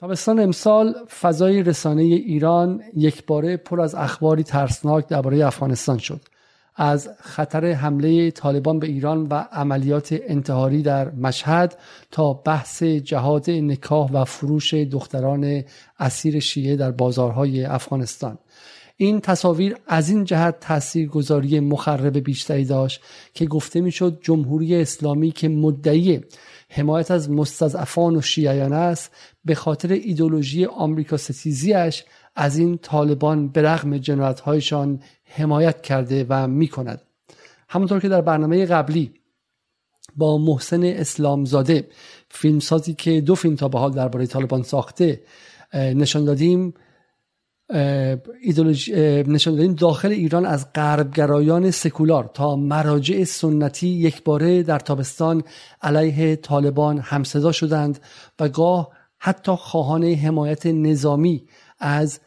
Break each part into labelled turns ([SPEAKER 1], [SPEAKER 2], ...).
[SPEAKER 1] تابستان امسال فضای رسانه ایران یک باره پر از اخباری ترسناک درباره افغانستان شد. از خطر حمله طالبان به ایران و عملیات انتحاری در مشهد تا بحث جهاد نکاح و فروش دختران اسیر شیعه در بازارهای افغانستان. این تصاویر از این جهت تاثیرگذاری مخرب بیشتری داشت که گفته می‌شد جمهوری اسلامی که مدعی حمایت از مستضعفان و شیعیان است به خاطر ایدولوژی آمریکا ستیزیش از این طالبان به رغم جنایتهایشان حمایت کرده و می کند همونطور که در برنامه قبلی با محسن اسلامزاده فیلمسازی که دو فیلم تا به حال درباره طالبان ساخته نشان دادیم نشان دادیم داخل ایران از غربگرایان سکولار تا مراجع سنتی یک باره در تابستان علیه طالبان همصدا شدند و گاه حتی خواهان حمایت نظامی از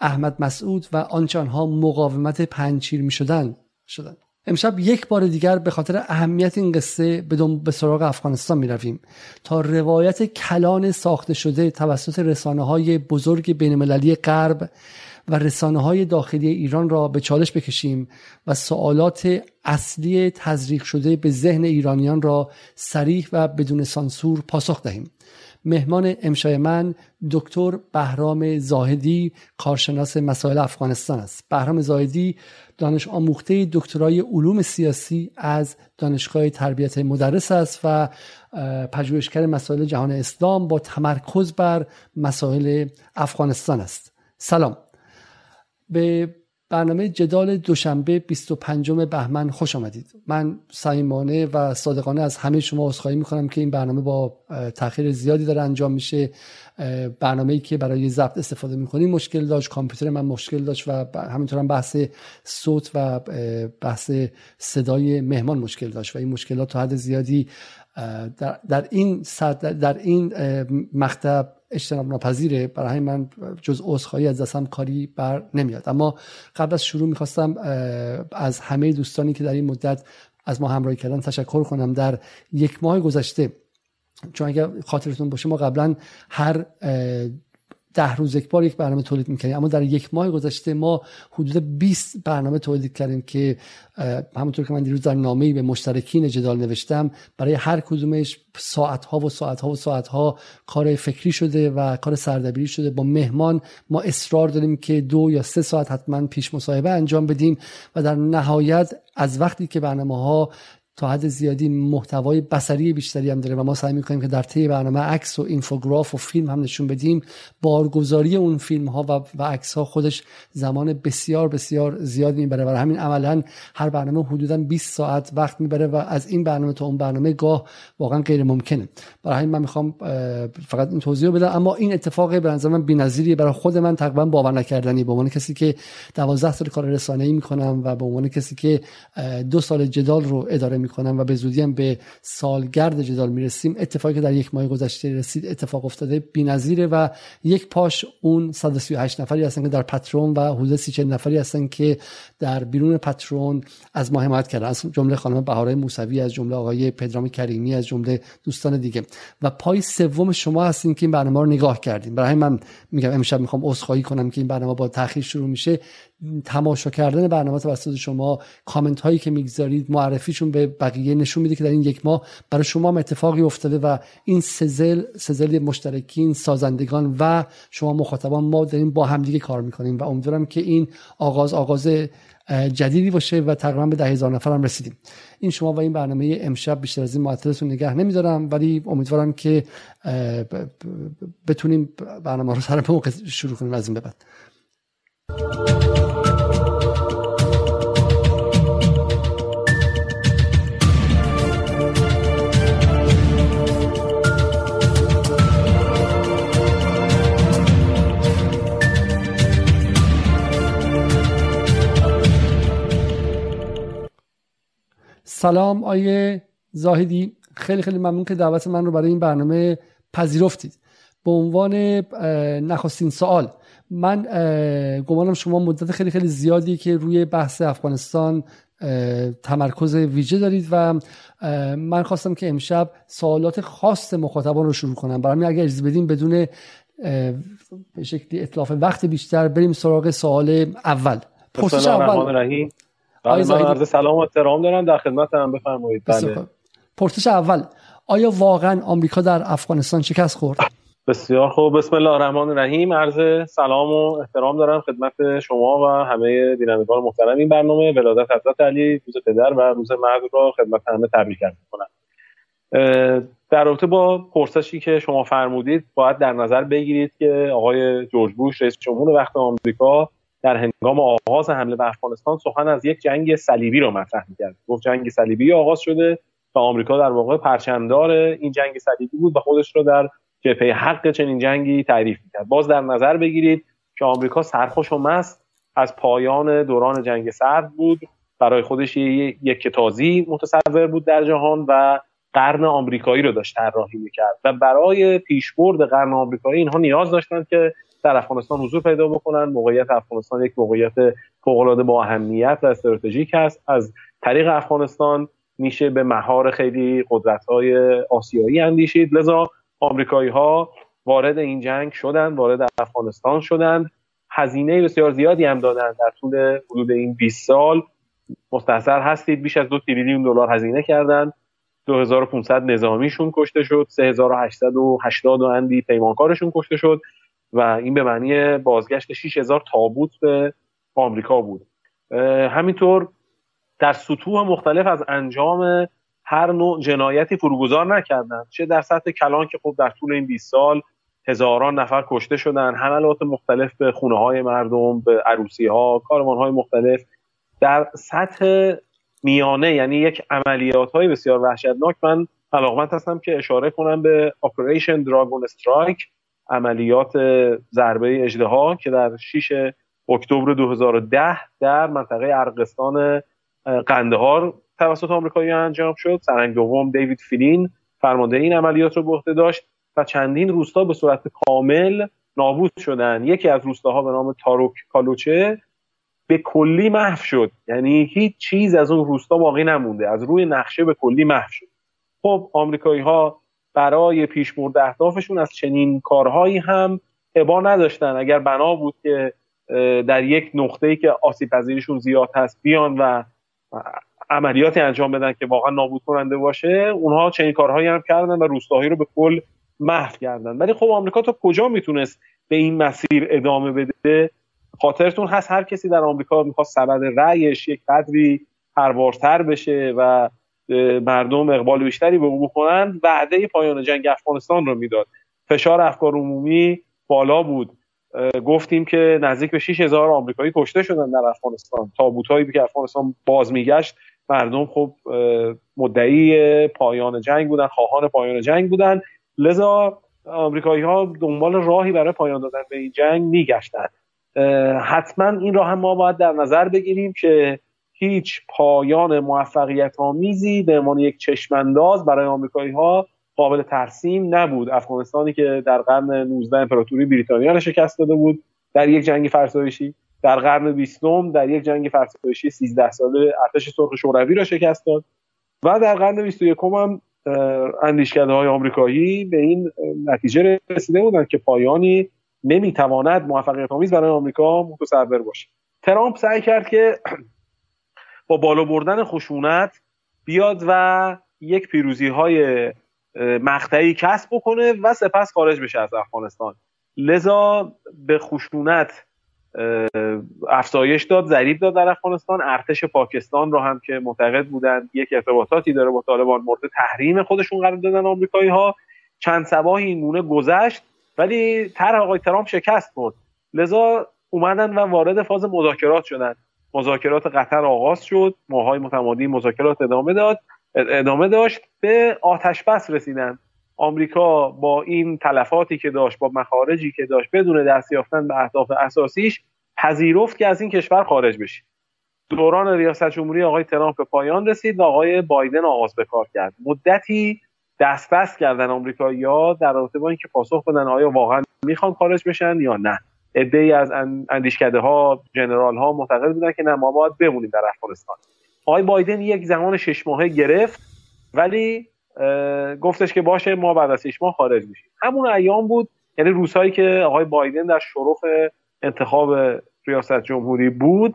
[SPEAKER 1] احمد مسعود و آنچه آنها مقاومت پنچیر می شدن. شدند امشب یک بار دیگر به خاطر اهمیت این قصه به سراغ افغانستان می رویم تا روایت کلان ساخته شده توسط رسانه های بزرگ بینالمللی غرب و رسانه های داخلی ایران را به چالش بکشیم و سوالات اصلی تزریق شده به ذهن ایرانیان را سریح و بدون سانسور پاسخ دهیم. مهمان امشای من دکتر بهرام زاهدی کارشناس مسائل افغانستان است. بهرام زاهدی دانش آموخته دکترای علوم سیاسی از دانشگاه تربیت مدرس است و پژوهشگر مسائل جهان اسلام با تمرکز بر مسائل افغانستان است. سلام. به برنامه جدال دوشنبه 25 بهمن خوش آمدید. من صمیمانه و صادقانه از همه شما عذرخواهی می‌کنم که این برنامه با تاخیر زیادی داره انجام میشه. برنامه‌ای که برای ضبط استفاده می‌کنیم مشکل داشت کامپیوتر من مشکل داشت و همینطور هم بحث صوت و بحث صدای مهمان مشکل داشت و این مشکلات تا حد زیادی در, در این در این مکتب اجتناب ناپذیره برای من جز عذرخواهی از دستم کاری بر نمیاد. اما قبل از شروع می‌خواستم از همه دوستانی که در این مدت از ما همراهی کردن تشکر کنم. در یک ماه گذشته چون اگر خاطرتون باشه ما قبلا هر ده روز یک بار یک برنامه تولید می‌کنیم اما در یک ماه گذشته ما حدود 20 برنامه تولید کردیم که همونطور که من دیروز در نامه‌ای به مشترکین جدال نوشتم برای هر کدومش ساعت ها و ساعت ها و ساعت ها کار فکری شده و کار سردبیری شده. با مهمان ما اصرار داریم که دو یا سه ساعت حتما پیش مصاحبه انجام بدیم و در نهایت از وقتی که برنامه ها تا حد زیادی محتوای بصری بیشتری هم داره و ما سعی می‌کنیم که در طی برنامه عکس و اینفوگراف و فیلم هم نشون بدیم. بارگذاری اون فیلم ها و, و عکس ها خودش زمان بسیار بسیار زیاد می‌بره و همین عملا هر برنامه حدودا 20 ساعت وقت می‌بره و از این برنامه تا اون برنامه گاه واقعا غیر ممکنه. برای همین من می‌خوام فقط این توضیح بدم. اما این اتفاق به نظر من بی‌نظیریه. برای خود من تقریبا باور نکردنی. به عنوان کسی که 12 سال کار رسانه‌ای می‌کنم و به عنوان کسی که دو سال جدال رو اداره می‌کنم و به زودی هم به سالگرد جدال می‌رسیم. اتفاقی که در یک ماه گذشته رسید اتفاق افتاده بی‌نظیره و یک پاش اون 138 نفری هستن که در پترون و حدود 30 نفری هستن که در بیرون پترون از ما حمایت کردن. از جمله خانم بهاره موسوی از جمله آقای پدرام کریمی از جمله دوستان دیگه. و پای سوم شما هستین که این برنامه رو نگاه کردیم برای من میگم امشب می‌خوام عذرخواهی کنم که این برنامه با تاخیر شروع میشه. تماشا کردن برنامه توسط شما کامنت هایی که می‌گذارید معرفیشون به بقیه نشون میده که در این یک ماه برای شما هم اتفاقی افتاده و این سزل سزل مشترکین سازندگان و شما مخاطبان ما داریم با همدیگه کار می‌کنیم و امیدوارم که این آغاز آغاز جدیدی باشه و تقریبا به ده هزار نفر هم رسیدیم. این شما و این برنامه امشب بیشتر از این معطلتون نگه نمیدارم ولی امیدوارم که بتونیم برنامه رو سر شروع کنیم از این به بعد. سلام آیه زاهدی. خیلی خیلی ممنون که دعوت من رو برای این برنامه پذیرفتید. به عنوان نخستین سوال من گمانم شما مدت خیلی خیلی زیادی که روی بحث افغانستان تمرکز ویژه دارید و من خواستم که امشب سوالات خاص مخاطبان رو شروع کنم. برای اگر اجازه بدین بدون به شکلی اطلاف وقت بیشتر بریم سراغ سوال اول.
[SPEAKER 2] پرسش اول. بله، من عرض سلام و احترام دارم. در خدمت هم بفرمایید. بله.
[SPEAKER 1] پرسش اول آیا واقعا آمریکا در افغانستان شکست خورد؟
[SPEAKER 2] بسیار خوب. بسم الله الرحمن الرحیم. عرض سلام و احترام دارم خدمت شما و همه بینندگان محترم. این برنامه ولادت حضرت علی روز پدر و روز مرد را خدمت همه تبریک کنم در رابطه با پرسشی که شما فرمودید باید در نظر بگیرید که آقای جورج بوش رئیس جمهور وقت آمریکا در هنگام آغاز حمله به افغانستان سخن از یک جنگ صلیبی را مطرح می‌کرد. گفت جنگ صلیبی آغاز شده و آمریکا در واقع پرچمدار این جنگ صلیبی بود و خودش رو در جبهه حق چنین جنگی تعریف می‌کرد. باز در نظر بگیرید که آمریکا سرخوش و مست از پایان دوران جنگ سرد بود. برای خودش یک تازی متصور بود در جهان و قرن آمریکایی رو داشت طراحی می‌کرد. و برای پیشبرد قرن آمریکایی اینها نیاز داشتند که در افغانستان حضور پیدا بکنن. موقعیت افغانستان یک موقعیت فوقالعاده با اهمیت و استراتژیک است از طریق افغانستان میشه به مهار خیلی قدرت های آسیایی اندیشید. لذا آمریکایی ها وارد این جنگ شدند وارد افغانستان شدند هزینه بسیار زیادی هم دادند در طول حدود این 20 سال مستحصر هستید. بیش از دو تریلیون دلار هزینه کردند 2500 نظامیشون کشته شد. 3880 و اندی پیمانکارشون کشته شد. و این به معنی بازگشت 6000 تابوت به آمریکا بود. همینطور در سطوح مختلف از انجام هر نوع جنایتی فروگذار نکردند. چه در سطح کلان که خب در طول این 20 سال هزاران نفر کشته شدن حملات مختلف به خونه های مردم به عروسی ها کاروان های مختلف. در سطح میانه یعنی یک عملیات های بسیار وحشتناک من علاقمند هستم که اشاره کنم به اپریشن دراگون استرایک عملیات ضربه اجدها که در 6 اکتبر 2010 در منطقه ارغستان قندهار توسط آمریکایی انجام شد. سرنگ دوم دیوید فیلین فرمانده این عملیات رو به عهده داشت و چندین روستا به صورت کامل نابود شدن. یکی از روستاها به نام تاروک کالوچه به کلی محو شد. یعنی هیچ چیز از اون روستا باقی نمونده از روی نقشه به کلی محو شد. خب آمریکایی ها برای پیشبرد اهدافشون از چنین کارهایی هم ابا نداشتن. اگر بنا بود که در یک نقطه ای که آسیب پذیریشون زیاد هست بیان و عملیاتی انجام بدن که واقعا نابود کننده باشه اونها چنین کارهایی هم کردن و روستاهایی رو به کل محو کردن. ولی خب آمریکا تا کجا می‌تونست به این مسیر ادامه بده؟ خاطرتون هست هر کسی در آمریکا می‌خواست سبد رأیش یک قدری پروارتر بشه و مردم اقبال بیشتری به او بکنن وعده پایان جنگ افغانستان رو می‌داد. فشار افکار عمومی بالا بود. گفتیم که نزدیک به 6000 آمریکایی کشته شدن در افغانستان. تابوتایی که افغانستان باز میگشت مردم خب مدعی پایان جنگ بودن خواهان پایان جنگ بودن. لذا آمریکایی ها دنبال راهی برای پایان دادن به این جنگ میگشتند حتما این را هم ما باید در نظر بگیریم که هیچ پایان موفقیت آمیزی به عنوان یک چشمانداز برای آمریکایی ها قابل ترسیم نبود. افغانستانی که در قرن 19 امپراتوری بریتانیا را شکست داده بود در یک جنگ فرسایشی. در قرن 20 در یک جنگ فرسایشی 13 ساله ارتش سرخ شوروی را شکست داد و در قرن 21 هم اندیشکده های آمریکایی به این نتیجه رسیده بودند که پایانی نمی‌تواند موفقیت آمیز برای آمریکا متصور باشه ترامپ سعی کرد که با بالا بردن خشونت بیاد و یک پیروزی های مقطعی کسب بکنه و سپس خارج بشه از افغانستان. لذا به خشونت افزایش داد ضریب داد در افغانستان. ارتش پاکستان را هم که معتقد بودند یک ارتباطاتی داره با طالبان مورد تحریم خودشون قرار دادن آمریکایی ها چند سباهی این گونه گذشت ولی طرح آقای ترامپ شکست خورد. لذا اومدن و وارد فاز مذاکرات شدن. مذاکرات قطر آغاز شد. ماهای متمادی مذاکرات ادامه داد. ادامه داشت. به آتش بس رسیدن. آمریکا با این تلفاتی که داشت با مخارجی که داشت بدون دست یافتن به اهداف اساسیش پذیرفت که از این کشور خارج بشه دوران ریاست جمهوری آقای ترامپ به پایان رسید و آقای بایدن آغاز به کار کرد. مدتی دست دست کردن آمریکایی‌ها در رابطه با اینکه پاسخ بدن آیا واقعا می‌خوان خارج بشن یا نه. عده از اندیشکده ها جنرال ها معتقد بودن که نه ما باید بمونیم در افغانستان. آقای بایدن یک زمان شش ماهه گرفت ولی گفتش که باشه ما بعد از شش ماه خارج میشیم. همون ایام بود یعنی روزهایی که آقای بایدن در شرف انتخاب ریاست جمهوری بود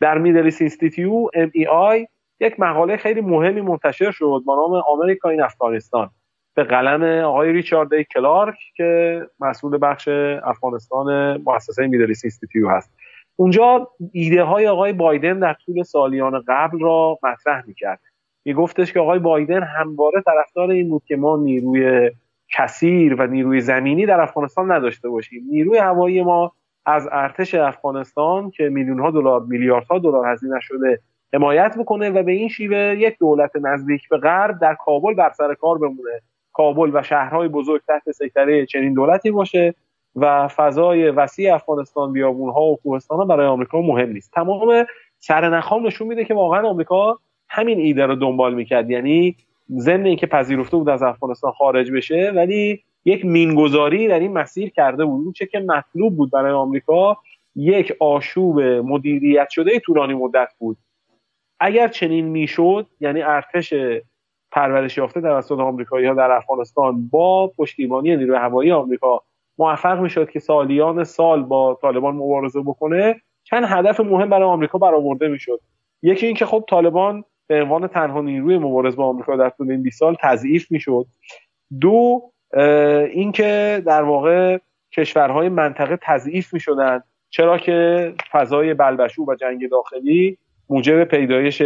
[SPEAKER 2] در Middle East Institute MEI یک مقاله خیلی مهمی منتشر شد با نام America in Afghanistan. به قلم آقای ریچارد کلارک که مسئول بخش افغانستان مؤسسه Middle East Institute هست. اونجا ایده های آقای بایدن در طول سالیان قبل را مطرح می‌کرد. می گفتش که آقای بایدن همواره طرفدار این بود که ما نیروی کثیر و نیروی زمینی در افغانستان نداشته باشیم. نیروی هوایی ما از ارتش افغانستان که میلیون ها دلار میلیاردها دلار هزینه شده حمایت بکنه و به این شیوه یک دولت نزدیک به غرب در کابل بر سر کار بمونه. کابل و شهرهای بزرگ تحت سیطره چنین دولتی باشه و فضای وسیع افغانستان بیابونها و کوهستان برای آمریکا مهم نیست. تمام سرنخام نشون میده که واقعا آمریکا همین ایده رو دنبال می‌کرد. یعنی ضمن اینکه پذیرفته بود از افغانستان خارج بشه ولی یک مینگذاری در این مسیر کرده بود. اون چه که مطلوب بود برای آمریکا یک آشوب مدیریت شده طولانی مدت بود. اگر چنین می‌شد یعنی ارتش پرورش یافته توسط آمریکایی ها در افغانستان با پشتیبانی نیروی هوایی آمریکا موفق می‌شد که سالیان سال با طالبان مبارزه بکنه. چند هدف مهم برای آمریکا برآورده می‌شد. یکی اینکه خب طالبان به عنوان تنها نیروی مبارز با آمریکا در طول این 20 سال تضعیف می‌شد. دو اینکه در واقع کشورهای منطقه تضعیف می‌شدند. چرا که فضای بلبشو و جنگ داخلی موجب پیدایش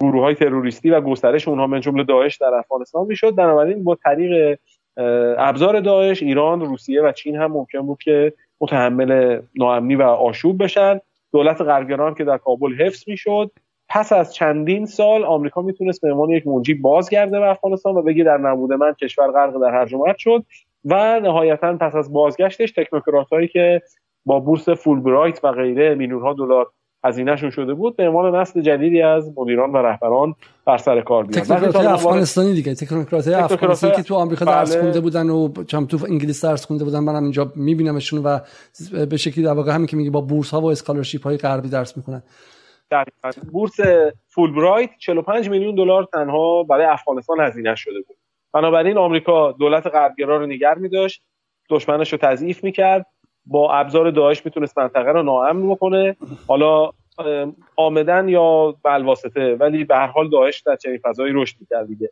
[SPEAKER 2] گروه های تروریستی و گسترش اونها من جمله داعش در افغانستان می‌شد. بنابراین با طریق ابزار داعش ایران روسیه و چین هم ممکن بود که متحمل ناامنی و آشوب بشن. دولت غربگران که در کابل حفظ می‌شد. پس از چندین سال آمریکا می‌تونست به عنوان یک منجی بازگرده به افغانستان و بگه در نبود من کشور غرق در هرج شد و نهایتا پس از بازگشتش تکنوکرات هایی که با بورس فولبرایت و غیره میلیونها دلار هزینهشون شده بود به عنوان نسل جدیدی از مدیران و رهبران بر سر کار بیان.
[SPEAKER 1] تکنوکرات افغانستانی دیگه. تکنوکرات افغانستانی که تو آمریکا درس بله. خونده بودن و هم تو انگلیس درس خونده بودن منم اینجا میبینمشون و به شکلی در واقع همین که میگی با بورس ها و scholarship های غربی درس می‌کنن
[SPEAKER 2] در بورس فولبرایت 45 میلیون دلار تنها برای افغانستان هزینه شده بود. بنابراین آمریکا دولت غربگرا رو نگر می‌داشت. دشمنش رو تضعیف می‌کرد. با ابزار داعش می‌تونست منطقه رو ناامن بکنه. حالا آمدن یا بلواسطه ولی به هر حال داعش در چنین فضایی رشد می‌کرد دیگه.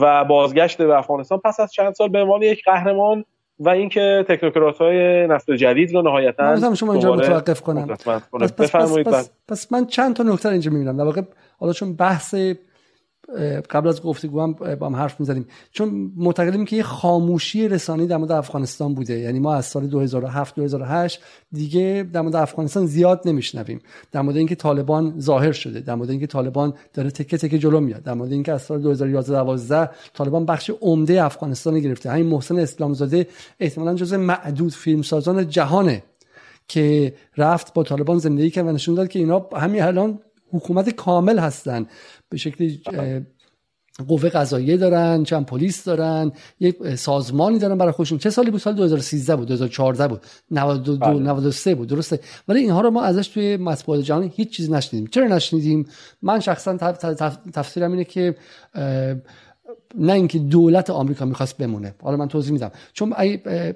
[SPEAKER 2] و بازگشت به افغانستان پس از چند سال به عنوان یک قهرمان و اینکه تکنوکرات های نسل جدید رو نهایتا
[SPEAKER 1] شما اینجا متوقف کنم. پس, پس, پس, پس, پس, من چند تا نکته اینجا می‌بینم. در واقع حالا چون بحث قبل از گفتگو هم با هم حرف می‌زدیم چون معتقدیم که یه خاموشی رسانی در مورد افغانستان بوده. یعنی ما از سال 2007 2008 دیگه در مورد افغانستان زیاد نمیشنویم. در مورد اینکه طالبان ظاهر شده در مورد اینکه طالبان داره تکه تکه جلو میاد در مورد اینکه از سال 2011 12 طالبان بخش عمده افغانستان گرفته. همین محسن اسلامزاده احتمالاً جزء معدود فیلمسازان جهانه که رفت با طالبان زندگی کرد و نشون داد که اینا همین الان حکومت کامل هستن. به شکلی قوه قضاییه دارن چند پلیس دارن یک سازمانی دارن برای خودشون. چه سالی بود؟ سال 2013 بود 2014 بود. 92 بله. 93 بود درسته. ولی اینها رو ما ازش توی مطبوعات جهانی هیچ چیز نشنیدیم. چرا نشنیدیم؟ من شخصا تفسیرم اینه که نه اینکه دولت آمریکا می‌خواست بمونه. حالا من توضیح میدم. چون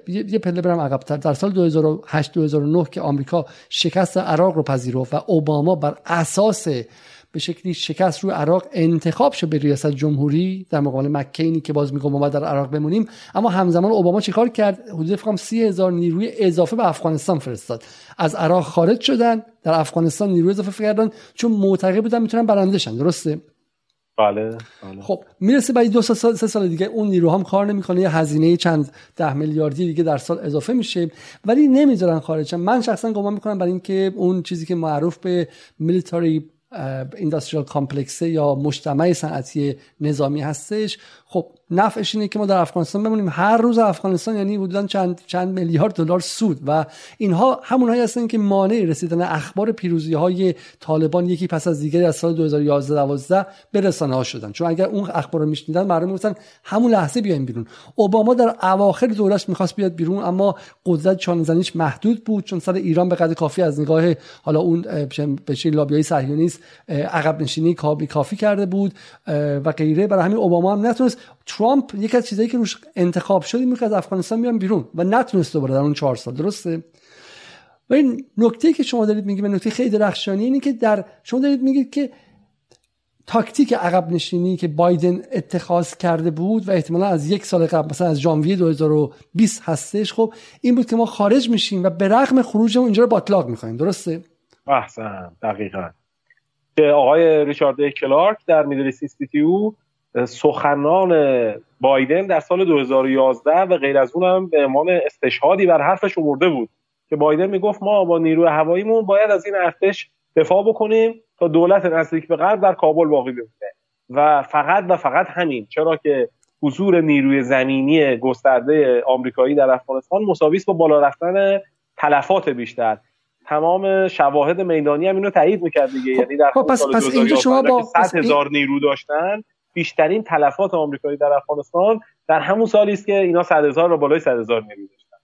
[SPEAKER 1] یه پله برم عقبتر در سال 2008 2009 که آمریکا شکست عراق رو پذیرفت و اوباما بر اساس به شکلی شکست روی عراق انتخاب شد به ریاست جمهوری در مقابل مکینی که باز میگم ما در عراق بمونیم. اما همزمان اوباما چیکار کرد؟ حدود فکر سی هزار نیروی اضافه به افغانستان فرستاد. از عراق خارج شدن در افغانستان نیروی اضافه کردن چون معتقد بودن می‌تونن برنده شن. درسته؟
[SPEAKER 2] بله, بله.
[SPEAKER 1] خب می‌رسه بعد دو سال سه سال دیگه اون نیرو هم کار نمی‌کنه یه هزینه چند ده میلیاردی دیگه در سال اضافه میشه ولی نمی‌ذارن خارج من شخصا گمان می‌کنم برای اینکه اون چیزی که معروف به میلیتاری اینداستریال کامپلکسه یا مجتمع صنعتی نظامی هستش خب نفعش اینه که ما در افغانستان بمونیم. هر روز افغانستان یعنی حدودا چند چند میلیارد دلار سود. و اینها همونهایی هستن که مانع رسیدن اخبار پیروزی های طالبان یکی پس از دیگری از سال 2011 12 به رسانه ها شدن. چون اگر اون اخبار رو میشنیدن مردم می‌گفتن همون لحظه بیایم بیرون. اوباما در اواخر دورش می‌خواست بیاد بیرون اما قدرت چانزنیش محدود بود چون سر ایران به قدر کافی از نگاه حالا اون شکل لابیای صهیونیست عقب نشینی کافی کافی کرده بود و غیره. برای همین اوباما هم نتونست ترامپ یک از چیزایی که روش انتخاب شد این از افغانستان میان بیرون و نتونست دوباره در اون چهار سال درسته؟ و این نکته که شما دارید میگید نکته خیلی درخشانی اینه که در شما دارید میگید که تاکتیک عقب نشینی که بایدن اتخاذ کرده بود و احتمالا از یک سال قبل مثلا از ژانویه 2020 هستش خب این بود که ما خارج میشیم و به رغم خروجمون اینجا رو باطلاق می‌خوایم درسته؟
[SPEAKER 2] احسن دقیقا. که آقای ریچارد کلارک در میدل او سخنان بایدن در سال 2011 و غیر از اون هم به عنوان استشهادی بر حرفش اومده بود که بایدن می‌گفت ما با نیروی هواییمون باید از این ارتش دفاع بکنیم تا دولت نزدیک به غرب در کابل باقی بمونه. و فقط و فقط همین. چرا که حضور نیروی زمینی گسترده آمریکایی در افغانستان مساوی با بالا رفتن تلفات بیشتر. تمام شواهد میدانی هم اینو تایید می‌کرد دیگه. خب، یعنی در
[SPEAKER 1] خب پس, پس اینجا شما با
[SPEAKER 2] 100 هزار نیرو داشتن بیشترین تلفات آمریکایی در افغانستان در همون سالی است که اینا 100 هزار و بالای 100 هزار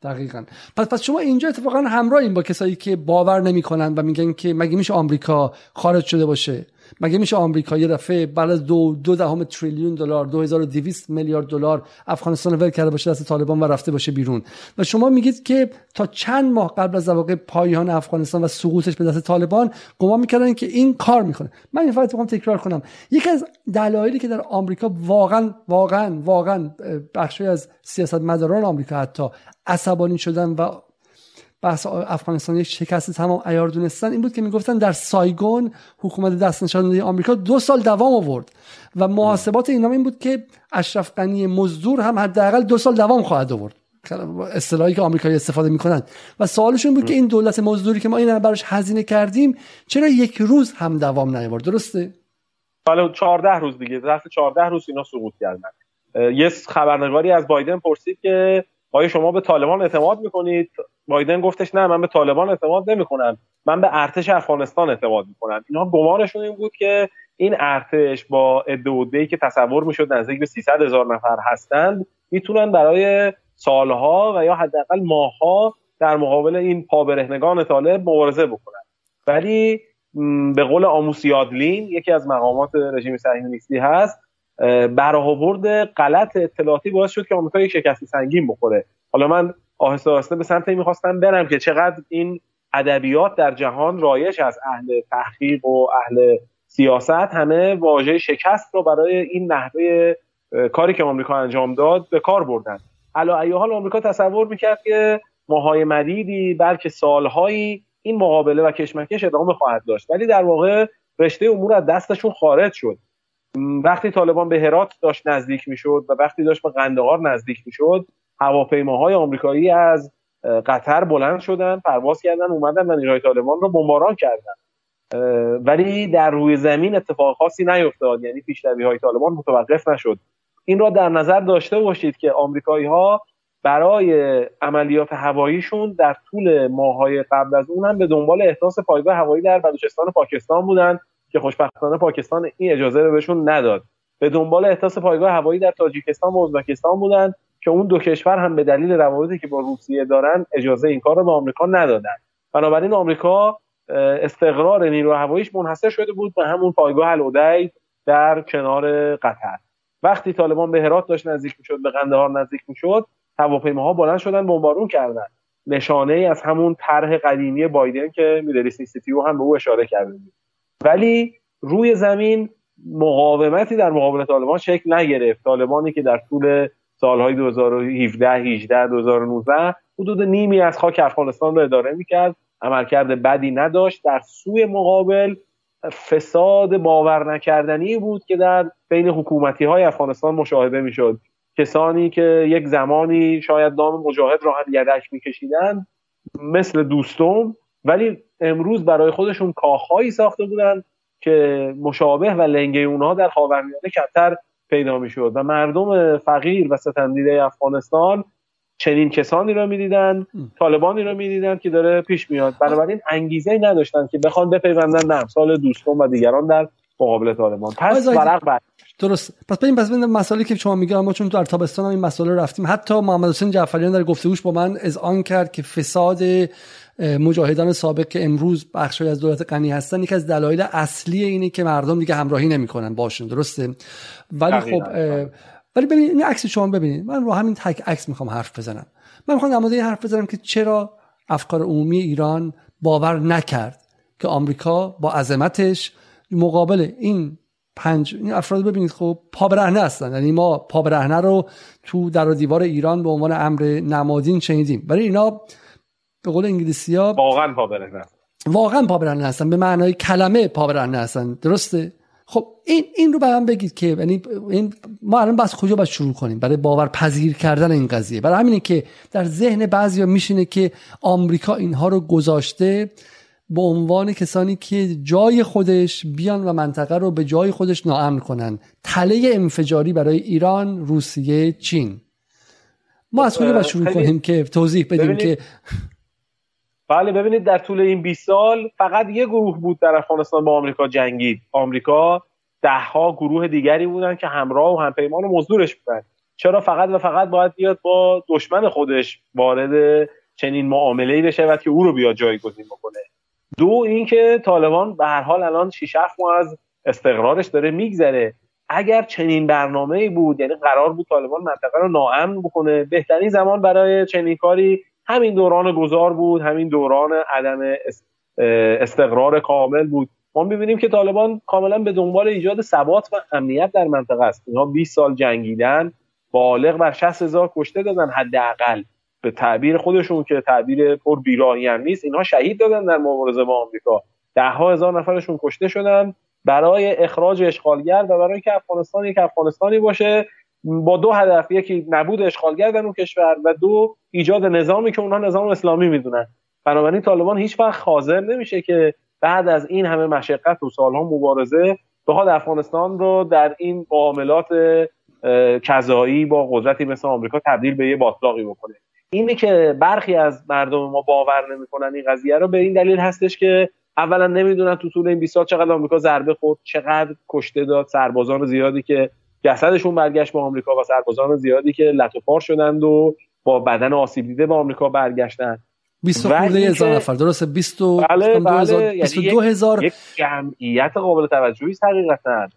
[SPEAKER 1] دقیقا. پس پس شما اینجا اتفاقا همراه این با کسایی که باور نمی‌کنن و میگن که مگه میشه آمریکا خارج شده باشه؟ مگه میشه آمریکا یه دفعه بعد از دو دو دهم تریلیون دلار 2200 میلیارد دلار افغانستان ول کرده باشه دست طالبان و رفته باشه بیرون؟ و شما میگید که تا چند ماه قبل از واقع پایان افغانستان و سقوطش به دست طالبان گمان می‌کردن که این کار می‌کنه. من این فقط می‌خوام تکرار کنم. یکی از دلایلی که در آمریکا واقعا واقعا واقعا بخشی از سیاستمداران آمریکا حتی عصبانی شدن و بحث افغانستان یک شکست تمام ایار دونستن این بود که می‌گفتن در سایگون حکومت دست نشانده آمریکا دو سال دوام آورد و محاسبات اینا این بود که اشرف غنی مزدور هم حداقل دو سال دوام خواهد آورد. اصطلاحی که آمریکایی استفاده می‌کنن. و سوالشون بود که این دولت مزدوری که ما این براش هزینه کردیم چرا یک روز هم دوام نیاورد؟ درسته؟
[SPEAKER 2] حالا 14 روز دیگه ظرف 14 روز اینا سقوط کردن. یه خبرنگاری از بایدن پرسید که آیا شما به طالبان اعتماد می‌کنید؟ بایدن گفتش نه من به طالبان اعتماد نمی‌کنم. من به ارتش افغانستان اعتماد می‌کنم. اینا گمانشون این بود که این ارتش با ادعای که تصور می‌شد نزدیک به 300 هزار نفر هستند می‌تونن برای سالها و یا حداقل ماهها در مقابل این پابرهنگان طالب مبارزه بکنن. ولی به قول آموس یادلین یکی از مقامات رژیم صهیونیستی هست برآورد غلط اطلاعاتی باعث شد که آمریکا یک شکست سنگین بخوره. حالا من آهسته آهسته به سمت می‌خواستم برم که چقدر این ادبیات در جهان رایش از اهل تحقیق و اهل سیاست همه واژه شکست رو برای این نحوه کاری که آمریکا انجام داد به کار بردن. علا ای حال آمریکا تصور می‌کرد که ماهای مدیدی بلکه سالهایی این مقابله و کشمکش ادامه خواهد داشت. ولی در واقع رشته امور از دستشون خارج شد. وقتی طالبان به هرات داشت نزدیک می‌شد و وقتی داشت به قندهار نزدیک می‌شد هواپیماهای آمریکایی از قطر بلند شدن پرواز کردن اومدن و نیروهای طالبان رو بمباران کردن. ولی در روی زمین اتفاق خاصی نیفتاد یعنی پیشروی های طالبان متوقف نشد. این را در نظر داشته باشید که آمریکایی ها برای عملیات هواییشون در طول ماهای قبل از اون هم به دنبال احداث پایگاه هوایی در بلوچستان پاکستان بودند که خوشبختانه پاکستان این اجازه رو بهشون نداد. به دنبال احداث پایگاه هوایی در تاجیکستان و ازبکستان بودند که اون دو کشور هم به دلیل روابطی که با روسیه دارن اجازه این کار رو به آمریکا ندادن. بنابراین آمریکا استقرار نیرو هواییش منحصر شده بود به همون پایگاه الودی در کنار قطر. وقتی طالبان به هرات داشت نزدیک می‌شد به قندهار نزدیک می‌شد هواپیماها بلند شدن بمبارون کردن. نشانه ای از همون طرح قدیمی بایدن که اینستیتیو هم به او اشاره کرده بود. ولی روی زمین مقاومتی در مقابل طالبان شکل نگرفت. طالبانی که در طول سالهای 2017 18 2019 حدود نیمی از خاک افغانستان را اداره می‌کرد. عملکرد بدی نداشت. در سوی مقابل فساد باور نکردنی بود که در بین حکومتی های افغانستان مشاهده می‌شد. کسانی که یک زمانی شاید نام مجاهد را هم یدک میکشیدن مثل دوستم ولی امروز برای خودشون کاخهایی ساخته بودند که مشابه و لنگه اونها در خاورمیانه کمتر پیدا می‌شد. و مردم فقیر و ستمدیده افغانستان چنین کسانی را می‌دیدن طالبانی را می‌دیدن که داره پیش میاد. بنابراین انگیزه نداشتن که بخوان بپیوندن به امثال دوستان و دیگران در مقابل طالبان. پس ورق بر.
[SPEAKER 1] درست. پس ببین پس ببین مسائلی که شما میگه ما چون در تابستان هم این مسئله رفتیم. حتی محمد حسین جعفریان در گفتگوش با من از آن کرد که فساد مجاهدان سابق که امروز بخشی از دولت غنی هستن یکی از دلایل اصلی اینه که مردم دیگه همراهی نمی‌کنن. باشون درسته؟ ولی خب ولی ببینید این عکس شما ببینید. من رو همین تک عکس می‌خوام حرف بزنم. من می‌خوام در مورد این حرف بزنم که چرا افکار عمومی ایران باور نکرد که آمریکا با عظمتش مقابل این پنج این افراد ببینید خب پا برهنه هستن. یعنی ما پا برهنه رو تو در و دیوار ایران به عنوان امر نمادین شنیدیم. برای اینا به قول انگلیسی ها
[SPEAKER 2] واقعا پا برهنه
[SPEAKER 1] واقعا پا برهنه هستن به معنای کلمه پا برهنه هستن درسته؟ خب این این رو به من بگید که یعنی این ما الان بس کجا باید شروع کنیم؟ برای باور پذیر کردن این قضیه. برای همینه که در ذهن بعضیا میشینه که آمریکا اینها رو گذاشته به عنوان کسانی که جای خودش بیان و منطقه رو به جای خودش ناامن کنن. تله انفجاری برای ایران روسیه چین. ما از کجا باید شروع کنیم که توضیح بدیم که
[SPEAKER 2] بله ببینید در طول این 20 سال فقط یه گروه بود در افغانستان با آمریکا جنگید. آمریکا دهها گروه دیگری بودن که همراه و همپیمان و مزدورش بودن. چرا فقط و فقط باید بیاد با دشمن خودش وارد چنین معامله بشه و که او رو بیاد جایگزین بکنه؟ دو اینکه طالبان به هر حال الان 6 ماه از استقرارش داره میگذره. اگر چنین برنامه ای بود یعنی قرار بود طالبان منطقه رو ناامن بکنه بهترین زمان برای چنین کاری همین دوران گذار بود همین دوران عدم استقرار کامل بود. ما می‌بینیم که طالبان کاملا به دنبال ایجاد ثبات و امنیت در منطقه است. اینها 20 سال جنگیدن بالغ بر 60 هزار کشته دادن حداقل. به تعبیر خودشون که تعبیر پر بیراهی هم نیست اینها شهید دادن در مبارزه با آمریکا. ده ها هزار نفرشون کشته شدن برای اخراج اشغالگر و برای که افغانستان یک افغانستانی باشه با دو هدف یکی نبود اشغالگر در اون کشور و دو ایجاد نظامی که اونها نظام اسلامی می‌دونن. بنابراین طالبان هیچ وقت حاضر نمیشه که بعد از این همه مشقت و سالها مبارزه بخواد افغانستان رو در این معاملات کذایی با قدرتی مثل آمریکا تبدیل به یه باطلاقی بکنه. اینه که برخی از مردم ما باور نمی‌کنن این قضیه رو به این دلیل هستش که اولا نمی‌دونن تو طول این 20 سال چقدر آمریکا ضربه خورد چقدر کشته داد سربازان زیادی که جسدشون برگشت به آمریکا و سربازان زیادی که لطو شدند و با بدن آسیب دیده به آمریکا برگشتن.
[SPEAKER 1] 20 خورده هزار نفر. درسته 20
[SPEAKER 2] بله بله. 22 یعنی هزار یک جمعیت قابل توجهی حقیقتا.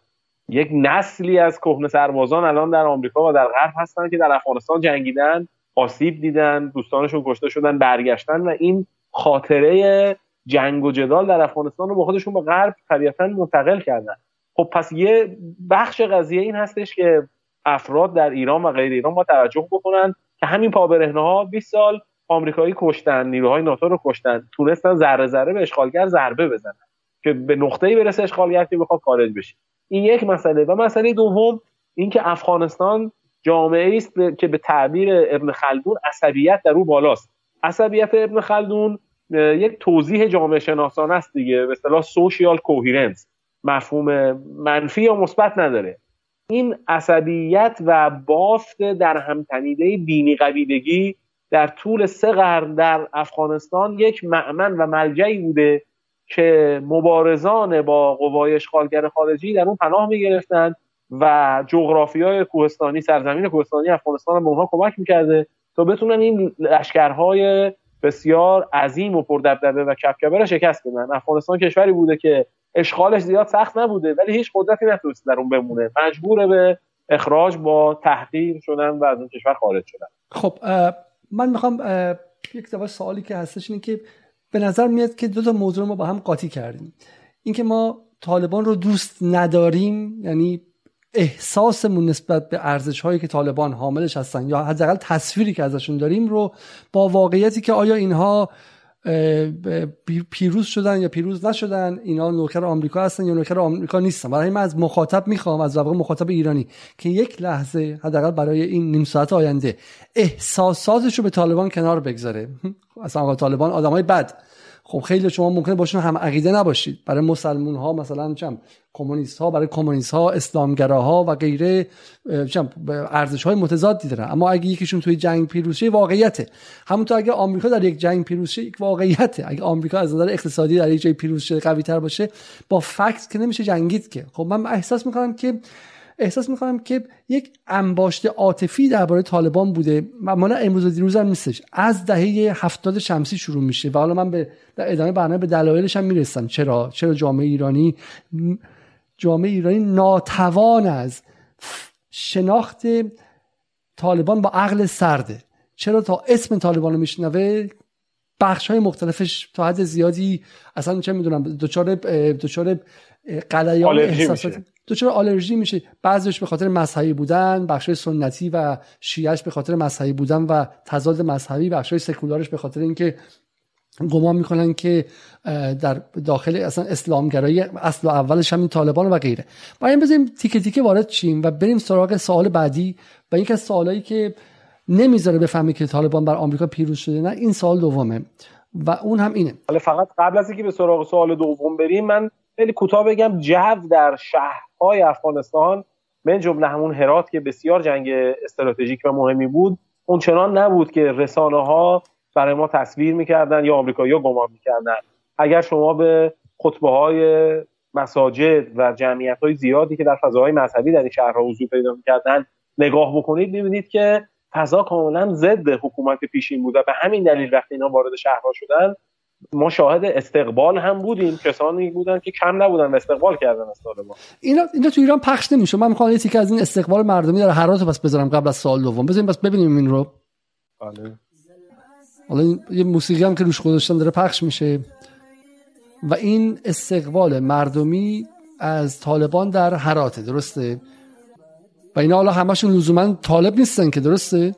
[SPEAKER 2] یک نسلی از کهنه سربازان الان در آمریکا و در غرب هستن که در افغانستان جنگیدن آسیب دیدن دوستانشون کشته شدن برگشتن و این خاطره جنگ و جدال در افغانستان رو با خودشون به غرب طبیعتا منتقل کردن. خب پس یه بخش قضیه این هستش که افراد در ایران و غیر ایران با توجه بکنن که همین پابرهنه ها 20 سال آمریکایی کشتن نیروهای ناتو رو کشتن تونستن ذره ذره به اشغالگر ضربه بزنن که به نقطه‌ای برسه اشغالگر که بخواد خارج بشه. این یک مسئله. و مسئله دوم اینکه افغانستان جامعه است که به تعبیر ابن خلدون عصبیت در او بالاست. عصبیت ابن خلدون یک توضیح جامعه شناسانه است دیگه به اصطلاح سوشیال کوهیرنس مفهوم منفی یا مثبت نداره. این عصبیت و بافت در همتنیده دینی قبیلگی در طول سه قرن در افغانستان یک معمن و ملجعی بوده که مبارزان با قوای اشغالگر خارجی در اون پناه می گرفتن و جغرافی های کوهستانی سرزمین کوهستانی افغانستان به اونها کمک می‌کرده تا بتونن این لشکرهای بسیار عظیم و پردبدبه و کپکبه را شکست بدن. افغانستان کشوری بوده که اشغالش زیاد سخت نبوده ولی هیچ قدرتی نتونست در اون بمونه. مجبور به اخراج با تحقیر شدن و از اون کشور خارج شدن.
[SPEAKER 1] خب من می‌خوام یک سوالی که هستش اینه که به نظر میاد که دو تا موضوع ما با هم قاطی کردیم. اینکه ما طالبان رو دوست نداریم یعنی احساسمون نسبت به ارزش هایی که طالبان حاملش هستن یا حداقل تصویری که ازشون داریم رو با واقعیتی که آیا اینها پیروز شدن یا پیروز نشدن اینا نوکر آمریکا هستن یا نوکر آمریکا نیستن. برای من از مخاطب می‌خوام از واقع مخاطب ایرانی که یک لحظه حداقل برای این نیم ساعت آینده احساساتش رو به طالبان کنار بگذاره. اصلا طالبان آدمای بد. خب خیلی شما ممکنه باشون هم عقیده نباشید. برای مسلمون ها مثلا چم کمونیست ها برای کمونیست ها اسلامگراها و غیره ارزش های متضادی دارن. اما اگه یکیشون توی جنگ پیروز واقعیته. همونطور اگه آمریکا در یک جنگ پیروز شه یک واقعیته. اگه آمریکا از نظر اقتصادی در یک جای پیروز قوی تر باشه با فکت که نمیشه جنگید که. خب من احساس می‌کنم که احساس می‌کنم که یک انباشت عاطفی درباره طالبان بوده. و امروز و دیروز هم نیستش. از دهه هفتاد شمسی شروع میشه و حالا من به در ادامه برنامه به دلایلش هم می‌رسم. چرا؟ چرا جامعه ایرانی جامعه ایرانی ناتوان از شناخت طالبان با عقل سرده؟ چرا تا اسم طالبان رو میشنوه بخش های مختلفش تا حد زیادی اصلا چه می‌دونم دچار دچار قلیان احساسات دچار آلرژی میشه؟ بعضیش به خاطر مذهبی بودن بخش سنتی و شیعش به خاطر مذهبی بودن و تضاد مذهبی بخش سکولارش به خاطر اینکه گمان می‌کنن که در داخل اصلا اسلامگرایی اصل و اولش همین طالبان و غیره. باید بزنیم تیکه تیکه وارد چیم و بریم سراغ سوال بعدی. و این از سوالایی که نمی‌ذاره بفهمی که طالبان بر آمریکا پیروز شده نه این سوال دومه. و اون هم اینه.
[SPEAKER 2] حالا فقط قبل از اینکه به سراغ سوال دوم بریم من خیلی کوتاه بگم جو در شهرهای افغانستان من جمله همون هرات که بسیار جنگ استراتژیک و مهمی بود اون چنان نبود که رسانه ها برای ما تصویر می‌کردن یا آمریکایی‌ها گمان می‌کردن. اگر شما به خطبه های مساجد و جمعیت های زیادی که در فضاهای مذهبی در این شهرها حضور پیدا می‌کردن نگاه بکنید می‌بینید که فضا کاملا ضد حکومت پیشین بود و به همین دلیل وقتی اینا وارد شهرها شدن ما شاهد استقبال هم بودیم. کسانی بودن که کم نبودن و استقبال کردن از طالبان
[SPEAKER 1] اینا اینا تو ایران پخش نمیشه. من می‌خوام یه از این استقبال مردمی در هرات پس بذارم قبل از سال دوم. بزنیم بس ببینیم این رو.
[SPEAKER 2] بله.
[SPEAKER 1] حالا یه موسیقی هم که روش گذاشتن داره پخش میشه. و این استقبال مردمی از طالبان در هراته درسته؟ و اینا حالا همشون لزوما طالب نیستن که درسته؟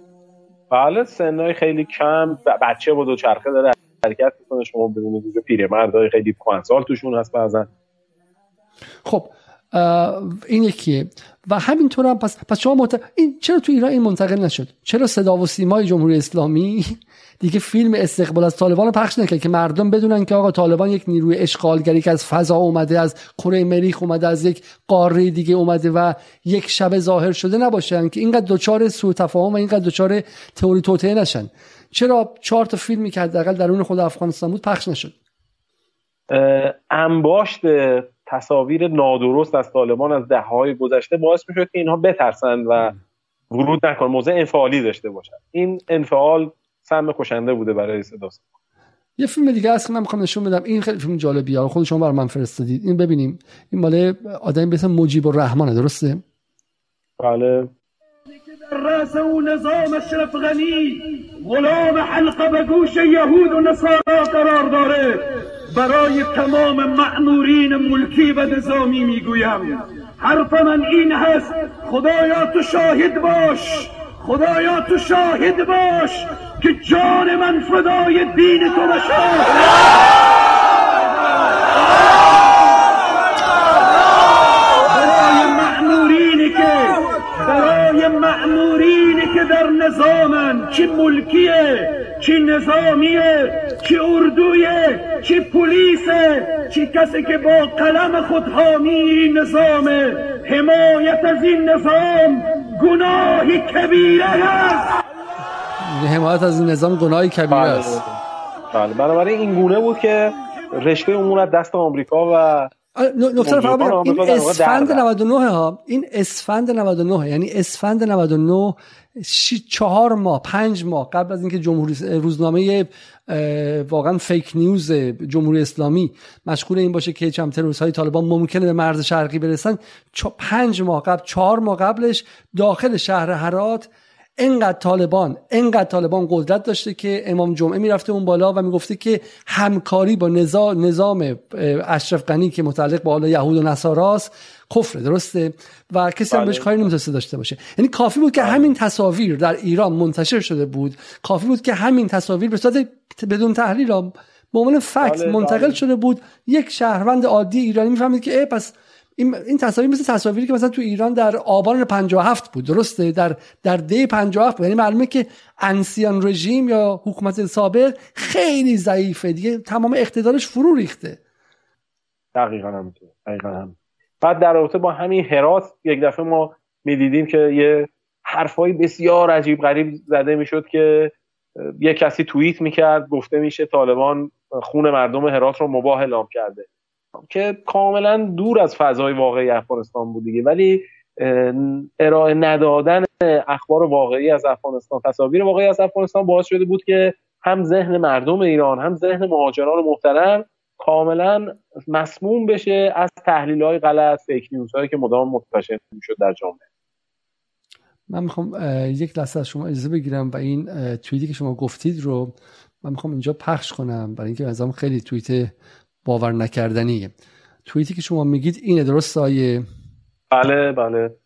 [SPEAKER 2] بله سنای خیلی کم. بچه بود و چرخه داره. حرکت می‌کنه شما ببینید دیگه پیرمردای خیلی سال توشون هست بعضن
[SPEAKER 1] خب این یکیه. و همینطور هم پس پس شما این چرا تو ایران این منتقل نشد؟ چرا صدا و سیمای جمهوری اسلامی دیگه فیلم استقبال از طالبان رو پخش نکرد که مردم بدونن که آقا طالبان یک نیروی اشغالگری که از فضا اومده از کره مریخ اومده از یک قاره دیگه اومده و یک شب ظاهر شده نباشن که اینقدر دوچار سوء تفاهم و اینقدر دوچار تئوری توطئه نشن. چرا چهار تا فیلمی که حداقل درون خود افغانستان بود پخش نشد؟
[SPEAKER 2] انباشت تصاویر نادرست از طالبان از دههای گذشته باعث می‌شد که اینها بترسن و ورود نکن موضع انفعالی داشته باشن. این انفعال سم کشنده بوده برای صدا.
[SPEAKER 1] یه فیلم دیگه هست که من می‌خوام نشون بدم. این خیلی فیلم جالبیه. خود شما برای من فرستادید. این ببینیم. این مال آدمی به اسم مجیب الرحمنه درسته؟
[SPEAKER 2] بله.
[SPEAKER 3] رأس او نظام اشرف غنی غلام حلقه به گوش یهود و نصارا قرار داره. برای تمام معنورین ملکی و نظامی می‌گویم حرف من این هست خدایا تو شاهد باش خدایا تو شاهد باش که جان من فدای دین تو بشه برای معنورینی که برای معنورینی که در نظامن چی ملکیه چی نظامیه چی اردویه چی پلیسه چی کسی که با قلم خود حامی نظامه. حمایت از این نظام گناهی کبیره است.
[SPEAKER 1] حمایت از این نظام گناهی کبیره بله. است.
[SPEAKER 2] بله بنابراین این گونه بود که رشته امور از دست آمریکا و
[SPEAKER 1] نکته فقط این اسفند 99 ها این اسفند 99 یعنی اسفند 99 چهار ماه پنج ماه قبل از اینکه جمهوری روزنامه واقعا فیک نیوز جمهوری اسلامی مشغول این باشه که چم تروریست های طالبان ممکنه به مرز شرقی برسن پنج ماه قبل چهار ماه قبلش داخل شهر هرات انقدر طالبان انقدر طالبان قدرت داشته که امام جمعه می‌رفته اون بالا و می‌گفته که همکاری با نظام, نظام اشرف غنی که متعلق با یهود و نصاراست کفر درسته؟ و کسی هم بهش بله. کاری نمی‌تونسته داشته باشه. یعنی کافی بود که بله. همین تصاویر در ایران منتشر شده بود. کافی بود که همین تصاویر به صورت بدون تحلیل به عنوان فکت بله، منتقل شده بود. یک شهروند عادی ایرانی می‌فهمید که ای پس این این تصاویر مثل تصاویری که مثلا تو ایران در آبان 57 بود درسته؟ در در دی 57 بود. یعنی معلومه که انسیان رژیم یا حکومت سابق خیلی ضعیفه. دیگه تمام اقتدارش فرو ریخته.
[SPEAKER 2] دقیقا همینطور. دقیقا هم بعد در رابطه با همین هرات یک دفعه ما می‌دیدیم که یه حرفایی بسیار عجیب غریب زده می‌شد که یه کسی توییت می‌کرد گفته میشه طالبان خون مردم هرات رو مباه اعلام کرده. که کاملا دور از فضای واقعی افغانستان بود دیگه. ولی ارائه ندادن اخبار واقعی از افغانستان تصاویر واقعی از افغانستان باعث شده بود که هم ذهن مردم ایران هم ذهن مهاجران محترم کاملا مسموم بشه از تحلیل های غلط فیک نیوز هایی که مدام منتشر می‌شد در جامعه.
[SPEAKER 1] من می‌خوام یک لحظه از شما اجازه بگیرم و این توییتی که شما گفتید رو من می‌خوام اینجا پخش کنم. برای اینکه از خیلی توییت باور نکردنیه توییتی که شما میگید اینه درست آیه
[SPEAKER 2] بله بله.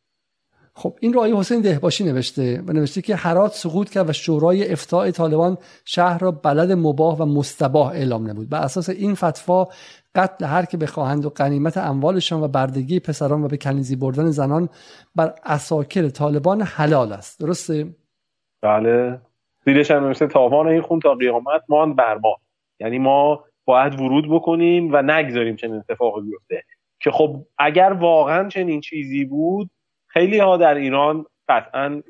[SPEAKER 1] خب این رو آیه حسین دهباشی نوشته و نوشته که هرات سقوط کرد و شورای افتاع طالبان شهر را بلد مباه و مستباه اعلام نمود. بر اساس این فتوا قتل هر که بخواهند و قنیمت اموالشان و بردگی پسران و به کنیزی بردن زنان بر اساکر طالبان حلال است. درسته؟
[SPEAKER 2] بله. زیرش هم نوشته تاوان این خون تا قیامت ماند بر ما. یعنی ما باید ورود بکنیم و نگذاریم چنین اتفاقی بیفته. که خب اگر واقعا چنین چیزی بود خیلی ها در ایران قطعا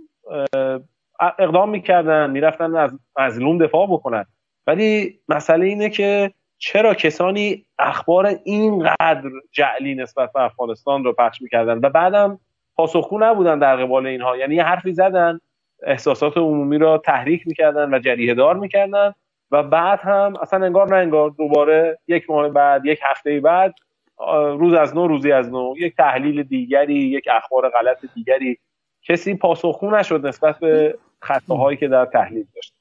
[SPEAKER 2] اقدام می‌کردن می‌رفتن از مظلوم دفاع بکنن. ولی مسئله اینه که چرا کسانی اخبار اینقدر جعلی نسبت به افغانستان رو پخش می‌کردن؟ و بعدم پاسخگو نبودن در قبال اینها. یعنی یه حرفی زدن احساسات عمومی را تحریک می‌کردن و جریه دار می‌کردن. و بعد هم اصلا انگار نه انگار دوباره یک ماه بعد یک هفته بعد روز از نو روزی از نو یک تحلیل دیگری یک اخبار غلط دیگری. کسی پاسخگو نشد نسبت به خطاهایی که در تحلیل داشت.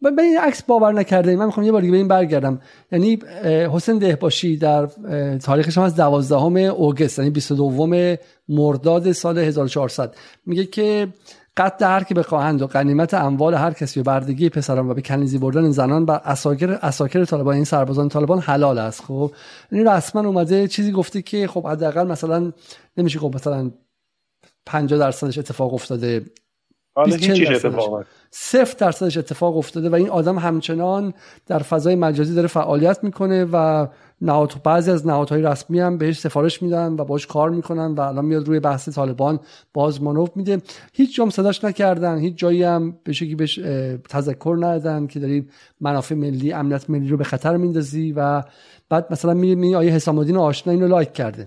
[SPEAKER 1] به این عکس باور نکرده من می‌خوام یه بار دیگه به این برگردم. یعنی حسین دهباشی در تاریخش هم از 12 اوگست یعنی 22 مرداد سال 1400 میگه که قتل هر که بخواهند و قنیمت اموال هر کسی و بردگی پسران و به کنیزی بردن زنان بر اساکر اساکر طالبان این سربازان طالبان حلال است. خب این یعنی رسما اومده چیزی گفته که خب حداقل مثلا نمیشه خب مثلا 50 درصدش اتفاق افتاده. صفر درصدش اتفاق افتاده و این آدم همچنان در فضای مجازی داره فعالیت می‌کنه و نهاد بعضی از نهادهای رسمی هم بهش سفارش میدن و باش کار می‌کنن و الان میاد روی بحث طالبان باز مانوف میده. هیچ جام صداش نکردن هیچ جایی هم به شکلی بهش تذکر ندادن که داری منافع ملی امنیت ملی رو به خطر میندازی و بعد مثلا می آیه حسام الدین آشنا اینو لایک کرده.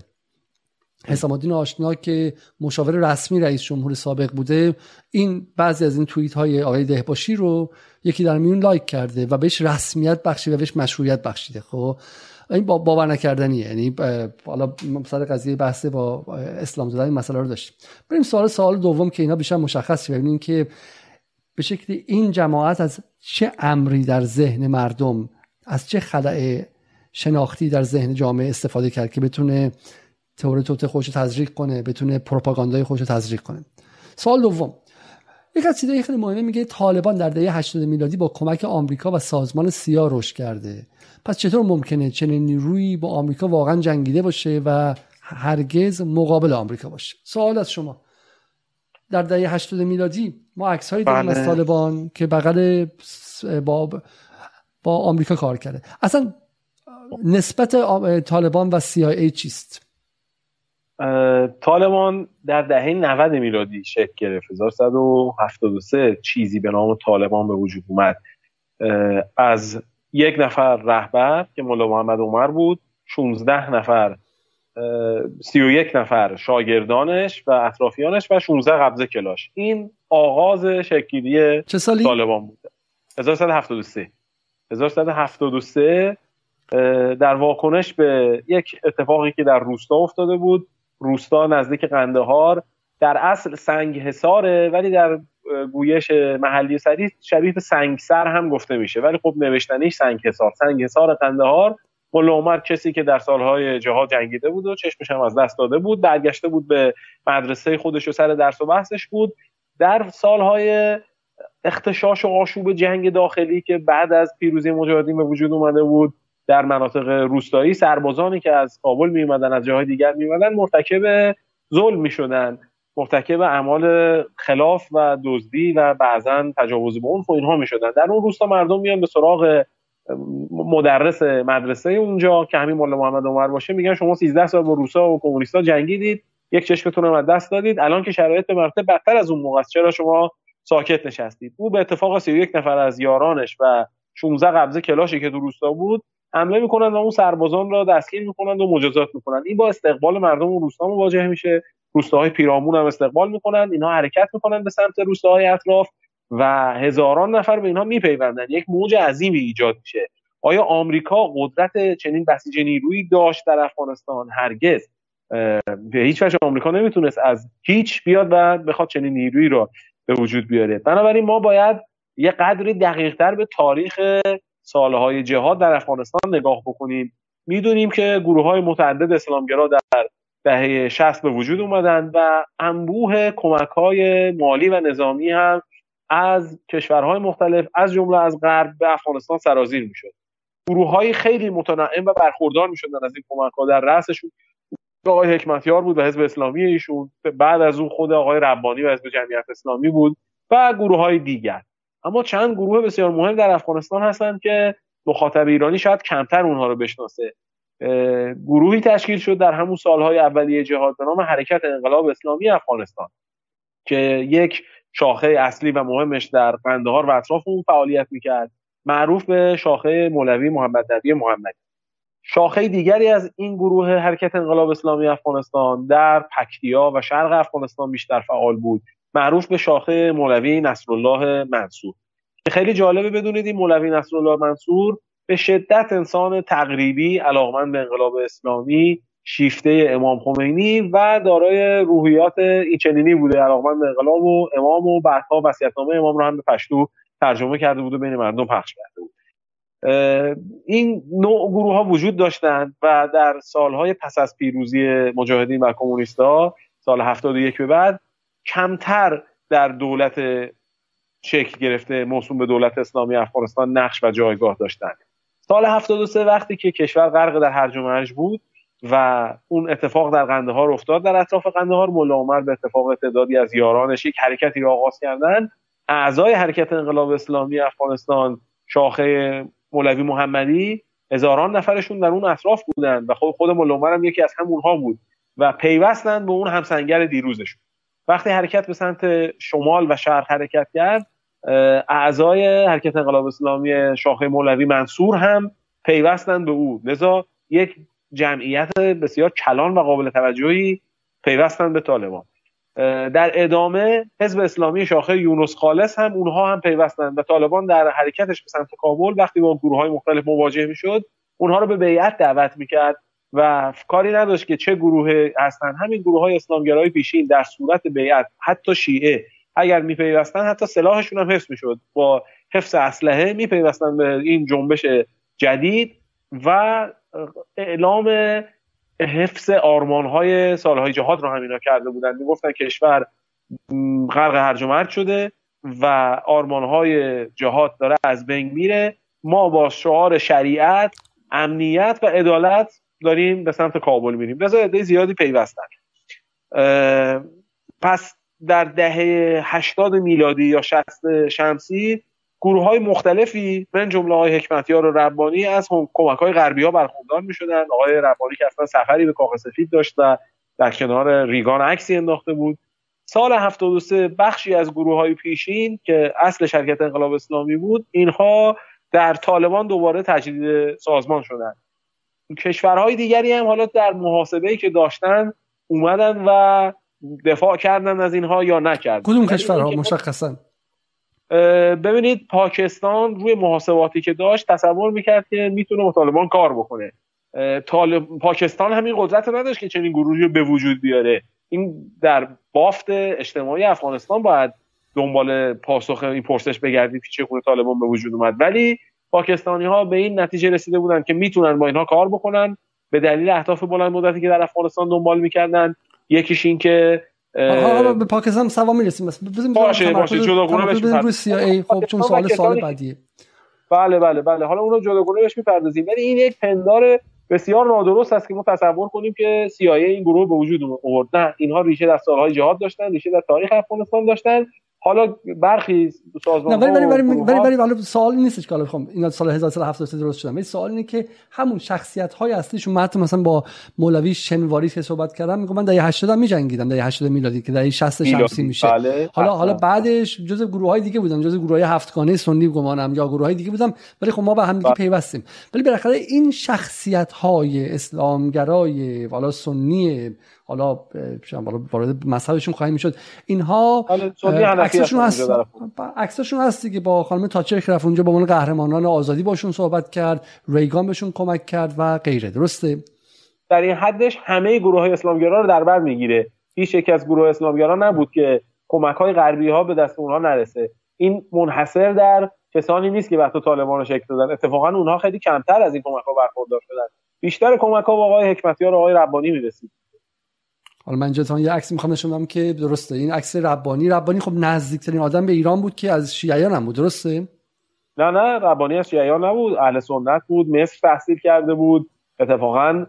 [SPEAKER 1] حسام الدین آشنا که مشاور رسمی رئیس جمهور سابق بوده این بعضی از این توییت های آقای دهباشی رو یکی در میون لایک کرده و بهش رسمیت بخشیده و بهش مشروعیت بخشیده. خب این باور نکردنیه. یعنی حالا مثلا قضیه بحث با اسلام زدن این مسئله رو داشتیم. بریم سوال سوال دوم که اینا بیشتر مشخص ببینیم که به شکلی این جماعت از چه امری در ذهن مردم از چه خلع شناختی در ذهن جامعه استفاده کرد که بتونه تئوری توت خوش تزریق کنه بتونه پروپاگاندای خوش تزریق کنه. سوال دوم. یک از چیزای خیلی مهمه میگه طالبان در دهه 80 میلادی با کمک آمریکا و سازمان سیا رشد کرده. پس چطور ممکنه چنین نیرویی با آمریکا واقعا جنگیده باشه و هرگز مقابل آمریکا باشه؟ سوال از شما. در دهه 80 میلادی ما عکس هایی داریم از بله. طالبان که بغل با با آمریکا کار کرده. اصلا نسبت طالبان و CIA چیست؟
[SPEAKER 2] طالبان در دهه 90 میلادی شکل گرفت. 1173 چیزی به نام طالبان به وجود اومد. از یک نفر رهبر که مولا محمد عمر بود 16 نفر 31 نفر شاگردانش و اطرافیانش و 16 قبضه کلاش. این آغاز شکلی طالبان بود. 1173 1173 در واکنش به یک اتفاقی که در روستا افتاده بود روستا نزدیک قندهار. در اصل سنگ حساره ولی در گویش محلی سری شبیه به سنگسر هم گفته میشه. ولی خب نوشتنیش سنگ حسار سنگ حسار قندهار ملا عمر کسی که در سالهای جهاد جنگیده بود و چشمش هم از دست داده بود برگشته بود به مدرسه خودش و سر درس و بحثش بود. در سالهای اختشاش و آشوب جنگ داخلی که بعد از پیروزی مجاهدین به وجود اومده بود در مناطق روستایی سربازانی که از کابل می از جاهای دیگر می مرتکب ظلم می شدن مرتکب اعمال خلاف و دزدی و بعضا تجاوز به عنف و اینها می شدن در اون روستا مردم میان به سراغ مدرس مدرسه اونجا که همین مولا محمد عمر باشه میگن شما 13 سال با روسا و کمونیستا جنگیدید یک چشمتون رو از دست دادید. الان که شرایط به مرتبه بدتر از اون موقع چرا شما ساکت نشستید؟ او به اتفاق 31 نفر از یارانش و 16 قبضه کلاشی که تو روستا بود حمله می‌کنن و اون سربازان را دستگیر می‌کنند و مجازات می‌کنند. این با استقبال مردم اون روستا مواجه میشه. روستاهای پیرامون هم استقبال می‌کنند. اینها حرکت می‌کنند به سمت روستاهای اطراف و هزاران نفر به اینها میپیوندن یک موج عظیمی ایجاد میشه. آیا آمریکا قدرت چنین بسیج نیرویی داشت در افغانستان؟ هرگز. به هیچ وجه آمریکا نمی‌تونست از هیچ بیاد و بخواد چنین نیرویی رو به وجود بیاره. بنابراین ما باید یه قدری دقیقتر به تاریخ سالهای جهاد در افغانستان نگاه بکنیم می‌دونیم که گروه های متعدد اسلامگرا در دهه 60 به وجود اومدن و انبوه کمک های مالی و نظامی هم از کشورهای مختلف از جمله از غرب به افغانستان سرازیر می‌شد. گروه های خیلی متنعم و برخوردار می‌شدن از این کمک ها در رأسشون آقای حکمتیار بود و حزب اسلامی ایشون بعد از اون خود آقای ربانی و حزب جمعیت اسلامی بود و گروه های دیگر. اما چند گروه بسیار مهم در افغانستان هستند که مخاطب ایرانی شاید کمتر اونها رو بشناسه. گروهی تشکیل شد در همون سالهای اولیه جهاد به نام حرکت انقلاب اسلامی افغانستان که یک شاخه اصلی و مهمش در قندهار و اطراف اون فعالیت می‌کرد. معروف به شاخه مولوی محمد نبی محمدی شاخه دیگری از این گروه حرکت انقلاب اسلامی افغانستان در پکتیا و شرق افغانستان بیشتر فعال بود. معروف به شاخه مولوی نصرالله منصور. خیلی جالبه بدونید این مولوی نصرالله منصور به شدت انسان تقریبی علاقمند به انقلاب اسلامی شیفته امام خمینی و دارای روحیات اینچنینی بوده علاقمند به انقلاب و امام و بعدها وصیت‌نامه امام رو هم به پشتو ترجمه کرده بود و بین مردم پخش کرده بود. این نوع گروه ها وجود داشتند و در سالهای پس از پیروزی مجاهدین و کمونیستا سال 71 به بعد کمتر در دولت شکل گرفته موسوم به دولت اسلامی افغانستان نقش و جایگاه داشتند سال 73 وقتی که کشور غرق در هرج و مرج بود و اون اتفاق در قندهار افتاد در اطراف قندهار ملا عمر به اتفاق تعدادی از یارانش یک حرکتی را آغاز کردن اعضای حرکت انقلاب اسلامی افغانستان شاخه مولوی محمدی هزاران نفرشون در اون اطراف بودن و خود خود ملا هم یکی از همونها بود و پیوستن به اون همسنگر دیروزشون. وقتی حرکت به سمت شمال و شرق حرکت کرد اعضای حرکت انقلاب اسلامی شاخه مولوی منصور هم پیوستن به او. لذا یک جمعیت بسیار کلان و قابل توجهی پیوستن به طالبان. در ادامه حزب اسلامی شاخه یونس خالص هم اونها هم پیوستن و طالبان در حرکتش به سمت کابل وقتی با گروه های مختلف مواجه می‌شد اونها رو به بیعت دعوت می‌کرد. و کاری نداشت که چه گروه هستن. همین گروه های اسلامگرای پیشین در صورت بیعت حتی شیعه اگر میپیوستن حتی سلاحشون هم حفظ می‌شد. با حفظ اسلحه میپیوستن به این جنبش جدید و اعلام حفظ آرمان های سالهای جهاد رو همینا کرده بودن. می‌گفتن کشور غرق هرج و مرج شده و آرمان های جهاد داره از بین میره. ما با شعار شریعت امنیت و عدالت داریم به سمت کابل میریم. لذا عده زیادی پیوستن. پس در دهه 80 میلادی یا 60 شمسی گروه های مختلفی من جمله های حکمتیار و ربانی از کمک های غربی ها برخوردار می شدن آقای ربانی که اصلا سفری به کاخ سفید داشت و در کنار ریگان عکسی انداخته بود. سال 73 بخشی از گروه های پیشین که اصل شرکت انقلاب اسلامی بود اینها در طالبان دوباره تجدید سازمان شدند کشورهای دیگری هم حالا در محاسبه که داشتن اومدن و دفاع کردن از اینها یا نکردن.
[SPEAKER 1] کدوم کشورها مشخصا؟
[SPEAKER 2] ببینید پاکستان روی محاسباتی که داشت تصور می‌کرد که می‌تونه با طالبان کار بکنه. طالب... پاکستان همین قدرت نداشت که چنین گروهی رو به وجود بیاره. این در بافت اجتماعی افغانستان باید دنبال پاسخ این پرسش بگردید که چگونه طالبان به وجود اومد. ولی پاکستانی ها به این نتیجه رسیده بودن که می‌تونن با اینها کار بکنن. به دلیل اهداف بلند مدتی که در افغانستان دنبال می‌کردن یکیش این که
[SPEAKER 1] حالا به پاکستان سوا می‌رسیم.
[SPEAKER 2] باشه باشه جداگونه بهش
[SPEAKER 1] روی سی خب چون سوال سوال بعدیه
[SPEAKER 2] بله بله بله. حالا اون رو جداگونه بهش می‌پردازیم. ولی این یک پندار بسیار نادرست است که ما تصور کنیم که CIA این گروه به وجود آورد. نه اینها ریشه در سالهای جهاد داشتن ریشه در تاریخ افغانستان داشتن. حالا برخی سازمان
[SPEAKER 1] ولی ولی ولی ولی ولی سوال نیستش که حالا بخوام اینا سال 1373 درست شدن ولی سوال اینه که همون شخصیت های اصلیشون من مثلا با مولوی شنواری که صحبت کردم میگم من در 80 می جنگیدم در 80 میلادی که در 60 شمسی میشه
[SPEAKER 2] بله.
[SPEAKER 1] حالا حالا بعدش جزء گروه های دیگه بودن جزء گروه های هفتگانه سنی گمانم یا گروه های دیگه بودم ولی خب ما به هم دیگه بله. پیوستیم ولی بالاخره این شخصیت های اسلامگرای والا سنی حالا وارد مذهبشون خواهیم می‌شد اینها عکسشون هست. عکسشون هست که با خانم تاچر که رفت اونجا با عنوان قهرمانان آزادی باشون صحبت کرد. ریگان بهشون کمک کرد و غیره. درسته؟
[SPEAKER 2] در این حدش همه گروه های اسلامگرا رو در بر می‌گیره. هیچ یک از گروه اسلامگرا نبود که کمک های غربی ها به دست اونها نرسه. این منحصر در کسانی نیست که وقتی طالبان رو شکل دادن. اتفاقا اونها خیلی کمتر از این کمک ها برخوردار شدن. بیشتر کمک ها با آقای حکمتیار و آقای ربانی می‌رسید.
[SPEAKER 1] حالا من اینجا یه عکس می‌خوام نشون بدم که درسته. این عکس ربانی. ربانی خب نزدیکترین آدم به ایران بود که از شیعیان هم بود. درسته؟
[SPEAKER 2] نه نه. ربانی از شیعیان نبود. اهل سنت بود. مصر تحصیل کرده بود. اتفاقا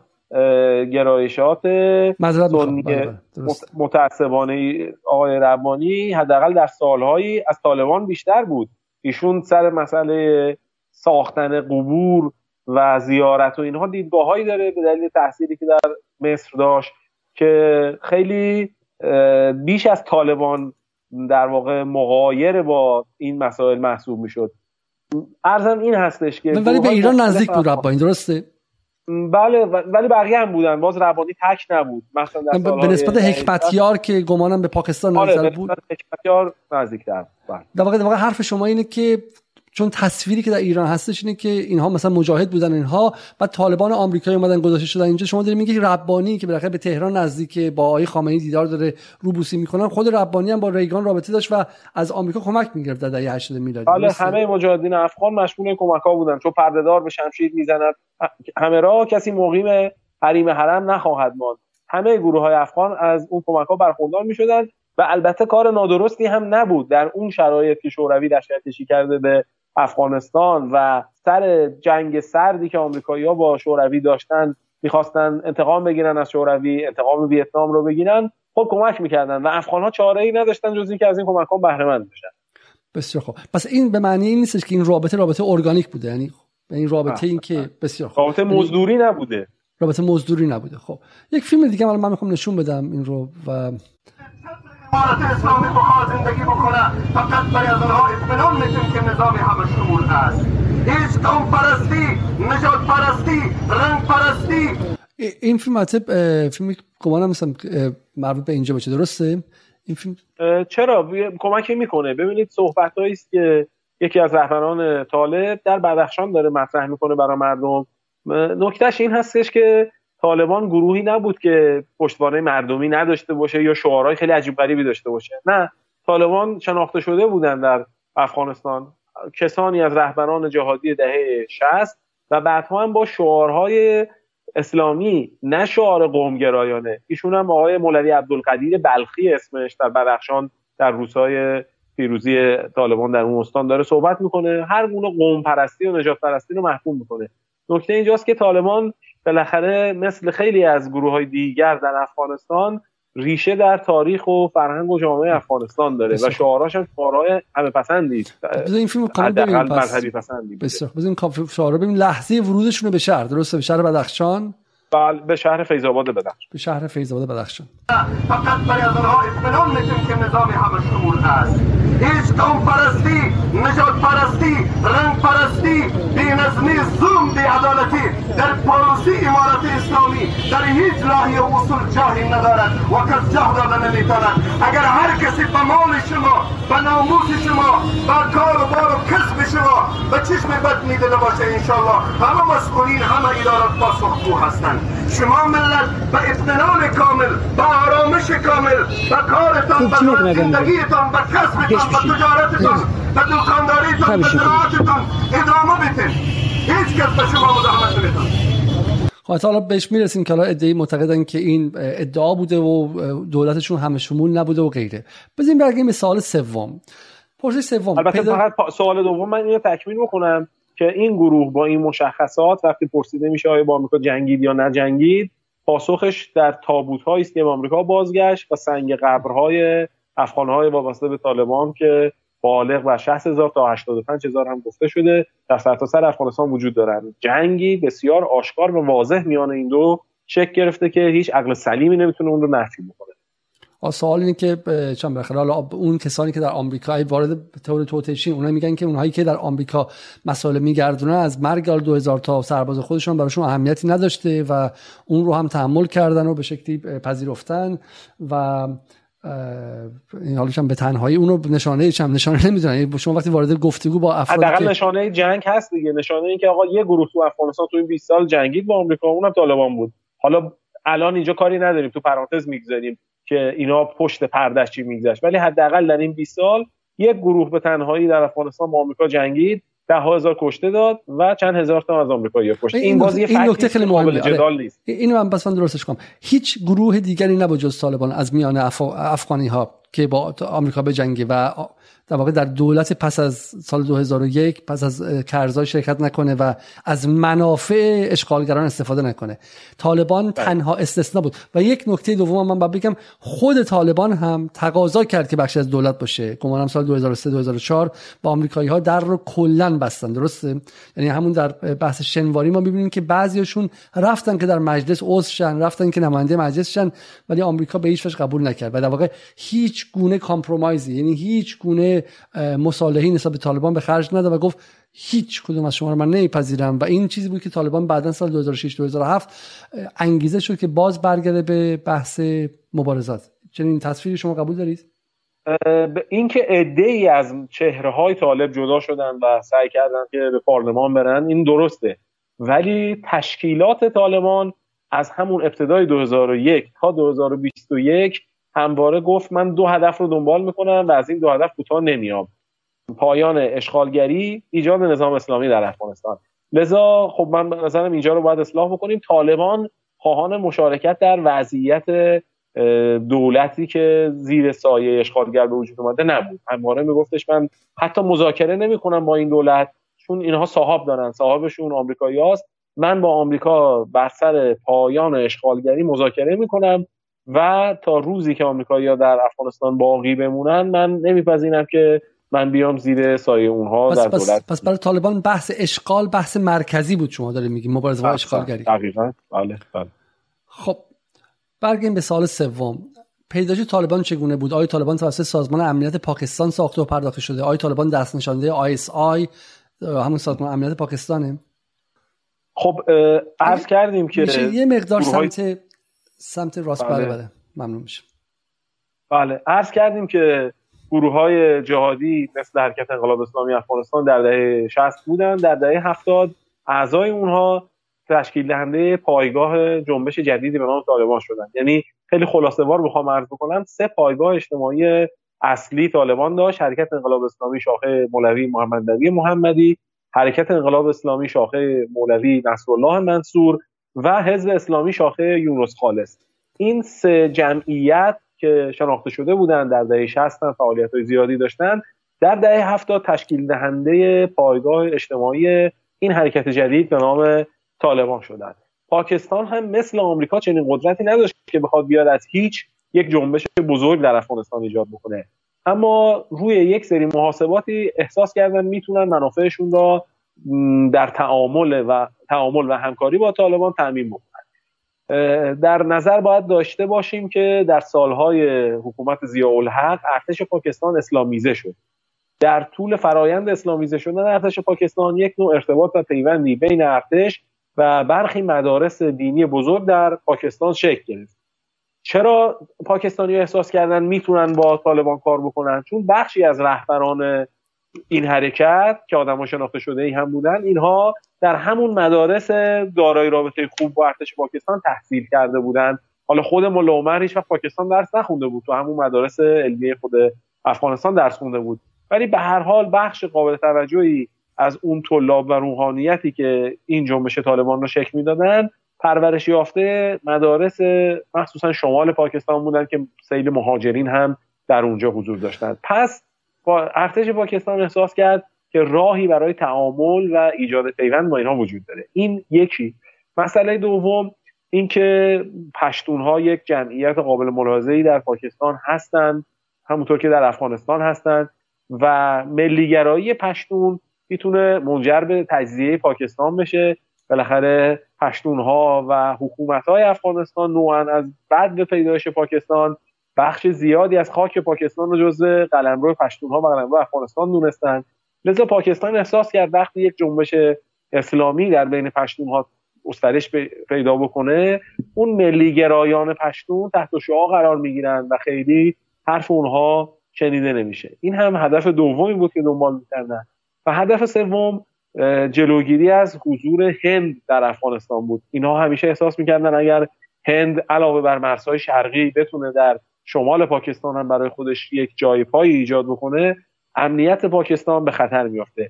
[SPEAKER 2] گرایشات
[SPEAKER 1] بله، بله،
[SPEAKER 2] متعصبانه آقای ربانی حداقل در سالهایی از طالبان بیشتر بود. ایشون سر مسئله ساختن قبور و زیارت و اینها دیدگاههایی داره به دلیل تحصیلی که در مصر داشت. که خیلی بیش از طالبان در واقع مقایر با این مسائل محسوب می‌شد. ارزم این هستش که
[SPEAKER 1] ولی به ایران نزدیک بود ربانی درسته؟
[SPEAKER 2] بله ولی بقیه هم بودن باز ربانی تک نبود. مثلا
[SPEAKER 1] در به نسبت حکمتیار که گمانم به پاکستان
[SPEAKER 2] آره نزدیک بود. حکمتیار نزدیکتر
[SPEAKER 1] بله. در واقع حرف شما اینه که چون تصویری که در ایران هستش اینه که اینها مثلا مجاهد بودن اینها بعد طالبان آمریکایی اومدن گذاشته شدن اینجا. شما دارید میگی ربانی که بالاخره به تهران نزدیک با آقای خامنه‌ای دیدار داره روبوسی می‌کنن خود ربانی هم با ریگان رابطه داشت و از آمریکا کمک می‌گرفت در دهه 80 میلادی.
[SPEAKER 2] بله همه مجاهدین افغان مشمول کمک ها بودن. چون پردهدار به شمشیر می‌زنند همه را کسی مقیم حریم حرم نخواهد ماند. همه گروه های افغان از اون کمک ها برخوردار می‌شدن و البته کار نادرستی هم نبود. در اون شرایط که شوروی دستکشی کرده به افغانستان و سر جنگ سردی که آمریکایی‌ها با شوروی داشتن می‌خواستن انتقام بگیرن از شوروی انتقام ویتنام رو بگیرن خب کمک می‌کردن و افغانها چاره ای نداشتن جز اینکه از این کمک ها بهره مند بشن.
[SPEAKER 1] بسیار خوب. پس این به معنی این نیستش که این رابطه رابطه ارگانیک بوده یعنی این رابطه این که بسیار خوب.
[SPEAKER 2] رابطه یعنی مزدوری نبوده.
[SPEAKER 1] رابطه مزدوری نبوده. خب یک فیلم دیگه من می‌خوام نشون بدم این رو و امارت اسلامی بخواد زندگی بکنه. فقط برای از اونها اطمینان میتیم که نظام همه شمول است. هیچ قوم پرستی نجات پرستی رنگ پرستی این فیلم حتب فیلم گمانم مثلا مربوط به اینجا باشه. درسته؟ این فیلم
[SPEAKER 2] چرا؟ کمک می‌کنه. ببینید صحبت است که یکی از رهبران طالب در بدخشان داره مطرح می‌کنه برای مردم. نکتهش این هستش که طالبان گروهی نبود که پشتوانه مردمی نداشته باشه یا شعارهای خیلی عجیب غریبی داشته باشه. نه طالبان شناخته شده بودن در افغانستان. کسانی از رهبران جهادی دهه 60 و بعدها هم با شعارهای اسلامی نه شعار قومگرایانه. ایشون هم آقای مولوی عبدالقدیر بلخی اسمش در بدخشان در روزهای پیروزی طالبان در اون استان داره صحبت می‌کنه. هر گونه قوم پرستی و نجات پرستی رو محکوم می‌کنه. نکته اینجاست که طالبان بالاخره مثل خیلی از گروه های دیگر در افغانستان ریشه در تاریخ و فرهنگ و جامعه افغانستان داره و شعاراش هم شعارهای همه پسندی.
[SPEAKER 1] این فیلم کامل ببینیم پس. بسیار. بزنین شعارا ببین لحظه ورودشون به شهر درسته؟ به شهر بدخشان؟
[SPEAKER 2] بله به شهر فیض آباد بدخشان.
[SPEAKER 1] به شهر فیض آباد بدخشان.
[SPEAKER 3] فقط برای از آنها اطمینان میتیم که نظام همه شمول است. هیچ قوم پرستی نجات پرستی رنگ پرستی بینظمی ظلم بی عدالتی. در پاروسی امارت اسلامی در هیچ راهی و اصول جاهی ندارد و کس جاه داده نمی‌تواند. اگر هر کسی به مال شما به ناموس شما به کار و بار و کسب شما به چشم بد می‌دیده باشه انشالله همه مسئولین همه ادارات پاسخگو هستند. شما ملت به اطمینان کامل به آرامش کامل به کارتان به زندگیتان به کسبتان به تجارتتان به دکانداریتان به زراعتتان ادامه بدین. هیچ کس به شما مزاحمت
[SPEAKER 1] خب حالا بهش می‌رسیم که حالا ادعی معتقدن که این ادعا بوده و دولتشون همه شمول نبوده و غیره. بزنیم برگردیم به سال سوم. پرسش سوم
[SPEAKER 2] البته پیدا... فقط سوال دوم من اینو تکمیل بکنم که این گروه با این مشخصات وقتی پرسیده میشه آیا با آمریکا جنگید یا نجنگید پاسخش در تابوت است که آمریکا بازگشت و سنگ قبرهای افغانهای وابسته به طالبان که بالغ بر 60 هزار تا 85 هزار هم گفته شده. در سرتاسر سر افغانستان وجود دارن. جنگی بسیار آشکار و واضح میان این دو شکل گرفته که هیچ عقل سلیمی نمی‌تونه اون رو نفی بکنه.
[SPEAKER 1] سوال اینه که چند بخیر حالا اون کسانی که در آمریکا وارد تئوری توتشین اونها میگن که اونهایی که در آمریکا مسائل میگردونن از مرگ 2000 تا سرباز خودشون براشون اهمیتی نداشته و اون رو هم تحمل کردن و به شکلی پذیرفتن و این حالش هم به تنهایی اونو نشانه چم نشانه نمی‌دونن یعنی شما وقتی وارد گفتگو با افراد
[SPEAKER 2] حداقل نشانه جنگ هست دیگه. نشانه این که آقا یه گروه تو افغانستان تو این 20 سال جنگید با آمریکا اونم طالبان بود. حالا الان اینجا کاری نداریم. تو پرانتز می‌گذاریم که اینا پشت پردش چی میگذشت. ولی حداقل در این 20 سال یک گروه به تنهایی در افغانستان با آمریکا جنگید. ده هزار کشته داد و چند هزار تا از آمریکایی کشته. این, بازی
[SPEAKER 1] این نکته خیلی مهمه.
[SPEAKER 2] جدال آره. نیست.
[SPEAKER 1] اینو من بس من درستش کنم. هیچ گروه دیگری نبود جز طالبان از میان افغانی ها که با آمریکا به جنگی و در واقع در دولت پس از سال 2001 پس از کرزای شرکت نکنه و از منافع اشغالگران استفاده نکنه. طالبان بله. تنها استثنا بود. و یک نکته دوم من باید بگم خود طالبان هم تقاضا کرد که بخشی از دولت باشه. گمانم سال 2003 2004 با آمریکایی ها در رو کلا بستن. درسته؟ یعنی همون در بحث شنواری ما می‌بینیم که بعضیاشون رفتن که در مجلس عضو شن رفتن که نماینده مجلس شن ولی آمریکا به هیچ قبول نکرد. و در واقع هیچ گونه کامپرومایزی یعنی هیچ گونه مصالحی نسبت به طالبان به خرج نده و گفت هیچ کدوم از شما رو من نمیپذیرم. و این چیزی بود که طالبان بعدا سال 2006 2007 انگیزه شد که باز برگرده به بحث مبارزات. چنین تصویری شما قبول دارید؟
[SPEAKER 2] این که عده ای از چهره های طالب جدا شدن و سعی کردن که به پارلمان برن این درسته. ولی تشکیلات طالبان از همون ابتدای 2001 تا 2021 همواره گفت من دو هدف رو دنبال می‌کنم و از این دو هدف کوتاه نمیام. پایان اشغالگری ایجاد نظام اسلامی در افغانستان. لذا خب من به نظرم اینجا رو باید اصلاح بکنیم. طالبان خواهان مشارکت در وضعیت دولتی که زیر سایه اشغالگر به وجود اومده نبود. همواره میگفتش من حتی مذاکره نمی‌کنم با این دولت چون اینها صاحب دارن صاحبشون آمریکایی هست من با آمریکا بر سر پایان اشغالگری مذاکره می‌کنم. و تا روزی که آمریکایی‌ها در افغانستان باقی بمونن من نمیپذیرم که من بیام زیر سایه اونها
[SPEAKER 1] پس
[SPEAKER 2] در
[SPEAKER 1] پس
[SPEAKER 2] دولت.
[SPEAKER 1] پس برای طالبان بحث اشغال بحث مرکزی بود شما دارید میگیم مبارزه با اشغالگری.
[SPEAKER 2] دقیقاً. بله بله.
[SPEAKER 1] خب برگردیم به سوال سوم. پیدایش طالبان چگونه بود؟ آیا طالبان توسط سازمان امنیت پاکستان ساخته و پرداخته شده؟ آیا طالبان دست نشانده آی اس آی؟ همون سازمان امنیت پاکستانه.
[SPEAKER 2] خب عرض کردیم که
[SPEAKER 1] یه مقدار سمت سمت راست بله. بله ممنون میشه
[SPEAKER 2] بله. عرض کردیم که گروه های جهادی مثل حرکت انقلاب اسلامی افغانستان در دهه 60 بودن. در دهه 70 اعضای اونها تشکیل دهنده پایگاه جنبش جدیدی به نام طالبان شدن. یعنی خیلی خلاصه وار بخوام عرض بکنم سه پایگاه اجتماعی اصلی طالبان داشت. حرکت انقلاب اسلامی شاخه مولوی محمد محمدی حرکت انقلاب اسلامی شاخه مولوی نصرالله منصور و حزب اسلامی شاخه یونس خالص. این سه جمعیت که شناخته شده بودند در دهه 60 فعالیت های زیادی داشتن در دهه 70 تشکیل دهنده پایگاه اجتماعی این حرکت جدید به نام طالبان شدند پاکستان هم مثل آمریکا چنین قدرتی نداشت که بخواد بیاد از هیچ یک جنبش بزرگ در افغانستان ایجاد بکنه. اما روی یک سری محاسباتی احساس کردن می‌تونن منافعشون را در تعامل و تعامل و همکاری با طالبان تعمین بکنن در نظر باید داشته باشیم که در سالهای حکومت ضیاءالحق ارتش پاکستان اسلامیزه شد. در طول فرایند اسلامیزه شدن ارتش پاکستان یک نوع ارتباط و پیوندی بین ارتش و برخی مدارس دینی بزرگ در پاکستان شکل گرفت. چرا پاکستانی احساس کردن می‌تونن با طالبان کار بکنن؟ چون بخشی از رهبران این حرکت که آدم شناخته شده ای هم بودن اینها در همون مدارس دارای رابطه خوب با ارتش پاکستان تحصیل کرده بودند حالا خود ملا عمر هیچ پاکستان درس نخونده بود تو همون مدارس علمی خود افغانستان درس خونده بود. ولی به هر حال بخش قابل توجهی از اون طلاب و روحانیتی که این جنبش طالبان رو شکل می‌دادن پرورش یافته مدارس مخصوصا شمال پاکستان بودن که سیل مهاجرین هم در اونجا حضور داشتند پس ارتش پاکستان احساس کرد که راهی برای تعامل و ایجاد پیوند با اینها وجود داره. این یکی. مسئله دوم اینکه پشتون ها یک جمعیت قابل ملاحظه‌ای در پاکستان هستند همونطور که در افغانستان هستند و ملیگرایی پشتون می‌تونه منجر به تجزیه پاکستان بشه. بالاخره پشتون ها و حکومت های افغانستان نوعا از بعد به پیدایش پاکستان بخش زیادی از خاک پاکستان رو جزء قلمرو پشتونها و قلمرو افغانستان دونستن. لذا پاکستان احساس کرد وقتی یک جنبش اسلامی در بین پشتونها گسترش پیدا بکنه اون ملی گرایان پشتون تحت شعا قرار می‌گیرن و خیلی حرف اونها شنیده نمیشه. این هم هدف دومی بود که دنبال می‌کردن. و هدف سوم جلوگیری از حضور هند در افغانستان بود. اینها همیشه احساس می‌کردن اگر هند علاوه بر مرزهای شرقی بتونه در شمال پاکستان هم برای خودش یک جای پایی ایجاد بکنه امنیت پاکستان به خطر میافته.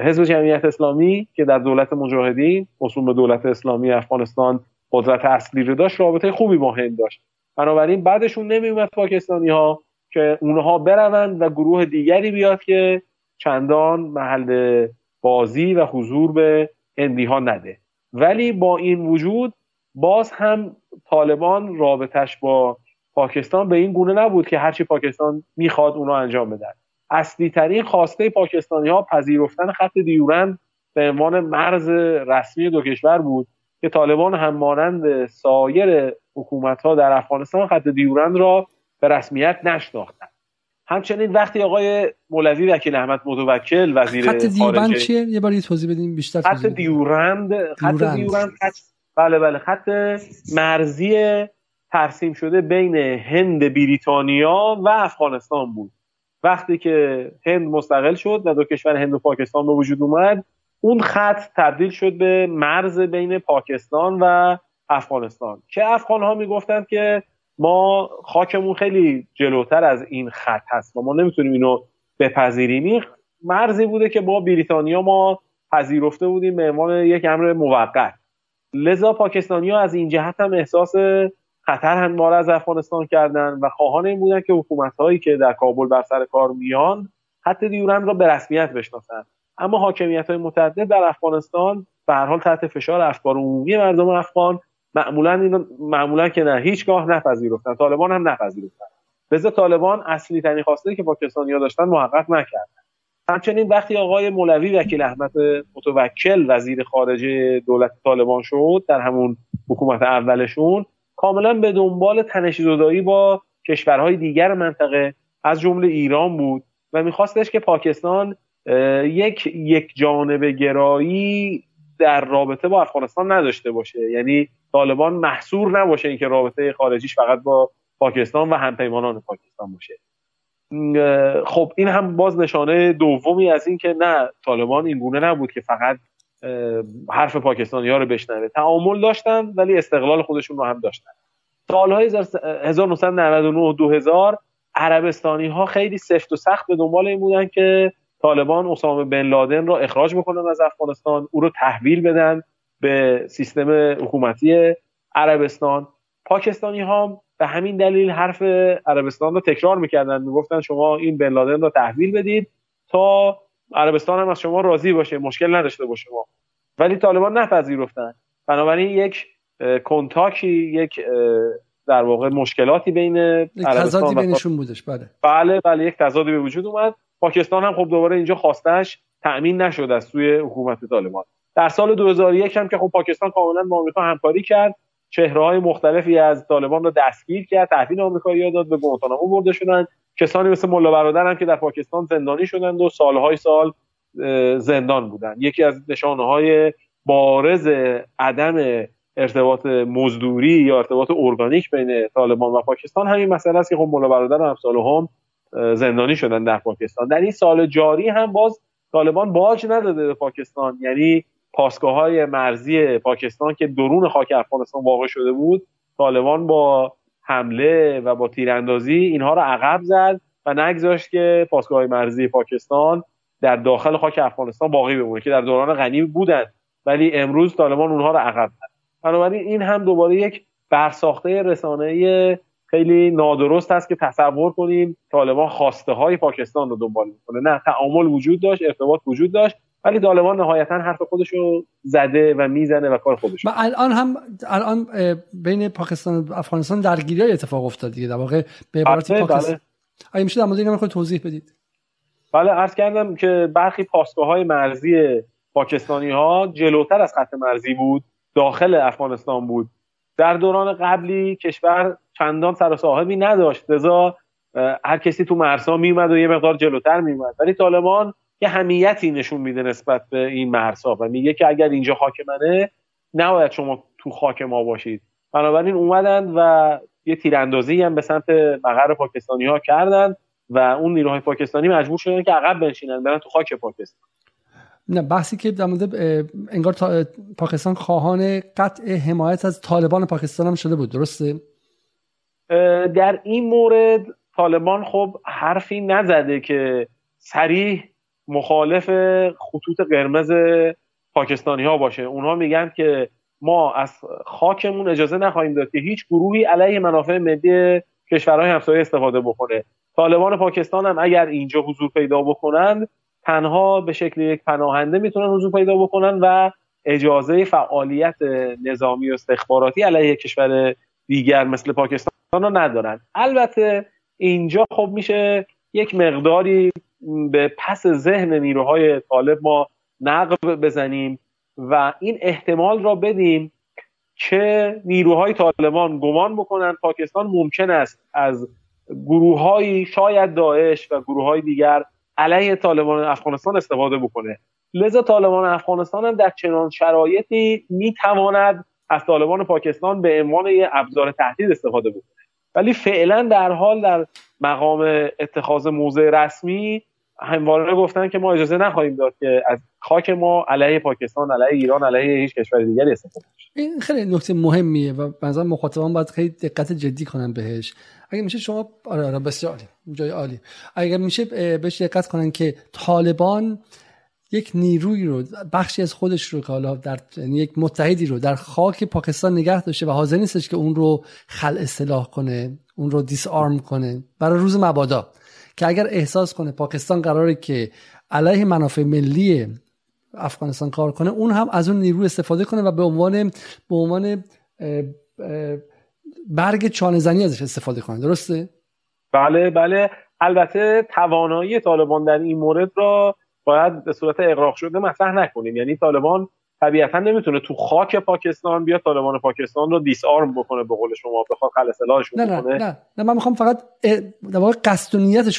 [SPEAKER 2] حزب جمعیت اسلامی که در دولت مجاهدین اصول به دولت اسلامی افغانستان قدرت اصلی رو داشت رابطه خوبی با هند داشت. بنابراین بعدشون نمیومد پاکستانی ها که اونها بروند و گروه دیگری بیاد که چندان محل بازی و حضور به هندی ها نده. ولی با این وجود باز هم طالبان رابطش با پاکستان به این گونه نبود که هرچی پاکستان می‌خواد اونو انجام بدن اصلی ترین خواسته پاکستانی ها پذیرفتن خط دیورند به عنوان مرز رسمی دو کشور بود که طالبان هم مانند سایر حکومت ها در افغانستان خط دیورند را به رسمیت نشناختند. همچنین وقتی آقای مولوی وکیل احمد متوکل وزیر
[SPEAKER 1] خط دیورند چیه؟ یه بار توضیح بدیم بیشتر
[SPEAKER 2] خط دیورند خط دیورند. بله بله خط مرزی ترسیم شده بین هند بریتانیا و افغانستان بود. وقتی که هند مستقل شد و دو کشور هند و پاکستان به وجود اومد اون خط تبدیل شد به مرز بین پاکستان و افغانستان. که افغان ها می‌گفتند که ما خاکمون خیلی جلوتر از این خط هست و ما نمی‌تونیم اینو بپذیریم. مرزی بوده که با بریتانیا ما پذیرفته بودیم به عنوان یک امر موقت. لذا پاکستانی ها از این جهت هم احساس خطر هموار از افغانستان کردن و خواهان این بودن که حکومت هایی که در کابل بر سر کار میان حتی دیورند را به رسمیت بشناسند اما حاکمیت های متعدد در افغانستان به هر حال تحت فشار افکار عمومی مردم افغان معمولا این معمولا که نه هیچگاه نپذیرفتن. طالبان هم نپذیرفتن. لذا طالبان اصلی ترین خواسته که پاکستانی‌ها داشتن محقق نکردن. همچنین وقتی آقای مولوی وکیل احمد متوکل وزیر خارجه دولت طالبان شد در همون حکومت اولشون کاملا به دنبال تنش زدایی با کشورهای دیگر منطقه از جمله ایران بود و میخواستش که پاکستان یک یک جانب گرایی در رابطه با افغانستان نداشته باشه. یعنی طالبان محصور نباشه اینکه رابطه خارجیش فقط با پاکستان و همپیمانان پاکستان باشه. خب این هم باز نشانه دومی از این که نه طالبان این گونه نبود که فقط حرف پاکستانی ها رو بشنوه. تعامل داشتن ولی استقلال خودشون رو هم داشتن. سالهای 1999 2000 عربستانی ها خیلی سفت و سخت به دنبال این بودن که طالبان اسامه بن لادن را اخراج بکنن از افغانستان او رو تحویل بدن به سیستم حکومتی عربستان. پاکستانی ها به همین دلیل حرف عربستان رو تکرار می‌کردن. می‌گفتن شما این بن لادن رو تحویل بدید تا عربستان هم از شما راضی باشه مشکل نداشته باشه شما ولی طالبان نپذیرفتن. بنابراین یک کنتاکی یک در واقع مشکلاتی بین
[SPEAKER 1] عربستان بینشون بودش بله.
[SPEAKER 2] بله بله یک تضادی به وجود اومد. پاکستان هم خب دوباره اینجا خواستش تأمین نشد از سوی حکومت طالبان. در سال 2001 هم که خب پاکستان کاملا با آمریکا همکاری کرد چهره های مختلفی از طالبان رو دستگیر کرد تحویل آمریکایی داد به گوانتانامو برده شدن. کسانی مثل ملا هم که در پاکستان زندانی شدند و سالهای سال زندان بودند. یکی از نشانه بارز عدم ارتباط مزدوری یا ارتباط ارگانیک بین طالبان و پاکستان همین مسئله است که خب ملا برادر هم سال هم زندانی شدن در پاکستان. در این سال جاری هم باز طالبان باج نداده به پاکستان. یعنی پاسگاه های مرزی پاکستان که درون خاک افغانستان واقع شده بود طالبان با حمله و با تیراندازی اینها را عقب زد و نگذاشت که پاسگاه مرزی پاکستان در داخل خاک افغانستان باقی بمونه که در دوران غنی بودند ولی امروز طالبان اونها را عقب زد. بنابراین این هم دوباره یک برساخته رسانه خیلی نادرست است که تصور کنیم طالبان خواسته های پاکستان رو دنبال می‌کنه. نه تعامل وجود داشت ارتباط وجود داشت. ولی طالبان نهایتا حرف خودش رو زده و می‌زنه و کار خودش
[SPEAKER 1] و الان هم الان بین پاکستان و افغانستان درگیری های اتفاق افتاد دیگه. در واقع به عبارت
[SPEAKER 2] بله،
[SPEAKER 1] پاکستان بله. میشه در مورد اینا توضیح بدید.
[SPEAKER 2] بله عرض کردم که برخی پاسگاه های مرزی پاکستانی ها جلوتر از خط مرزی بود داخل افغانستان بود. در دوران قبلی کشور چندان سر و صاحبی نداشت. لذا هر کسی تو مرزها میومد و یه مقدار جلوتر میومد ولی طالبان یه همیتی نشون میده نسبت به این مرزها. و میگه که اگر اینجا خاک منه نباید شما تو خاک ما باشید. بنابراین اومدن و یه تیراندازی هم به سمت مقر پاکستانی ها کردن و اون نیروهای پاکستانی مجبور شدن که عقب بنشینن برن تو خاک پاکستان.
[SPEAKER 1] نه بحثی که در مورد انگار پاکستان خواهان قطع حمایت از طالبان پاکستان هم شده بود. درسته؟
[SPEAKER 2] در این مورد طالبان خب حرفی نزده که سریح مخالف خطوط قرمز پاکستانی ها باشه. اونها میگن که ما از خاکمون اجازه نخواهیم داد که هیچ گروهی علیه منافع ملی کشورهای همسایه استفاده بکنه. طالبان پاکستان هم اگر اینجا حضور پیدا بکنند تنها به شکل یک پناهنده می‌تونن حضور پیدا بکنن و اجازه فعالیت نظامی و استخباراتی علیه کشور دیگر مثل پاکستان رو ندارن. البته اینجا خب میشه یک مقداری به پس ذهن نیروهای طالب ما نقب بزنیم و این احتمال را بدیم که نیروهای طالبان گمان بکنن پاکستان ممکن است از گروههایی شاید داعش و گروه های دیگر علیه طالبان افغانستان استفاده بکنه. لذا طالبان افغانستان هم در چنان شرایطی می‌تواند از طالبان پاکستان به عنوان یه ابزار تهدید استفاده بکنه. ولی فعلا در حال در مقام اتخاذ موضع رسمی همواره گفتن که ما اجازه نخواهیم داد که از خاک ما علیه پاکستان علیه ایران علیه هیچ کشور دیگری استفاده
[SPEAKER 1] این خیلی نکته مهمیه و بنظر مخاطبان باید خیلی دقت جدی کنن بهش. اگه میشه شما آره آره بسیار عالی جای عالی. اگر میشه بهش دقت کنن که طالبان یک نیروی رو بخشی از خودش رو که حالا در یعنی یک متحدی رو در خاک پاکستان نگه داشته و حاضر نیستش که اون رو خل اصلاح کنه اون رو دیس آرم کنه. برای روز مبادا. که اگر احساس کنه پاکستان قراره که علیه منافع ملی افغانستان کار کنه اون هم از اون نیرو استفاده کنه و به عنوان به عنوان برگ چانه زنی ازش استفاده کنه. درسته؟
[SPEAKER 2] بله بله. البته توانایی طالبان در این مورد را باید به صورت اقراق شده مطرح نکنیم. یعنی طالبان طبیعتا نمی‌تونه تو خاک پاکستان بیا طالبان پاکستان رو دیس آرم بکنه به قول شما بخواد خل اصلاحشون
[SPEAKER 1] نه
[SPEAKER 2] بکنه.
[SPEAKER 1] نه, نه نه من می‌خوام فقط در واقع قصد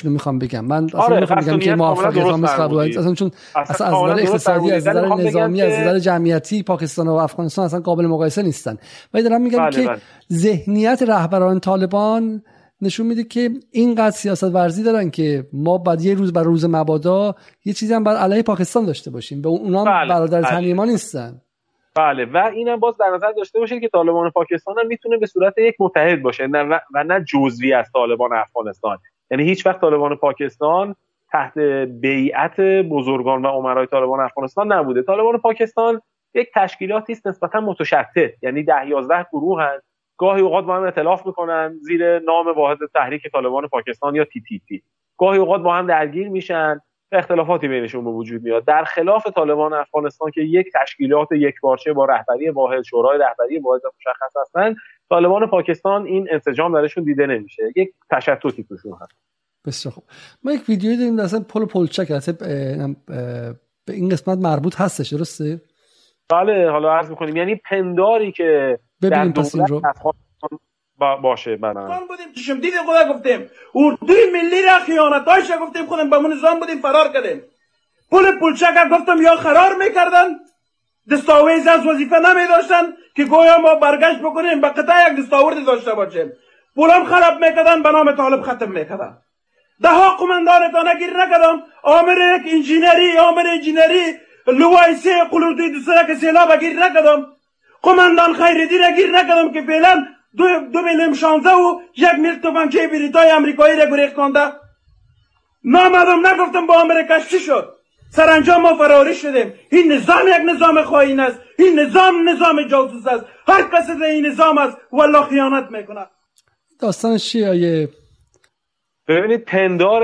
[SPEAKER 1] رو می‌خوام بگم. من اصلا آره می‌خوام بگم که موافقت هم اصلا چون اصلا از نظر اقتصادی از نظر نظامی از نظر جمعیتی پاکستان و افغانستان اصلا قابل مقایسه نیستن. ولی دارم میگم بله که بله. ذهنیت رهبران طالبان نشون میده که اینقدر سیاست ورزی دارن که ما بعد یه روز بر روز مبادا یه چیزی هم بعد علیه پاکستان داشته باشیم به اونا بله، برادر بله. ما نیستن.
[SPEAKER 2] بله و اینم باز در نظر داشته باشید که طالبان پاکستان هم می‌تونه به صورت یک متحد باشه نه و نه جزوی از طالبان افغانستان. یعنی هیچ وقت طالبان پاکستان تحت بیعت بزرگان و عمرای طالبان افغانستان نبوده. طالبان پاکستان یک تشکیلاتی است نسبتا متشتت یعنی ده 11 گروه هست گاهی اوقات با هم اطلاف می‌کنن زیر نام واحد تحریک طالبان پاکستان یا تی تی تی. گاهی اوقات با هم درگیر میشن اختلافاتی بینشون به وجود میاد. در خلاف طالبان افغانستان که یک تشکیلات یک بارچه با رهبری واحد شورای رهبری واحد مشخص هستن طالبان پاکستان این انسجام درشون دیده نمیشه. یک تشتتی توشون هست.
[SPEAKER 1] بسیار خوب. ما یک ویدیویی داریم اصلا پل پلچک به این قسمت مربوط هستش درسته؟
[SPEAKER 2] بله حالا عرض می‌کنیم. یعنی پنداری که
[SPEAKER 1] ببینیم پس این رو
[SPEAKER 2] با باشه من
[SPEAKER 3] بودیم چشم دید خدا گفتیم. اردوی ملی را خیانتاش گفتیم؟ خودم به نظام بودیم فرار کردیم. پول پولچک گفتم یا خرار می‌کردن؟ دستاویز از وظیفه نمی داشتن که گویا ما برگشت بکنیم به قطع یک دستاورد داشته باشیم. پولم خراب می‌کردن به نام طالب ختم می‌کردن. ده ها قماندان نگیر نکردم. آمر یک انجینری آمر انجینری لوای سه قلوتی دوسره که سیلاب گیر نکردم. قماندان خیردی را گیر نکردم که فعلا دو, دو میلیون شانزه و یک میل توفنچه بریتای امریکایی را گریخ کنده نامدم نگفتم با امریکا چی شد سرانجام ما فراری شدیم این نظام یک نظام خواهین است این نظام نظام جاسوس است هر کس این نظام است والله خیانت می‌کنه
[SPEAKER 1] داستان چیه
[SPEAKER 2] ببینید پندار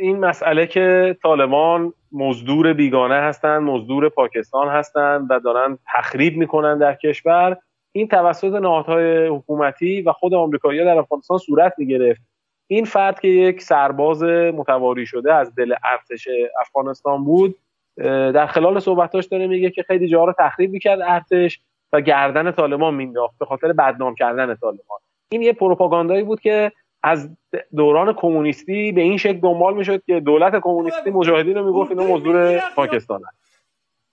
[SPEAKER 2] این مسئله که طالبان مزدور بیگانه هستند مزدور پاکستان هستند و دارن تخریب می‌کنن در کشور این توسط نهادهای حکومتی و خود آمریکایی‌ها در افغانستان صورت می‌گرفت. این فرد که یک سرباز متواری شده از دل ارتش افغانستان بود در خلال صحبتاش داره میگه که خیلی جاها رو تخریب می‌کرد ارتش و گردن طالبان مینداخت به خاطر بدنام کردن طالبان. این یه پروپاگاندایی بود که از دوران کمونیستی به این شکل دنبال می‌شد که دولت کمونیستی مجاهدین رو می‌گفت اینا مزدور پاکستان هست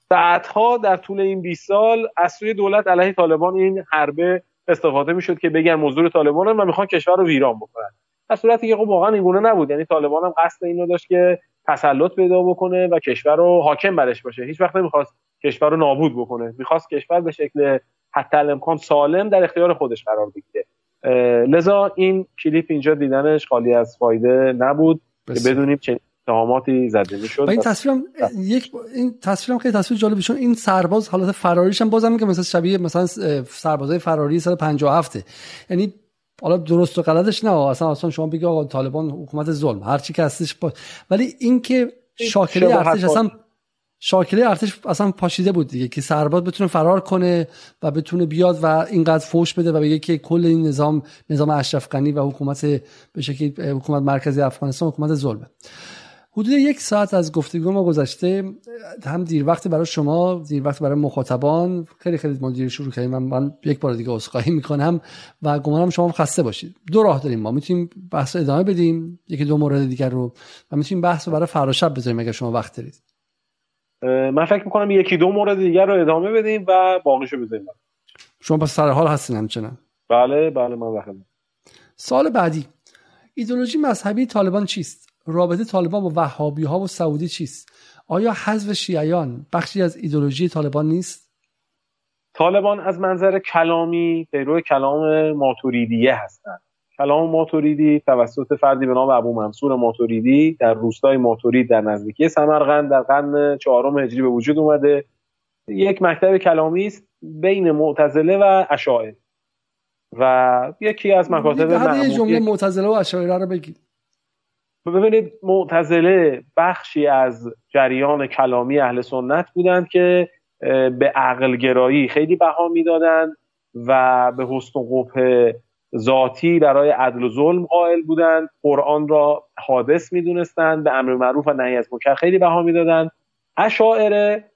[SPEAKER 2] بعدها در طول این 20 سال از سوی دولت علیه طالبان این حربه استفاده می‌شد که بگن مزدور طالبان و می‌خوان کشور رو ویران بکنن. در صورتی که خب واقعا این گونه نبود. یعنی طالبان هم قصد اینو داشت که تسلط پیدا بکنه و کشور رو حاکم برش باشه. هیچ وقت نمی‌خواست کشور رو نابود بکنه. می‌خواست کشور به شکل حتی امکان سالم در اختیار خودش قرار بگیره. لذا این کلیپ اینجا دیدنش خالی از فایده نبود که بدونیم چه اتهاماتی زده می‌شد.
[SPEAKER 1] این تصویرم یک این تصویرم خیلی تصویر جالبی چون این سرباز حالت فراریش هم بازم که مثلا شبیه مثلا سربازای فراری سال 57 یعنی حالا درست و غلطش نه اصلا اصلا شما بگی آقا طالبان حکومت ظلم هر چی که هستش با... ولی اینکه شاکله ارتش اصلا شاکله ارتش اصلا پاشیده بود دیگه که سرباز بتونه فرار کنه و بتونه بیاد و اینقدر فوش بده و بگه که کل این نظام نظام اشرف غنی و حکومت به شکلی حکومت مرکزی افغانستان حکومت ظلمه. حدود یک ساعت از گفتگو ما گذشته هم دیر وقت برای شما دیر وقت برای مخاطبان. خیلی خیلی ما دیر شروع کردیم. من, من یک بار دیگه عذرخواهی می‌کنم و گمانم شما خسته باشید. دو راه داریم ما. می‌تونیم بحث ادامه بدیم. یکی دو مورد دیگر رو. و می‌تونیم بحث رو برای فردا شب بذاریم اگر شما وقت دارید.
[SPEAKER 2] من فکر می‌کنم یکی دو مورد دیگر رو ادامه بدیم و باقیشو بذاریم.
[SPEAKER 1] شما پس سر حال هستین همچنان؟
[SPEAKER 2] بله بله من وقت
[SPEAKER 1] سال بعدی. ایدولوژی مذهبی طالبان چیست؟ رابطه طالبان با وهابی ها و سعودی چیست؟ آیا حذف شیعیان بخشی از ایدولوژی طالبان نیست؟
[SPEAKER 2] طالبان از منظر کلامی پیرو کلام ماتوریدیه هستند. کلام ماتوریدی توسط فردی به نام ابو منصور ماتوریدی در روستای ماتورید در نزدیکی سمرقند در قرن چهارم هجری به وجود اومده. یک مکتب کلامی است بین معتزله و اشاعره. و یکی از مکاتب
[SPEAKER 1] جمله معتزله و اشاعره رو بگید.
[SPEAKER 2] ببینید معتزله بخشی از جریان کلامی اهل سنت بودند که به عقل گرایی خیلی بها می‌دادند و به حسن و قبح ذاتی برای عدل و ظلم قائل بودند. قرآن را حادث می‌دونستند به امر معروف و نهی از منکر خیلی بها می‌دادند. اشاعره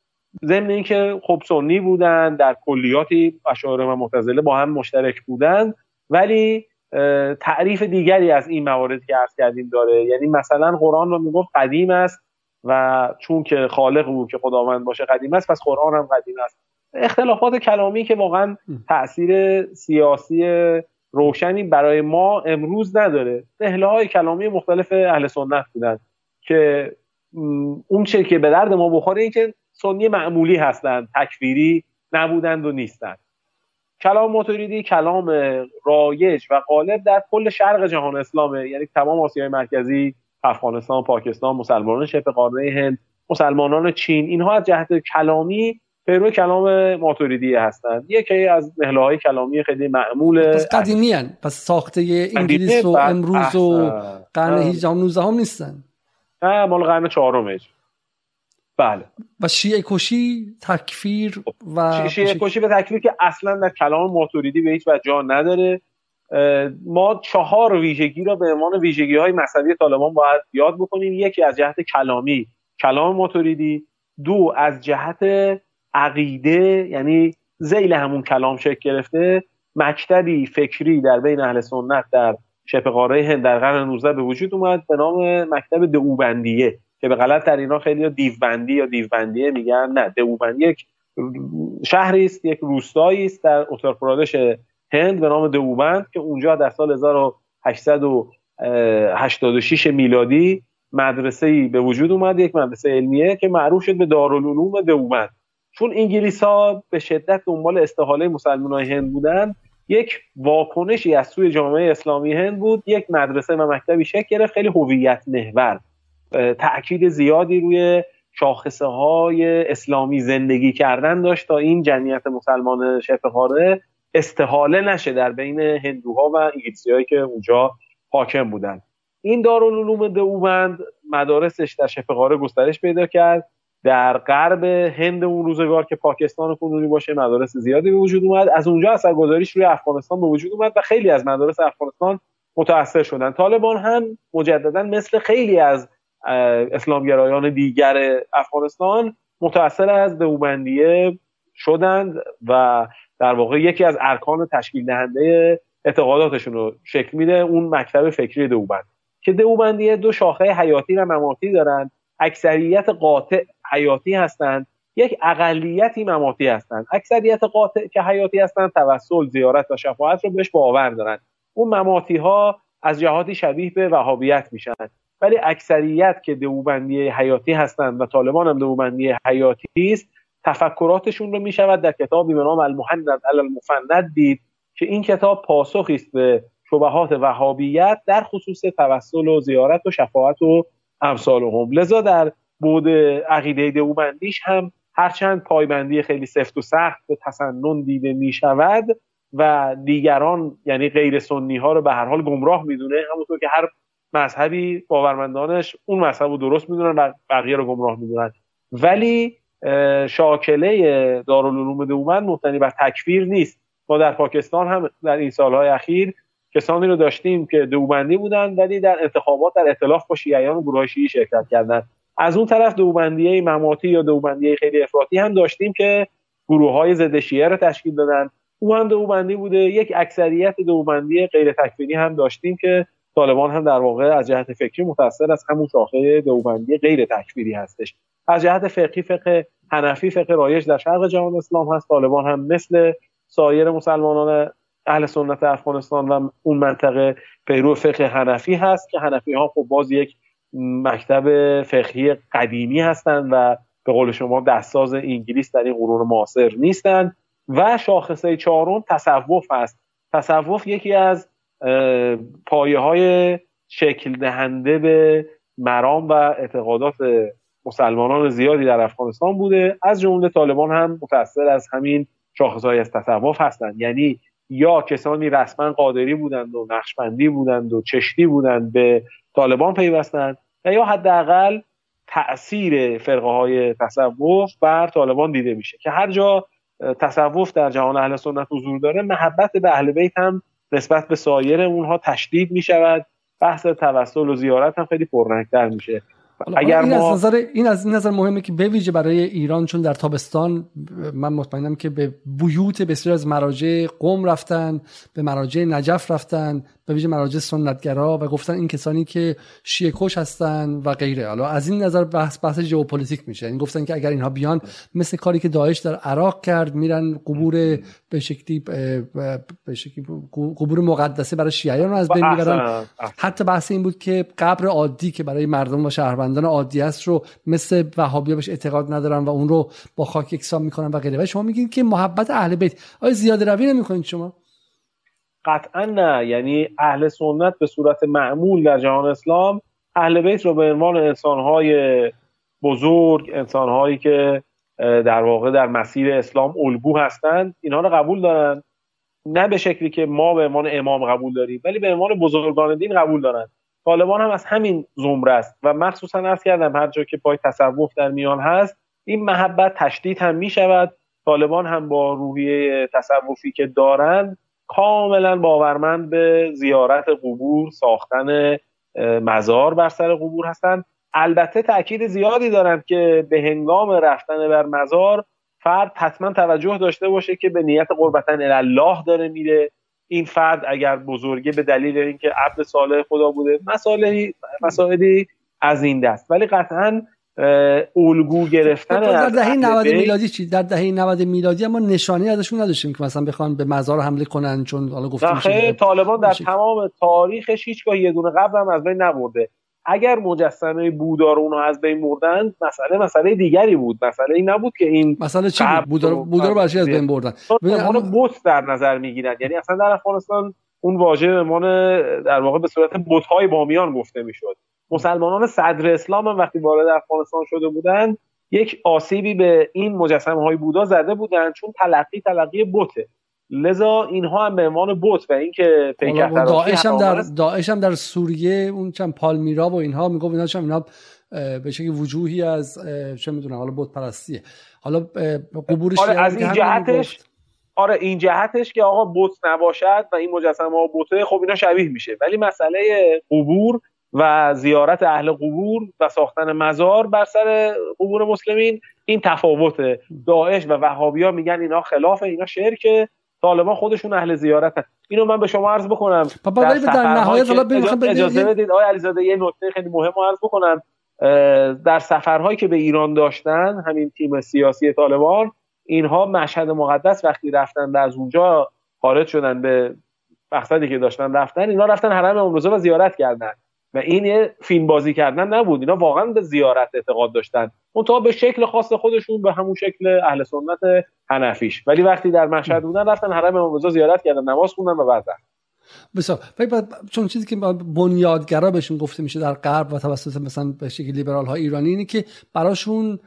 [SPEAKER 2] ضمن اینکه خب سنی بودند در کلیاتی اشاعره و معتزله با هم مشترک بودند ولی تعریف دیگری از این مواردی که عرض کردیم داره. یعنی مثلا قرآن رو می‌گفت قدیم است و چون که خالق او که خداوند باشه قدیم است پس قرآن هم قدیم است. اختلافات کلامی که واقعا تاثیر سیاسی روشنی برای ما امروز نداره. نهله های کلامی مختلف اهل سنت بودن که اون چه که به درد ما بخوره این که سنی معمولی هستند تکفیری نبودند و نیستند کلام موتوریدی کلام رایج و غالب در کل شرق جهان اسلامه. یعنی تمام آسیای مرکزی افغانستان پاکستان مسلمانان شبه قاره هند مسلمانان چین اینها از جهت کلامی پیرو کلام ماتوریدی هستند یکی از نهله های کلامی خیلی معمول
[SPEAKER 1] پس قدیمی هن. پس ساخته انگلیس و امروز و قرن 18 19 هم نیستن؟
[SPEAKER 2] نه مال قرن چهارم بله.
[SPEAKER 1] و شیعه کشی تکفیر و
[SPEAKER 2] شیعه کشی به تکفیر که اصلا در کلام ماتوریدی به هیچ وجه جا نداره. ما چهار ویژگی را به عنوان ویژگی های مذهبی طالبان باید یاد بکنیم. یکی از جهت کلامی کلام ماتوریدی. دو از جهت عقیده یعنی زیل همون کلام شکل گرفته مکتبی فکری در بین اهل سنت در شبه قاره هند در قرن 19 به وجود اومد به نام مکتب دوبندیه که به غلط در اینا خیلی دیوبندی یا دیوبندیه میگن. نه دوبندی یک شهری است یک روستایی است در اتر پرادش هند به نام دوبند که اونجا در سال 1886 میلادی مدرسه به وجود اومد یک مدرسه علمیه که معروف شد به دارالعلوم دوبند چون انگلیس ها به شدت دنبال استحاله مسلمان هند بودن یک واکنشی از سوی جامعه اسلامی هند بود یک مدرسه و مکتبی شکل گرفت خیلی هویت محور. تاکید زیادی روی شاخصه های اسلامی زندگی کردن داشت تا این جمعیت مسلمان شبه قاره استحاله نشه در بین هندوها و انگلیسی هایی که اونجا حاکم بودن. این دارالعلوم دوبند مدارسش در شبه گسترش پیدا کرد. در غرب هند اون روزگار که پاکستان کنونی باشه مدارس زیادی به وجود اومد. از اونجا اثرگذاریش روی افغانستان به وجود اومد و خیلی از مدارس افغانستان متاثر شدن. طالبان هم مجددا مثل خیلی از اسلامگرایان دیگر افغانستان متاثر از دوبندیه شدند و در واقع یکی از ارکان تشکیل دهنده اعتقاداتشون رو شکل میده اون مکتب فکری دوبند. که دوبندیه دو شاخه حیاتی و مماتی دارند اکثریت قاطع حیاتی هستند یک اقلیتی مماتی هستند. اکثریت قاطع که حیاتی هستند توسل زیارت و شفاعت رو بهش باور دارند اون مماتی ها از جهاتی شبیه به وهابیت میشن. ولی اکثریت که دوبندی حیاتی هستند و طالبان هم دوبندی حیاتی است تفکراتشون رو می‌شود در کتابی به نام المهند المفند دید که این کتاب پاسخی است به شبهات وهابیت در خصوص توسل و زیارت و شفاعت و امثال هم. لذا در بود عقیده دوبندیش هم هرچند پایبندی خیلی سفت و سخت به تسنن دیده می شود و دیگران یعنی غیر سنی ها رو به هر حال گمراه می‌دونه همونطور که هر مذهبی باورمندانش اون مذهب رو درست می‌دونن و بقیه رو گمراه می‌دونن. ولی شاکله دارالعلوم دومند مبتنی بر تکفیر نیست. ما در پاکستان هم در این سالهای اخیر کسانی رو داشتیم که دوبندی بودن ولی در انتخابات در اطلاف با شیعیان و گروه شیعی شرکت کردند از اون طرف دوبندیه مماتی یا دوبندیه خیلی افراطی هم داشتیم که گروه های ضد شیعه رو تشکیل دادن. او هم دوبندی بوده. یک اکثریت دوبندی غیر تکفیری هم داشتیم که طالبان هم در واقع از جهت فکری متأثر از همون شاخه دوبندی غیر تکفیری هستش. از جهت فقهی فقه حنفی فقه رایج در شرق جهان اسلام هست. طالبان هم مثل سایر مسلمانان اهل سنت افغانستان و اون منطقه پیرو فقه حنفی هست که حنفی ها خب باز یک مکتب فقهی قدیمی هستند و به قول شما دستساز انگلیس در این قرون معاصر نیستند و شاخصه چهارم تصوف هست. تصوف یکی از پایه های شکل دهنده به مرام و اعتقادات مسلمانان زیادی در افغانستان بوده. از جمله طالبان هم متأثر از همین شاخصهای از تصوف هستند یعنی یا کسانی رسما قادری بودند و نقشبندی بودند و چشتی بودند به طالبان پیوستند و یا حداقل تاثیر فرقه های تصوف بر طالبان دیده میشه که هر جا تصوف در جهان اهل سنت حضور داره محبت به اهل بیت هم نسبت به سایر اونها تشدید می شود بحث توسل و زیارت هم خیلی پررنگتر میشه.
[SPEAKER 1] اگر این از نظر این از نظر مهمه که به ویژه برای ایران چون در تابستان من مطمئنم که به بیوت بسیار از مراجع قم رفتن به مراجع نجف رفتن به ویژه مراجع سنتگرا و گفتن این کسانی که شیعه کش هستن و غیره. حالا از این نظر بحث بحث ژئوپلیتیک میشه. این گفتن که اگر اینها بیان مثل کاری که داعش در عراق کرد میرن قبور به شکلی به شکلی قبور مقدسه برای شیعیان رو از بین می‌برن. حتی بحث این بود که قبر عادی که برای مردم و شهروندان عادی است رو مثل وهابیا بهش اعتقاد ندارن و اون رو با خاک یکسان می‌کنن و غیره. و شما میگین که محبت اهل بیت. آیا زیاده روی نمی‌کنید شما؟
[SPEAKER 2] قطعا نه. یعنی اهل سنت به صورت معمول در جهان اسلام اهل بیت رو به عنوان انسانهای بزرگ انسانهایی که در واقع در مسیر اسلام الگو هستند اینها رو قبول دارن. نه به شکلی که ما به عنوان امام قبول داریم ولی به عنوان بزرگان دین قبول دارن. طالبان هم از همین زمره است و مخصوصا عرض کردم هر جا که پای تصوف در میان هست این محبت تشدید هم می شود طالبان هم با روحیه تصوفی که دارند کاملا باورمند به زیارت قبور ساختن مزار بر سر قبور هستند البته تاکید زیادی دارند که به هنگام رفتن بر مزار فرد حتما توجه داشته باشه که به نیت قربتن الله داره میره. این فرد اگر بزرگه به دلیل اینکه عبد صالح خدا بوده مسائلی مسائلی از این دست. ولی قطعا الگو گرفتن
[SPEAKER 1] در دهه 90 میلادی چی؟ در دهه 90 میلادی اما نشانی ازشون نداشتیم که مثلا بخوان به مزار حمله کنن چون حالا گفتم
[SPEAKER 2] میشه طالبان در تمام تاریخش هیچگاه یه دونه قبر هم از بین نبرده. اگر مجسمه بودا رو اونها از بین بردن مسئله مسئله دیگری بود. مسئله این نبود که این
[SPEAKER 1] مسئله چی بود؟ بودا رو بودا رو از بین بردن؟
[SPEAKER 2] اون بوت در نظر می‌گیرن. یعنی اصلا در افغانستان اون واژه به در واقع به صورت بت‌های بامیان گفته می‌شد. مسلمانان صدر اسلام هم وقتی وارد افغانستان شده بودند یک آسیبی به این مجسمه های بودا زده بودند چون تلقی تلقی بوته لذا اینها هم به عنوان بوت و اینکه
[SPEAKER 1] پیکر داعش هم در داعش هم در سوریه اون چند پالمیرا و اینها می‌گفت اینا چند اینا به شکلی وجوهی از چه می‌دونم حالا بت پرستیه. حالا قبور
[SPEAKER 2] آره از این جهتش آره این جهتش که آقا بت نباشد و این مجسمه ها بوته خب اینا شبیه میشه. ولی مسئله قبور و زیارت اهل قبور و ساختن مزار بر سر قبور مسلمین این تفاوت داعش و وهابیا میگن اینا خلاف اینا شرک طالبان خودشون اهل زیارت هست اینو من به شما عرض بکنم.
[SPEAKER 1] در, در نهایت
[SPEAKER 2] اجازه بدید. آقای علیزاده یه نکته خیلی مهم عرض بکنم. در سفرهایی که به ایران داشتن همین تیم سیاسی طالبان اینها مشهد مقدس وقتی رفتن از اونجا خارج شدن به مقصدی که داشتن رفتن اینا رفتن حرم امروزه و زیارت کردن. و این یه فیلم بازی کردن نبود. اینا واقعا به زیارت اعتقاد داشتن. اون به شکل خاص خودشون به همون شکل اهل سنت حنفیش. ولی وقتی در مشهد بودن رفتن حرم امام رضا زیارت کردن نماز خوندن و بعد
[SPEAKER 1] بسیار. چون چیزی که بنیادگرا بهشون گفته میشه در غرب و توسط مثلا به شکل لیبرال ها ایرانی اینه که براشون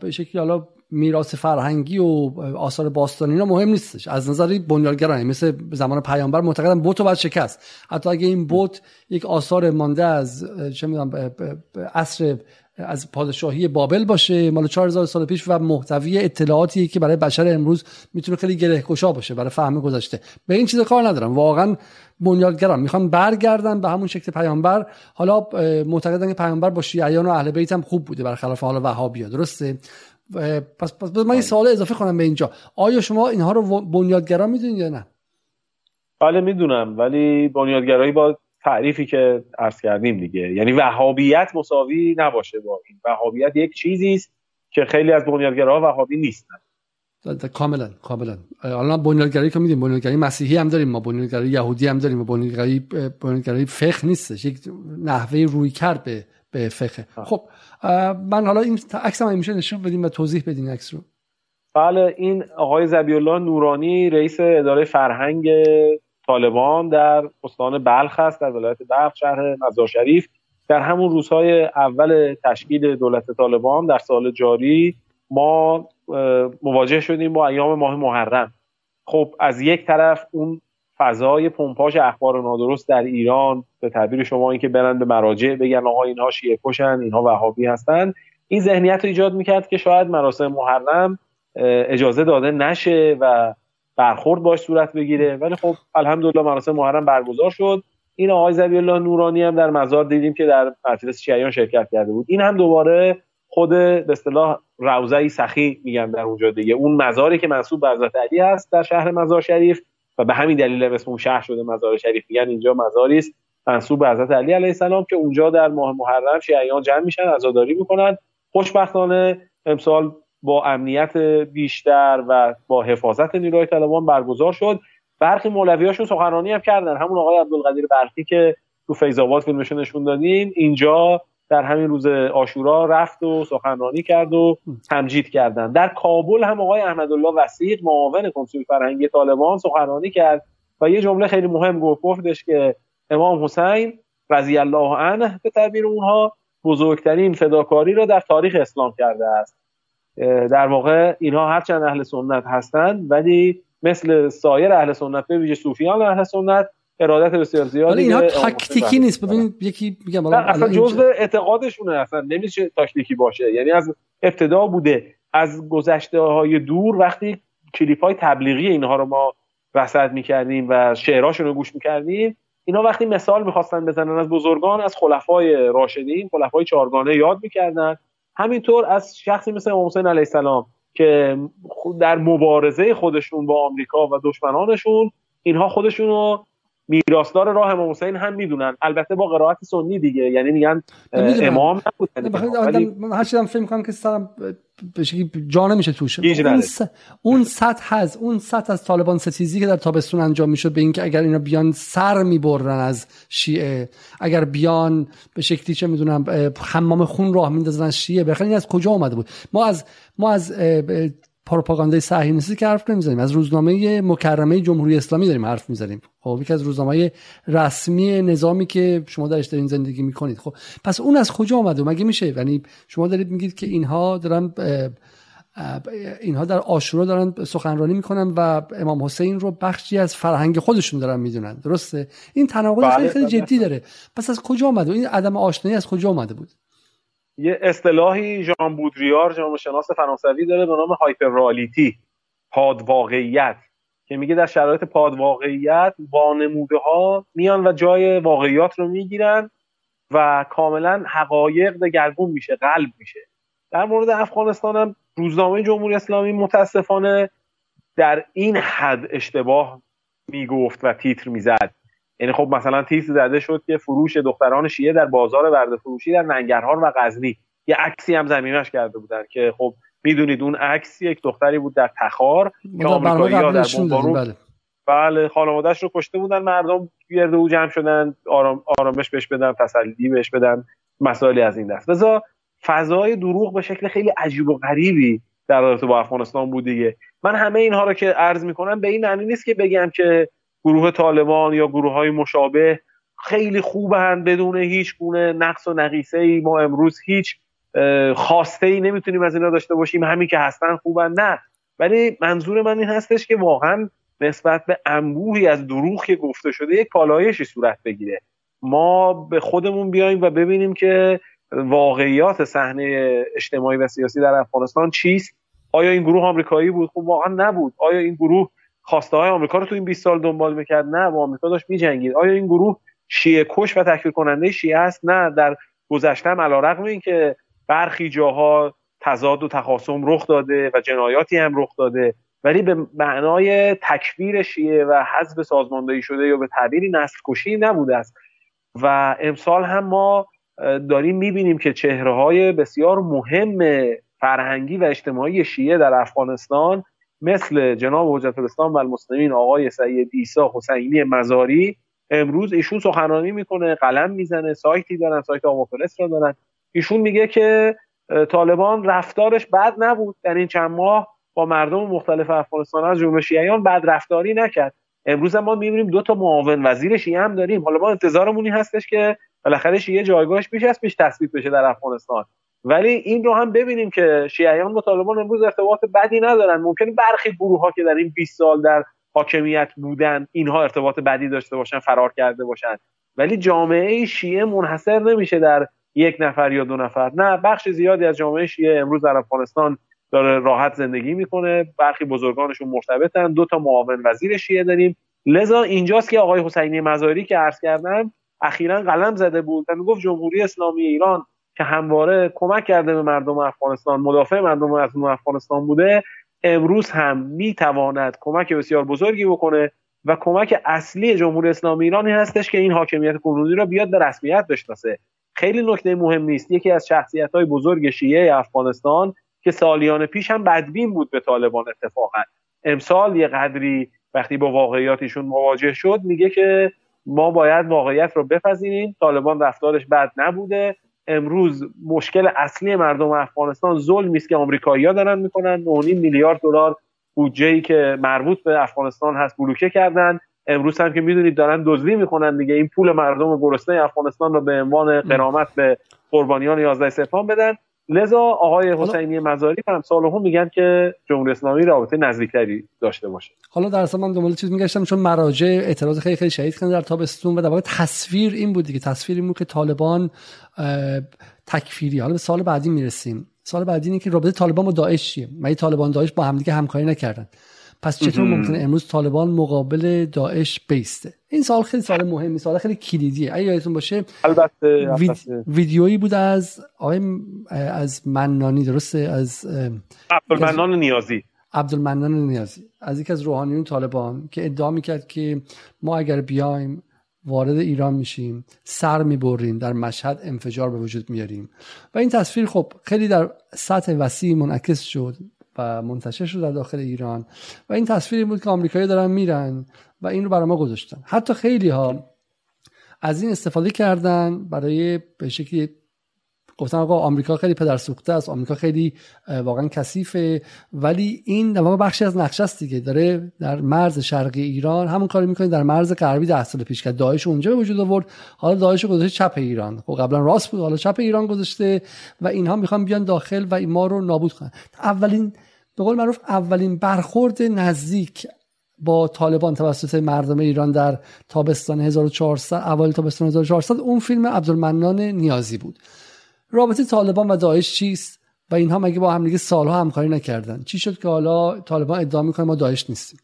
[SPEAKER 1] به شکلی حالا میراث فرهنگی و آثار باستانی اینا مهم نیستش. از نظر بنیانگرانه مثل زمان پیامبر معتقدن بت بعد شکست. حتی اگه این بت یک آثار مانده از چه می‌دونم عصر از پادشاهی بابل باشه مال 4000 سال پیش و محتوی اطلاعاتی که برای بشر امروز می‌تونه خیلی گره باشه برای فهم گذاشته به این چیزا کار ندارم. واقعا بنیادگران می‌خوان برگردن به همون شکل پیامبر. حالا معتقدن که پیامبر با شیعیان و اهل بیت هم خوب بوده برخلاف حالا وهابیا درسته؟ پس پس من این سوال اضافه کنم به اینجا. آیا شما اینها رو بنیادگرا می‌دونید یا نه؟
[SPEAKER 2] بله می‌دونم ولی بنیادگرایی با تعریفی که عرض کردیم دیگه. یعنی وهابیت مساوی نباشه با این. وهابیت یک چیزی است که خیلی از بنیادگراها وهابی نیستن.
[SPEAKER 1] کاملا کاملا. حالا بنیادگرایی که میدیم بنیادگرایی مسیحی هم داریم ما بنیادگرایی یهودی هم داریم بنیادگرایی بنیادگرایی فقه نیستش. یک نحوه روی کرد به به فقه. خب من حالا این عکس هم میشه نشون بدیم و توضیح بدین عکس رو.
[SPEAKER 2] بله این آقای زبی الله نورانی رئیس اداره فرهنگ طالبان در استان بلخ است در ولایت بلخ شهر مزار شریف. در همون روزهای اول تشکیل دولت طالبان در سال جاری ما مواجه شدیم با ایام ماه محرم. خب از یک طرف اون فضای پمپاژ اخبار نادرست در ایران به تعبیر شما اینکه برن به مراجع بگن آقا اینها شیعه کشن اینها وهابی هستن. این ذهنیت رو ایجاد می‌کرد که شاید مراسم محرم اجازه داده نشه و برخورد باش صورت بگیره. ولی خب الحمدلله مراسم محرم برگزار شد. این آقای زبی الله نورانی هم در مزار دیدیم که در مجلس شیعیان شرکت کرده بود. این هم دوباره خود به اصطلاح روضه سخی میگن در اونجا دیگه. اون مزاری که منصوب به حضرت علی هست در شهر مزار شریف و به همین دلیل اسم اون شهر شده مزار شریف. میگن اینجا مزاری است. منصوب به حضرت علی علیه السلام که اونجا در ماه محرم شیعیان جمع میشن عزاداری می‌کنن. خوشبختانه امسال با امنیت بیشتر و با حفاظت نیروی طالبان برگزار شد. برخی مولویاشون سخنرانی هم کردن. همون آقای عبدالقدیر برخی که تو فیض آباد فیلمشون نشون دادیم اینجا در همین روز آشورا رفت و سخنرانی کرد و تمجید کردن. در کابل هم آقای احمدالله وسیق معاون کنسول فرهنگی طالبان سخنرانی کرد و یه جمله خیلی مهم گفت. گفتش که امام حسین رضی الله عنه به تعبیر اونها بزرگترین فداکاری را در تاریخ اسلام کرده است. در واقع اینها هرچند اهل سنت هستند ولی مثل سایر اهل سنت به ویژه صوفیان اهل سنت ارادت بسیار زیادی
[SPEAKER 1] اینها تاکتیکی نیست. ببینید یکی میگم
[SPEAKER 2] اصلا جزء اعتقادشونه اصلا. نمیشه تاکتیکی باشه. یعنی از ابتدا بوده. از گذشته های دور وقتی کلیپ های تبلیغی اینها رو ما رصد می‌کردیم و شعرهاشون رو گوش می‌کردیم اینا وقتی مثال می‌خواستن بزنن از بزرگان از خلفای راشدین خلفای چهارگانه یاد می‌کردن. همینطور از شخصی مثل امام حسین علیه السلام که در مبارزه خودشون با آمریکا و دشمنانشون اینها خودشون رو میراثدار راه امام حسین هم می‌دونن. البته با قرائت سنی دیگه. یعنی میگن امام نبود.
[SPEAKER 1] یعنی من هر چیزم فکر می‌کنم که سرم به جا نمیشه توش. اون, س... اون سطح هست. اون سطح از طالبان ستیزی که در تابستون انجام می‌شد به اینکه اگر اینا بیان سر می‌برن از شیعه اگر بیان به شکلی چه می‌دونم حمام خون راه میندازن از شیعه بخیر این از کجا اومده بود؟ ما از ما از پروپاگاندای صهیونیستی که حرف نمی‌زنیم. از روزنامه مکرمه جمهوری اسلامی داریم حرف می‌زنیم. خب یکی از روزنامه رسمی نظامی که شما درش دارین زندگی می‌کنید. خب پس اون از کجا آمده مگه میشه؟ یعنی شما دارید میگید که اینها دارن اینها در آشورا دارن سخنرانی می‌کنن و امام حسین رو بخشی از فرهنگ خودشون دارن می‌دونن. درسته؟ این تناقض خیلی خیلی بله، جدی بله. داره. پس از کجا آمده این عدم آشنایی از کجا آمده بود؟
[SPEAKER 2] یه اصطلاحی ژان بودریار جامعه شناس فرانسوی داره به نام هایپررالیتی پادواقعیت که میگه در شرایط پادواقعیت وانموده ها میان و جای واقعیات رو می‌گیرن و کاملا حقایق دگرگون میشه قلب میشه. در مورد افغانستان هم روزنامه جمهوری اسلامی متاسفانه در این حد اشتباه می‌گفت و تیتر می‌زد. یعنی خب مثلا تیز زده شد که فروش دختران شیعه در بازار ورده فروشی در ننگرهار و غزنی. یه عکسی هم زمینش کرده بودن که خب می‌دونید اون عکس یک دختری بود در تخار که آمریکایی‌ها در بمبارون بله. بله خانوادهش رو کشته بودن مردم گرد او جمع شدن آرام، آرامش بهش بدن تسلی بهش بدن مسائلی از این دست. لذا فضای دروغ به شکل خیلی عجیب و غریبی در رابطه با افغانستان بود دیگه. من همه اینها رو که عرض می‌کنم به این معنی نیست که بگم که گروه طالبان یا گروه های مشابه خیلی خوبن بدون هیچ گونه نقص و نقیصه ای ما امروز هیچ خواسته ای نمی‌تونیم از اینا داشته باشیم. همین که هستن خوبن نه. ولی منظور من این هستش که واقعا نسبت به انبوهی از دروغ که گفته شده یک پالایشی صورت بگیره. ما به خودمون بیایم و ببینیم که واقعیات صحنه اجتماعی و سیاسی در افغانستان چیست. آیا این گروه آمریکایی بود؟ خب واقعا نبود. آیا این گروه خواسته های آمریکا رو تو این 20 سال دنبال می‌کرد. نه با آمریکا داشت میجنگید. آیا این گروه شیعه کش و تکفیر کننده شیعه است؟ نه در گذشته هم علیرغم اینکه برخی جاها تضاد و تخاصم رخ داده و جنایاتی هم رخ داده. ولی به معنای تکفیر شیعه و حذف سازماندهی شده یا به تعبیری نسل کشی نبوده است. و امسال هم ما داریم می‌بینیم که چهره های بسیار مهم فرهنگی و اجتماعی شیعه در افغانستان مثل جناب حجت الاسلام و المسلمین آقای سید ایسا حسینی مزاری امروز ایشون سخنرانی می‌کنه قلم می‌زنه سایتی دارن سایت آقا را دارن. ایشون میگه که طالبان رفتارش بد نبود. در این چند ماه با مردم مختلف افغانستان از جمله شیعیان بد رفتاری نکرد. امروز ما می‌بینیم دو تا معاون وزیر شیعه هم داریم. حالا ما انتظارمون هستش که بالاخره شیعه جایگاهش بیش از پیش تثبیت بشه در افغانستان. ولی این رو هم ببینیم که شیعیان با طالبان امروز ارتباط بدی ندارن. ممکنه برخی گروه ها که در این 20 سال در حاکمیت بودن اینها ارتباط بدی داشته باشن فرار کرده باشن. ولی جامعه شیعه منحصر نمیشه در یک نفر یا دو نفر. نه بخش زیادی از جامعه شیعه امروز در افغانستان داره راحت زندگی می‌کنه. برخی بزرگانشون مرتبطن. دو تا معاون وزیر شیعه داریم. لذا اینجاست که آقای حسینی مزاری که عرض کردم اخیرا قلم زده بود و می‌گفت جمهوری اسلامی ایران که همواره کمک کرده به مردم افغانستان مدافع مردم افغانستان بوده امروز هم می‌تواند کمک بسیار بزرگی بکنه و کمک اصلی جمهوری اسلامی ایرانی هستش که این حاکمیت کنونی را بیاد به رسمیت بشناسه. خیلی نکته مهم نیست. یکی از شخصیت های بزرگ شیعه افغانستان که سالیان پیش هم بدبین بود به طالبان اتفاقا. امسال یه قدری وقتی با واقعیاتشون مواجه شد میگه که ما باید واقعیت رو بپذیریم. طالبان رفتارش بد نبوده. امروز مشکل اصلی مردم افغانستان ظلمی است که آمریکایی‌ها دارن می‌کنن. 9.5 میلیارد دلار بودجه که مربوط به افغانستان هست بلوکه کردن. امروز هم که می‌دونید دارن دزدی می‌کنن دیگه. این پول مردم گرسنه افغانستان رو به عنوان قرامت به قربانیان 11 سپتامبر بدن. لذا آقای حسینی مزاری هم هم میگن که جمهوری اسلامی رابطه نزدیکتری داشته باشه.
[SPEAKER 1] حالا در اصل من دنبال چیز میگشتم چون مراجع اعتراض خیلی خیلی شهید کردن در تابستون و در واقع تصویر این بود دیگه. تصویر این بود که طالبان تکفیری. حالا به سال بعدی می‌رسیم. سال بعدی اینه که رابطه طالبان با داعش چیه؟ مگه طالبان داعش با همدیگه همکاری نکردن. پس چطور ممکنه امروز طالبان مقابل داعش بیسته؟ این سال خیلی سال مهمی سال خیلی کلیدیه. اگه یادتون باشه
[SPEAKER 2] البته,
[SPEAKER 1] ویدیویی بود از آقای از منانی درسته؟ از
[SPEAKER 2] عبدالمنان نیازی.
[SPEAKER 1] عبدالمنان نیازی. از یکی از روحانیون طالبان که ادعا می‌کرد که ما اگر بیایم وارد ایران میشیم سر می‌بریم در مشهد انفجار به وجود میاریم. و این تصویر خب خیلی در سطح وسیع منعکس شد. و منتشر شد در داخل ایران. و این تصویری بود که آمریکایی دارن میرن و این رو برای ما گذاشتن. حتی خیلی ها از این استفاده کردن برای به شکلی گفتن آقا آمریکا خیلی پدر سوخته است آمریکا خیلی واقعا کثیفه. ولی این در بخشی از نقشه است دیگه. داره در مرز شرقی ایران همون کاری می‌کنه در مرز غربی ده سال پیش که داعش اونجا به وجود آورد. حالا داعش گذاشته چپ ایران. خب قبلا راست بود حالا چپ ایران گذاشته و اینها می‌خوان بیان داخل و ما رو نابود کنن. اولین به قول معروف اولین برخورد نزدیک با طالبان توسط مردم ایران در تابستان 1400 اول تابستان 1400 اون فیلم عبدالمنان نیازی بود. رابطه طالبان و داعش چیست؟ و اینها مگه با هم دیگه سالها همکاری نکردن؟ چی شد که حالا طالبان ادعا می‌کنه ما داعش نیستیم؟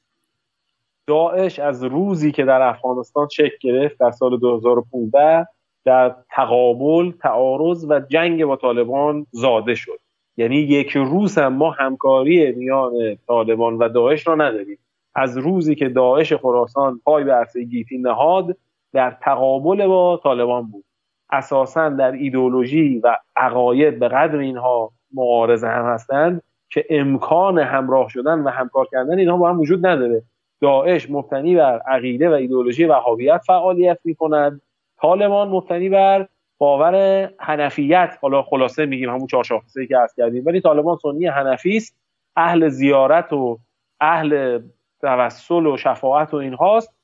[SPEAKER 2] داعش از روزی که در افغانستان شکل گرفت در سال 2015 در تقابل تعارض و جنگ با طالبان زاده شد. یعنی یک روز هم ما همکاری میان طالبان و داعش را نداریم. از روزی که داعش خراسان پای به عرصه گیتی نهاد در تقابل با طالبان بود. اساسا در ایدولوژی و عقاید به قدر اینها معارضه هم هستند که امکان همراه شدن و همکار کردن اینها با هم وجود نداره. داعش مبتنی بر عقیده و ایدئولوژی وهابیت فعالیت می‌کند. طالبان مبتنی بر باور حنفیت. حالا خلاصه میگیم همون چهار شاخصه‌ای که عرض کردیم. ولی طالبان سنی حنفی است. اهل زیارت و اهل توسل و شفاعت و اینهاست.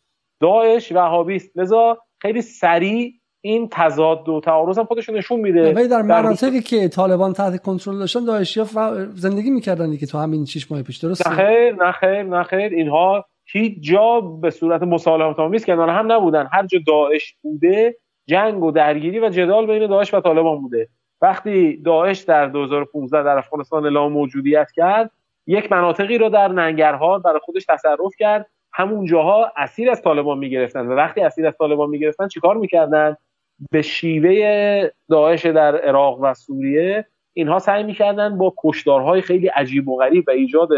[SPEAKER 2] داعش وهابی است. لذا خیلی سریع این تضاد و تعارض هم خودشون نشون میده.
[SPEAKER 1] ولی در مناطقی که طالبان تحت کنترل داشتن داعشی ها زندگی می‌کردن که تو همین 6 ماه پیش درست
[SPEAKER 2] نه خیر نه خیر نه خیر. اینها هیچ جا به صورت مسالمت آمیز کنار هم نبودن. هر جا داعش بوده جنگ و درگیری و جدال بین داعش و طالبان بوده. وقتی داعش در 2015 در افغانستان اعلام موجودیت کرد یک مناطقی رو در ننگرهار برای خودش تصرف کرد. همون جاها اسیر از طالبان می‌گرفتن و وقتی اسیر از طالبان می‌گرفتن چیکار می‌کردن؟ به شیوه داعش در عراق و سوریه اینها سعی می‌کردن با کشدارهای خیلی عجیب و غریب و ایجاد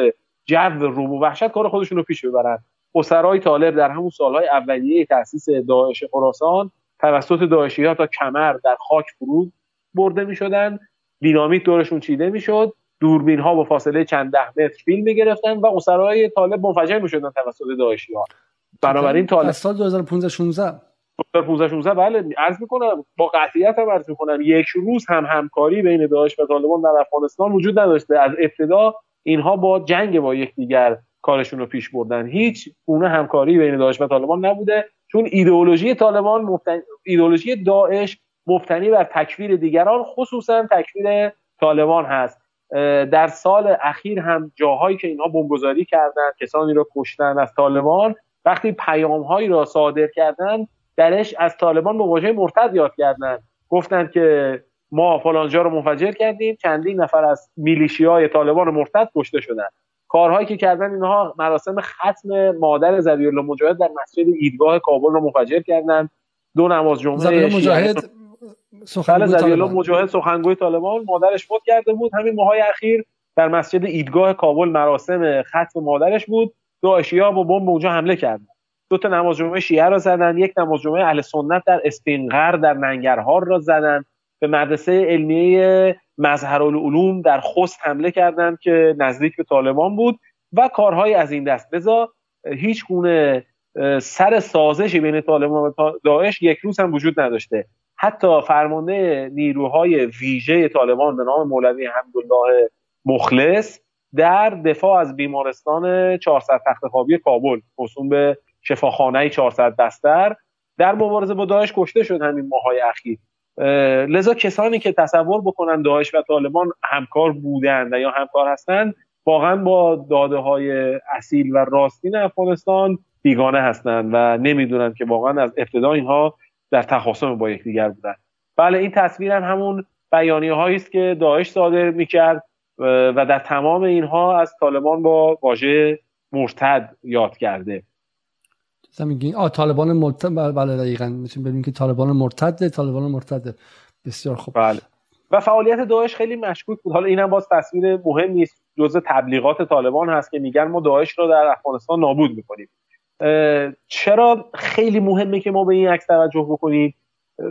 [SPEAKER 2] جو روم و وحشت کار خودشون رو پیش ببرن. اسرای طالب در همون سالهای اولیه تاسیس داعش خراسان توسط داعشی ها تا کمر در خاک فرود برده می‌شدن. دینامیت دورشون چیده می‌شد. دوربین ها با فاصله چند ده متر فیلم می‌گرفتن و اسرای طالب منفجر می‌شدن توسط داعشی ها
[SPEAKER 1] بنابراین طالب سال 2015 16
[SPEAKER 2] 2015 16 بله عرض می‌کنم با قطعیت هم عرض می‌کنم یک روز هم همکاری بین داعش و طالبان در افغانستان وجود نداشته. از ابتدا اینها با جنگ با یکدیگر کارشون رو پیش بردن. هیچ گونه همکاری بین داعش و طالبان نبوده چون ایدئولوژی طالبان مفتن... ایدئولوژی داعش مفتنی بر تکفیر دیگران خصوصا تکفیر طالبان هست. در سال اخیر هم جاهایی که اینها بمبگذاری کردن کسانی رو کشتن از طالبان وقتی پیامهایی را صادر کردن درش از طالبان واژه مرتد یاد کردن. گفتند که ما فلانجا رو منفجر کردیم چندین نفر از های طالبان مرتد کشته شدن. کارهایی که کردن اینها مراسم ختم مادر زبی الله مجاهد در مسجد ایدگاه کابل رو منفجر کردن. دو نماز جمعه
[SPEAKER 1] مجاهد
[SPEAKER 2] سخنگوی الله مجاهد سخنگوی طالبان. مادرش فوت کرده بود. همین ماهای اخیر در مسجد ایدگاه کابل مراسم ختم مادرش بود. دو ها با بمب اونجا حمله کردن. دو تا نماز جمعه شیعه را زدن یک نماز جمعه اهل سنت در اسپینغر در ننگرهار را زدن. به مدرسه علمیه مظهر العلوم در خست حمله کردند که نزدیک به طالبان بود و کارهای از این دست. بزا هیچ گونه سر سازشی بین طالبان و داعش یک روز هم وجود نداشته. حتی فرمانده نیروهای ویژه طالبان به نام مولوی حمدالله مخلص در دفاع از بیمارستان 400 تخت خوابی کابل موسوم به شفاخانه 400 بستر در مبارزه با داعش کشته شد همین ماهای اخیر. لذا کسانی که تصور بکنن داعش و طالبان همکار بودند یا همکار هستند واقعا با داده های اصیل و راستین افغانستان بیگانه هستند و نمی‌دونن که واقعا از ابتدا اینها در تخاصم با یکدیگر بودن بله این تصویر هم همون بیانیه هایی است که داعش صادر می‌کرد و در تمام اینها از طالبان با واژه مرتد یاد کرده.
[SPEAKER 1] میگین آ طالبان مرتد بله،, بله دقیقاً می‌تونیم ببینیم که طالبان مرتد طالبان مرتد. بسیار خوب.
[SPEAKER 2] بله. و فعالیت داعش خیلی مشکوک بود. حالا اینم باز تصویر مهم نیست. جزء تبلیغات طالبان هست که میگن ما داعش رو در افغانستان نابود می‌کنیم. چرا خیلی مهمه که ما به این عکس توجه بکنیم؟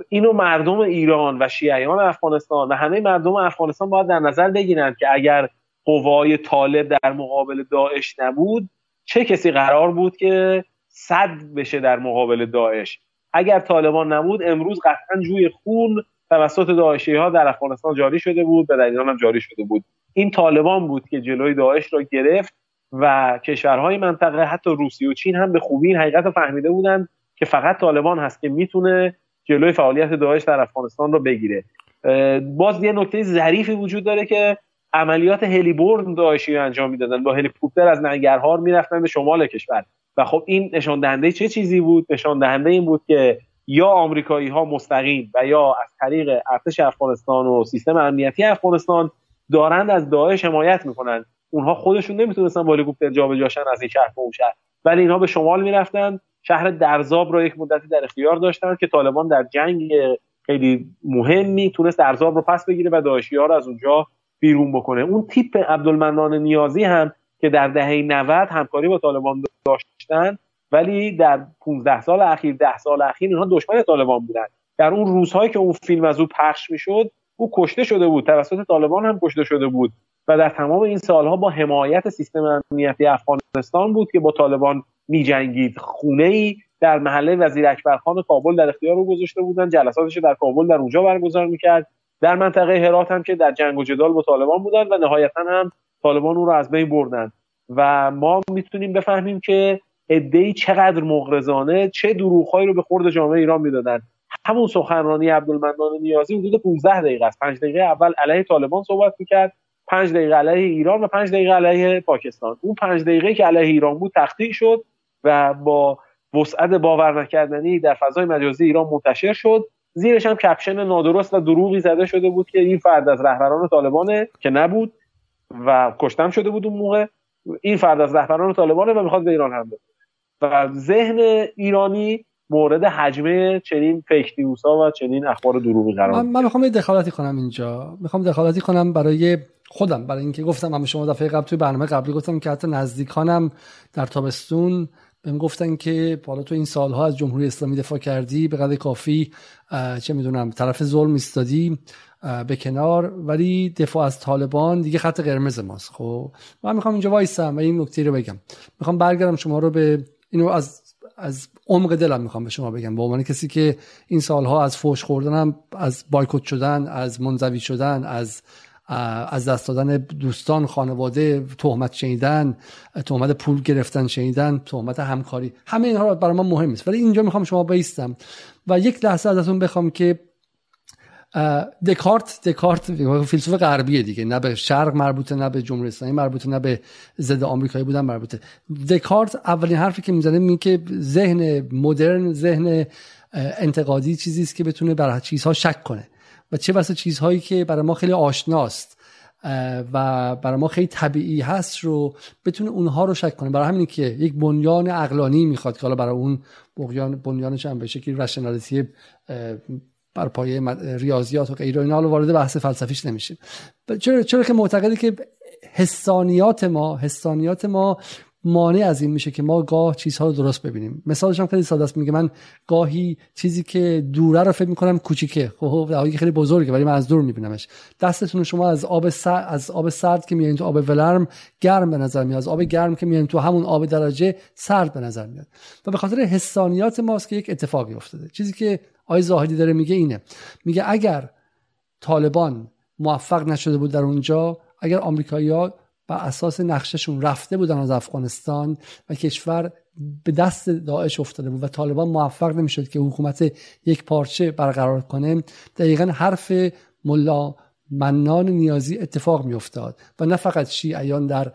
[SPEAKER 2] اینو مردم ایران و شیعیان افغانستان و همه مردم افغانستان باید در نظر بگیرند که اگر قوای طالب در مقابل داعش نبود چه کسی قرار بود که صد بشه در مقابل داعش. اگر طالبان نبود امروز قطعا جوی خون توسط داعشی ها در افغانستان جاری شده بود و در ایران هم جاری شده بود. این طالبان بود که جلوی داعش را گرفت و کشورهای منطقه حتی روسیه و چین هم به خوبی این حقیقت رو فهمیده بودند که فقط طالبان هست که می‌تونه جلوی فعالیت داعش در افغانستان رو بگیره. باز یه نکته ظریفی وجود داره که عملیات هلیبورن داعشی انجام می‌دادن. با هلیکوپتر از ننگرهار می‌رفتن به شمال کشور. و خب این نشان دهنده چه چیزی بود؟ نشان دهنده این بود که یا آمریکایی ها مستقیم و یا از طریق ارتش افغانستان و سیستم امنیتی افغانستان دارند از داعش حمایت می‌کنن اونها خودشون نمی‌تونستن با هلیکوپتر جابجاشن از این شهر به اون شهر. ولی اینها به شمال می‌رفتن. شهر درزاب رو یک مدتی در اختیار داشتن که طالبان در جنگ خیلی مهمی تونست درزاب رو پس بگیره و داعشی ها رو از اونجا بیرون بکنه. اون تیپ عبدالمنان نیازی هم که در دهه 90 همکاری با طالبان داشتن ولی در 15 سال اخیر 10 سال اخیر اینها دشمن طالبان بودن. در اون روزهایی که اون فیلم از او پخش می‌شد او کشته شده بود. توسط طالبان هم کشته شده بود. و در تمام این سالها با حمایت سیستم امنیتی افغانستان بود که با طالبان میجنگید. خونه ای در محله وزیر اکبرخان کابل در اختیار رو گذاشته بودن. جلساتش در کابل در اونجا برگزار می‌کرد. در منطقه هرات هم که در جنگ و جدال با طالبان بودن و نهایتا هم طالبان اون رو از بین بردن. و ما می‌تونیم بفهمیم که ادهی چقدر مغرضانه چه دروغهایی رو به خورد جامعه ایران می‌دادن. همون سخنرانی عبدالمنان نیازی حدود 15 دقیقه است. 5 دقیقه اول علیه طالبان صحبت می‌کرد 5 دقیقه علیه ایران و 5 دقیقه علیه پاکستان. اون 5 دقیقه که علیه ایران بود تخطیع شد و با وسعت باور نکردنی در فضای مجازی ایران منتشر شد. زیرش هم کپشن نادرست و دروغی زده شده بود که این فرد از رهبران طالبانه که نبود و کشتم شده بود اون موقع. این فرد از رهبران طالبانه و می‌خواد به ایران هم و ذهن ایرانی مورد حجمه چنین فیک ها و چنین اخبار دروغی قرار
[SPEAKER 1] من, من می‌خوام یه دخالتی کنم اینجا. می‌خوام دخالتی کنم برای خودم برای اینکه گفتم من شما دفعه قبل توی برنامه قبلی گفتم که حتی نزدیکانم در تابستون بهم گفتن که حالا تو این سالها از جمهوری اسلامی دفاع کردی به قدر کافی چه می‌دونم طرف ظلم ایستادی به کنار. ولی دفاع از طالبان دیگه خط قرمز ماست. خب من می‌خوام اینجا وایسم و این نکته رو بگم. می‌خوام برگردم شما رو به اینو از از عمق دلم می‌خوام به شما بگم. به عنوان کسی که این سالها از فوش خوردنم از بایکوت شدن از منزوی شدن از از دست دادن دوستان خانواده تهمت شنیدن تهمت پول گرفتن شنیدن تهمت همکاری. همه اینها برای من مهم است ولی اینجا می‌خوام شما بیستم و یک لحظه ازتون بخوام که دکارت دکارت فیلسوف غربیه دیگه. نه به شرق مربوطه نه به جمهوری اسلامی مربوطه نه به ضد آمریکایی بودن مربوطه. دکارت اولین حرفی که می‌زنه میگه که ذهن مدرن ذهن انتقادی چیزی است که بتونه بر چیزها شک کنه. چه واسه چیزهایی که برای ما خیلی آشناست و برای ما خیلی طبیعی هست رو بتونه اونها رو شک کنه. برای همینه که یک بنیان اقلانی می‌خواد که حالا برای اون بنیان بنیانش هم به شکلی رشنالیتی بر پایه ریاضیات و غیره اینا وارد بحث فلسفیش نمیشیم. چرا چرا که معتقده که حسانیات ما حسانیات ما مانع از این میشه که ما گاه چیزها رو درست ببینیم. مثالش هم خیلی ساده است. میگه من گاهی چیزی که دوره رو فکر می‌کنم کوچیکه. خب در خیلی بزرگه ولی من از دور میبینمش. دستتون شما از آب سرد از آب سرد که میارین تو آب ولرم گرم به نظر میاد. از آب گرم که میارین تو همون آب درجه سرد به نظر میاد. و به خاطر حسانیات ماست که یک اتفاقی افتاده. چیزی که آقای زاهدی داره میگه اینه. میگه اگر طالبان موفق نشده بود در اونجا اگر آمریکایی‌ها بر اساس نقششون رفته بودن از افغانستان و کشور به دست داعش افتاده بود و طالبان موفق نمی‌شد که حکومت یک پارچه برقرار کنه. دقیقا حرف ملا منان نیازی اتفاق میافتاد و نه فقط شیعیان در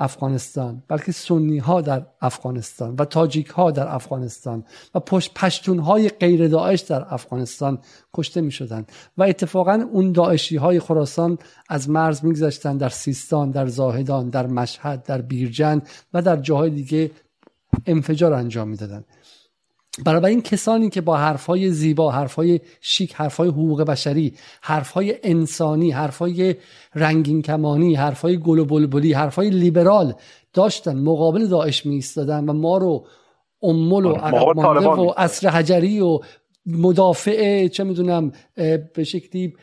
[SPEAKER 1] افغانستان بلکه سنی ها در افغانستان و تاجیک ها در افغانستان و پشت پشتون های غیر داعش در افغانستان کشته می شدن و اتفاقا اون داعشی های خراسان از مرز میگذشتن در سیستان در زاهدان در مشهد در بیرجند و در جاهای دیگه انفجار انجام می‌دادند. برای این کسانی که با حرفهای زیبا حرفهای شیک حرفهای حقوق بشری حرفهای انسانی حرفهای رنگین کمانی حرفهای گل و بلبلی حرفهای لیبرال داشتن مقابل داعش می ایستادن و ما رو امول و عقب و اصر حجری و مدافع چه می‌دونم به شکلی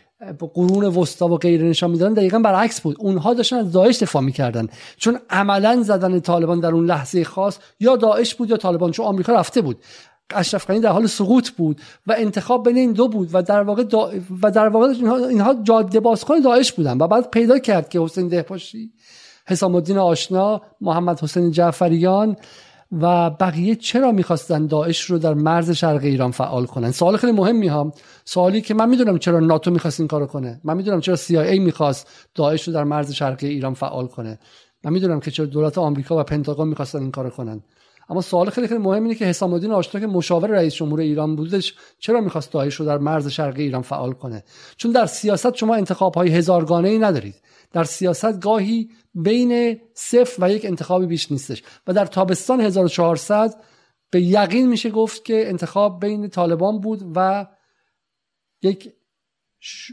[SPEAKER 1] قرون وسطا و غیره نشان می‌دادن. دقیقا برعکس بود. اونها داشتن از داعش دفاع می‌کردن. چون عملا زدن طالبان در اون لحظه خاص یا داعش بود یا طالبان چون آمریکا رفته بود. اشرف غنی در حال سقوط بود و انتخاب بین این دو بود و در واقع و در واقع اینها, اینها جاده بازکن داعش بودن و بعد پیدا کرد که حسین دهپاشی حسام الدین آشنا محمد حسین جعفریان و بقیه چرا می‌خواستن داعش رو در مرز شرق ایران فعال کنن؟ سوال خیلی مهمی ها. سوالی که من می‌دونم چرا ناتو می‌خواست این کارو کنه. من می‌دونم چرا CIA می‌خواست داعش رو در مرز شرقی ایران فعال کنه. من می‌دونم که چرا دولت آمریکا و پنتاگون می‌خواستن این کارو کنن. اما سوال خیلی خیلی مهم اینه که حسام الدین آشنا که مشاور رئیس جمهور ایران بودش چرا می‌خواست داعش رو در مرز شرقی ایران فعال کنه؟ چون در سیاست شما انتخاب های هزارگانه ای ندارید. در سیاست گاهی بین صفر و یک انتخابی بیش نیستش. و در تابستان 1400 به یقین میشه گفت که انتخاب بین طالبان بود و یک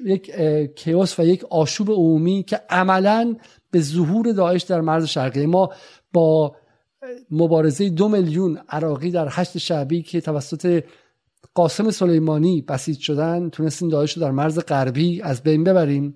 [SPEAKER 1] یک کیوس و یک آشوب عمومی که عملا به ظهور داعش در مرز شرقی. ما با مبارزه دو میلیون عراقی در هشت شعبی که توسط قاسم سلیمانی بسیج شدن تونستیم داعش رو در مرز غربی از بین ببریم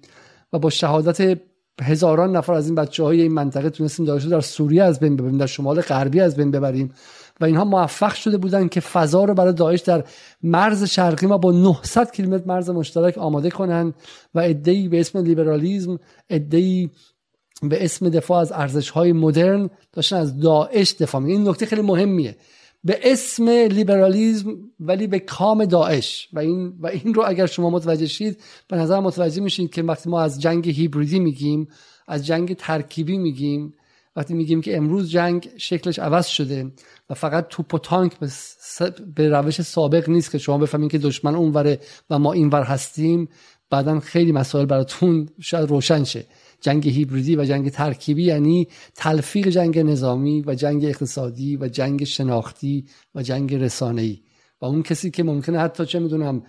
[SPEAKER 1] و با شهادت هزاران نفر از این بچه های این منطقه تونستیم داعش در سوریه از بین ببریم در شمال غربی از بین ببریم و اینها موفق شده بودن که فضا رو برای داعش در مرز شرقی ما با 900 کیلومتر مرز مشترک آماده کنن و ادعی به اسم لیبرالیزم ادعی به اسم دفاع از ارزش های مدرن داشتن از داعش دفاع می این نکته خیلی مهمیه. به اسم لیبرالیزم ولی به کام داعش. و این و این رو اگر شما متوجه شید به نظر متوجه میشید که وقتی ما از جنگ هیبریدی میگیم از جنگ ترکیبی میگیم وقتی میگیم که امروز جنگ شکلش عوض شده و فقط توپ و تانک به روش سابق نیست که شما بفهمید که دشمن اونوره و ما اینور هستیم بعدا خیلی مسائل براتون شاید روشن شه. جنگ هیبریدی و جنگ ترکیبی یعنی تلفیق جنگ نظامی و جنگ اقتصادی و جنگ شناختی و جنگ رسانه‌ای. و اون کسی که ممکنه حتی چه می‌دونم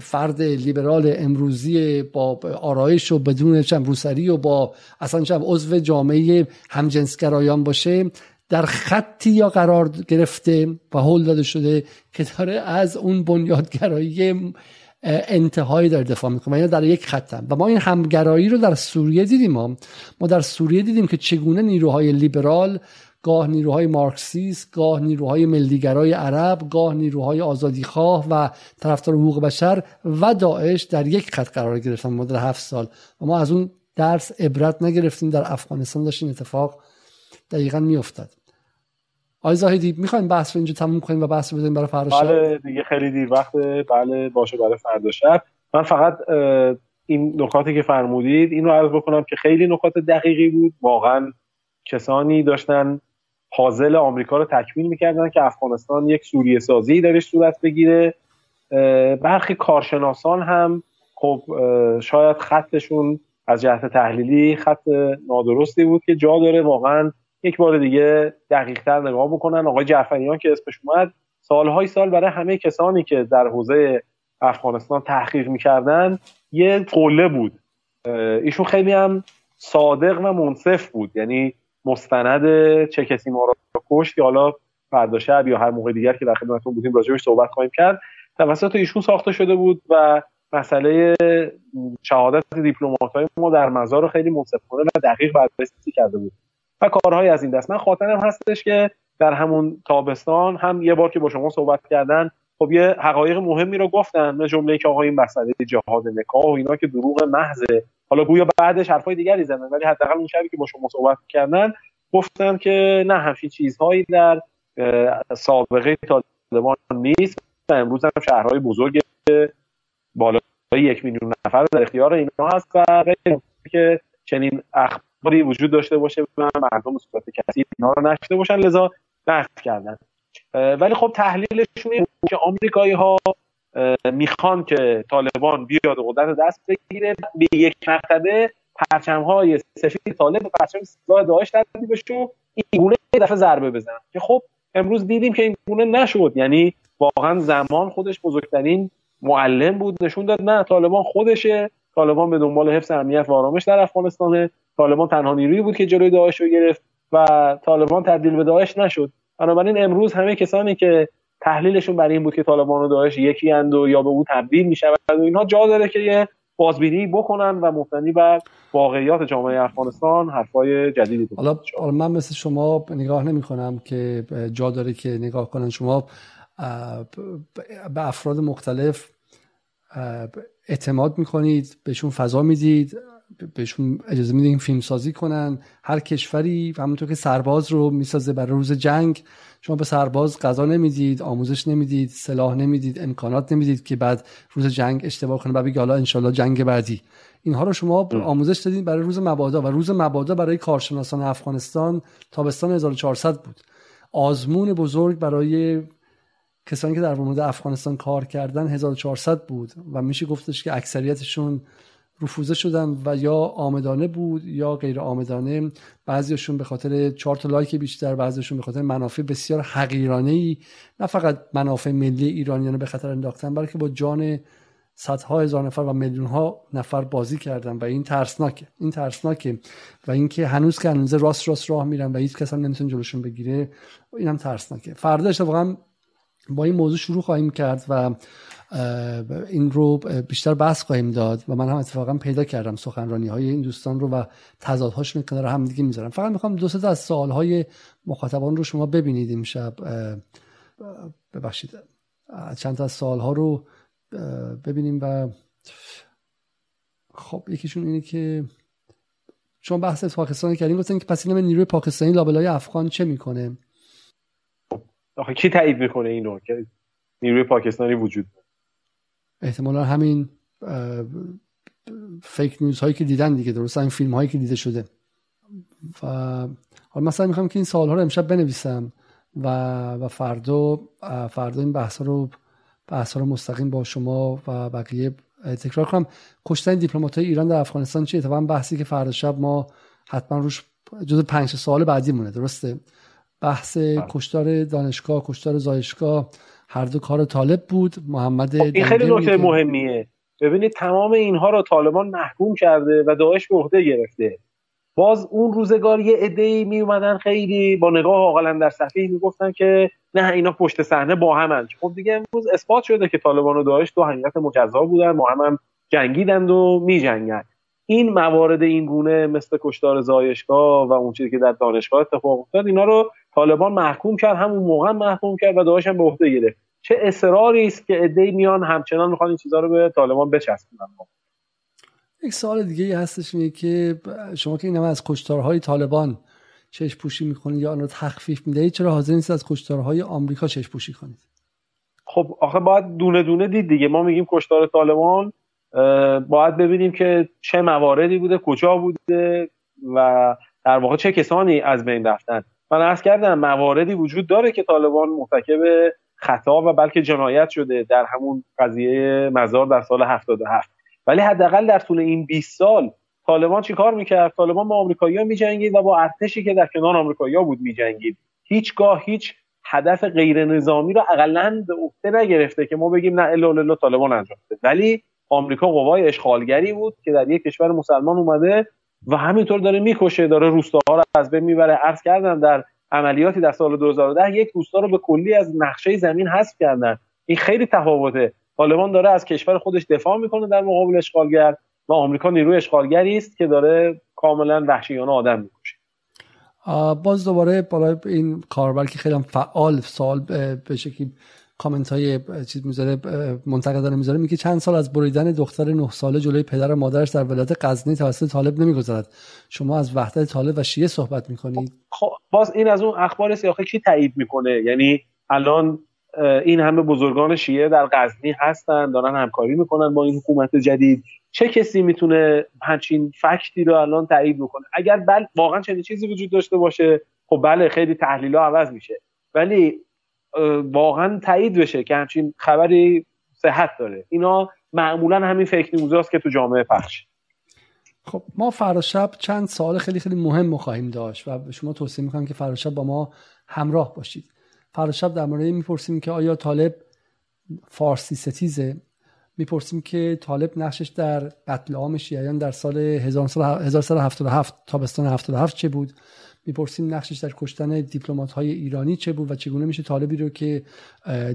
[SPEAKER 1] فرد لیبرال امروزی با آرایش و بدون چم روسری و با اصلا چم عضو جامعه همجنسگرایان باشه در خطی یا قرار گرفته و هول داده شده که داره از اون بنیادگرایی انتهایی داره دفاع می‌کنه اینا در یک خطن. و ما این همگرایی رو در سوریه دیدیم ما ما در سوریه دیدیم که چگونه نیروهای لیبرال گاه نیروهای مارکسیست گاه نیروهای ملیگرای عرب گاه نیروهای آزادیخواه و طرفدار حقوق بشر و داعش در یک خط قرار گرفتن مدت هفت سال. و ما از اون درس عبرت نگرفتیم در افغانستان داشت این اتفاق دقیقا میافتد آقای زاهدی می‌خوایم بحث رو اینجا تموم کنیم و بحث رو برای فردا
[SPEAKER 2] شب؟ بله دیگه خیلی دیر وقته. بله باشه برای فردا شب. من فقط این نکاتی که فرمودید این رو عرض بکنم که خیلی نکات دقیقی بود. واقعا کسانی داشتن حاضل آمریکا رو تکمیل می‌کردن که افغانستان یک سوریه سازی درش صورت بگیره. برخی کارشناسان هم خب شاید خطشون از جهت تحلیلی خط نادرستی بود که جا داره. واقعا یک بار دیگه دقیقتر نگاه بکنن. آقای جعفریان که اسمش اومد سالهای سال برای همه کسانی که در حوزه افغانستان تحقیق می‌کردن یه قله بود. ایشون خیلی هم صادق و منصف بود. یعنی مستند چه کسی ما را کشت که حالا فردا شب یا هر موقع دیگر که در خدمتتون بودیم راجعش صحبت خواهیم کرد. توسط ایشون ساخته شده بود و مسئله شهادت دیپلمات های ما در مزار خیلی منصفانه و دقیق بررسی کرده بود. و کارهای از این دست. من خاطرم هستش که در همون تابستان هم یه بار که با شما صحبت کردن خب یه حقایق مهمی رو گفتن به جمله که آقا این مسئله جهاد نکاح و اینا که دروغ محضه. حالا گویا بعدش حرفای دیگری زدن ولی حداقل اون شبی که با شما صحبت کردن گفتن که نه همچین چیزهایی در سابقه طالبان نیست و امروز هم شهرهای بزرگ بالای یک میلیون نفر در اختیار اینا هست و که چنین اخباری وجود داشته باشه و مردم صورت کسی اینا رو نشته باشن لذا نفت کردن. ولی خب تحلیلشون این که آمریکایی ها می‌خوان که طالبان بیاد قدرت دست بگیره به یک مرتبه پرچم های سفید طالب به پرچم سیاه داعش تبدیل بشه و این گونه دفعه ضربه بزنن. که خب امروز دیدیم که این گونه نشد. یعنی واقعا زمان خودش بزرگترین معلم بود نشون داد نه طالبان خودشه. طالبان به دنبال حفظ امنیت و آرامش در افغانستان طالبان تنها نیرویی بود که جلوی داعش رو گرفت و طالبان تبدیل به داعش نشد. بنابراین امروز همه کسانی که تحلیلشون برای این بود که طالبان و داعش یکی اند و یا به او تبدیل می‌شود و اینها جا داره که یه بازبینی بکنن و مبتنی بر واقعیات جامعه افغانستان حرفای جدیدی
[SPEAKER 1] حالا من مثل شما نگاه نمی کنم که جا داره که نگاه کنن. شما به افراد مختلف اعتماد می‌کنید بهشون فضا می‌دید بهشون اجازه میدین فیلم سازی کنن. هر کشوری همونطور که سرباز رو می‌سازه برای روز جنگ شما به سرباز غذا نمی‌دید آموزش نمی‌دید سلاح نمی‌دید امکانات نمی‌دید که بعد روز جنگ اشتباه کنه و بگی حالا انشالله جنگ بعدی. اینها رو شما آموزش دادید برای روز مبادا و روز مبادا برای کارشناسان افغانستان تابستان 1400 بود. آزمون بزرگ برای کسانی که در مورد افغانستان کار کردن 1400 بود و میشه گفتش که اکثریتشون رفوزه شدن و یا آمدانه بود یا غیر آمدانه. بعضیشون به خاطر چهار تا لایک بیشتر بعضیشون به خاطر منافع بسیار حقیرانه ای نه فقط منافع ملی ایرانیان به خطر انداختن بلکه با جان صدها هزار نفر و میلیون ها نفر بازی کردن و این ترسناکه. این ترسناکه و اینکه هنوز که هنوز راست راست راه میرن و هیچ کس هم نمی‌تونه جلوشون بگیره اینم ترسناکه. فردا واقعا با این موضوع شروع خواهیم کرد و این رو بیشتر بحث خواهیم داد و من هم اتفاقا پیدا کردم سخنرانی های این دوستان رو و تضادهاشون کنار هم دیگه می‌ذارم. فقط می‌خوام دو از سوال های مخاطبان رو شما ببینید امشب. ببخشید. چند تا از سوال ها رو ببینیم و خب یکیشون اینه که چون بحث پاکستان کردیم گفتن که پس نیروی پاکستانی لابلای افغان چه می‌کنه؟
[SPEAKER 2] آخه کی تایید می‌کنه اینو که نیروی پاکستانی وجود داره؟
[SPEAKER 1] احتمالا همین فیک نیوز هایی که دیدن دیگه درست این فیلم هایی که دیده شده. و حالا مثلا می‌خوام که این سوال ها رو امشب بنویسم و و فردا فردا این بحث رو بحث رو مستقیم با شما و بقیه تکرار کنم. کشتن دیپلمات های ایران در افغانستان چیه؟ طبعا بحثی که فردا شب ما حتما روش جز پنج سال بعدی مونه درسته؟ بحث بله. کشتار دانشگاه کشتار زایشگاه هر دو کار طالب بود. محمد خب
[SPEAKER 2] این خیلی نکته مهمیه. ببینید تمام اینها رو طالبان محکوم کرده و داعش به عهده گرفته. باز اون روزگار یه عده‌ای می اومدن خیلی با نگاه عاقلا در صفحه می‌گفتن که نه اینا پشت صحنه با همن خب دیگه امروز اثبات شده که طالبان و داعش دو حقیقت مجزا بودن. با هم, هم جنگیدند و میجنگن. این موارد این گونه مثل کشتار زایشگاه و اون چیزی که در دانشگاه اتفاق افتاد اینا رو طالبان محکوم کرد همون موقع محکوم کرد و داعش هم به عهده گرفت. چه اصراری است که عده‌ای میان همچنان می‌خوان این چیزا رو به طالبان بچسبونن.
[SPEAKER 1] یک سوال دیگه هستش اینه که شما که این از کشتارهای طالبان چشم پوشی می‌کنید یا آن رو تخفیف می‌دهید چرا حاضر نیست از کشتارهای آمریکا چشم پوشی کنید
[SPEAKER 2] خب آخه باید دونه دونه دید دیگه. ما میگیم کشتار طالبان باید ببینیم که چه مواردی بوده کجا بوده و در واقع چه کسانی از بین رفتن. من عرض کردم مواردی وجود داره که طالبان مرتکب خطا و بلکه جنایت شده در همون قضیه مزار در سال 77 ولی حداقل در طول این 20 سال طالبان چیکار می‌کرد؟ طالبان با آمریکایی‌ها میجنگید و با ارتشی که در کنار آمریکایی‌ها بود میجنگید. هیچگاه هیچ هدف غیر نظامی رو اقلا به عهده نگرفته که ما بگیم نه الا طالبان انجام ولی آمریکا قوای اشغالگری بود که در یک کشور مسلمان اومده و همینطور داره می‌کشه داره روستاها رو از بین می‌بره. عرض کردم در عملیاتی در سال 2010 یک روستا رو به کلی از نقشه زمین حذف کردن. این خیلی تفاوته. طالبان داره از کشور خودش دفاع می‌کنه در مقابل اشغالگر و آمریکا نیروی اشغالگری است که داره کاملا وحشیانه آدم می‌کشه.
[SPEAKER 1] باز دوباره بالا این کاربر که خیلی فعال سوال به شکلی کامنت های چیز می‌ذاره منتقدانه می‌ذاره میگه چند سال از بریدن دختر نه ساله جلوی پدر و مادرش در ولایت غزنی توسط طالب نمیگذرد. شما از وحدت طالب و شیعه صحبت می‌کنید.
[SPEAKER 2] خب باز این از اون اخبار سیاقه کی تایید می‌کنه؟ یعنی الان این همه بزرگان شیعه در غزنی هستن دارن همکاری می‌کنن با این حکومت جدید. چه کسی می‌تونه همچین فکتی رو الان تایید بکنه؟ اگر بل واقعا چنین چیزی وجود داشته باشه خب بله خیلی تحلیل ها عوض میشه. ولی واقعا تایید بشه که همچین خبری صحت داره. اینا معمولا همین فکر نیوز که تو جامعه پخش.
[SPEAKER 1] خب ما فردا شب چند سال خیلی خیلی مهم خواهیم داشت و شما توصیه می‌کنم که فردا شب با ما همراه باشید. فردا شب در مورد می‌پرسیم که آیا طالب فارسی ستیزه؟ می‌پرسیم که طالب نقشش در قتل عام شیعیان در سال 1977 تابستان 77 چه بود؟ می‌پرسیم نقشش در کشتن دیپلمات های ایرانی چه بود و چگونه میشه طالبی رو که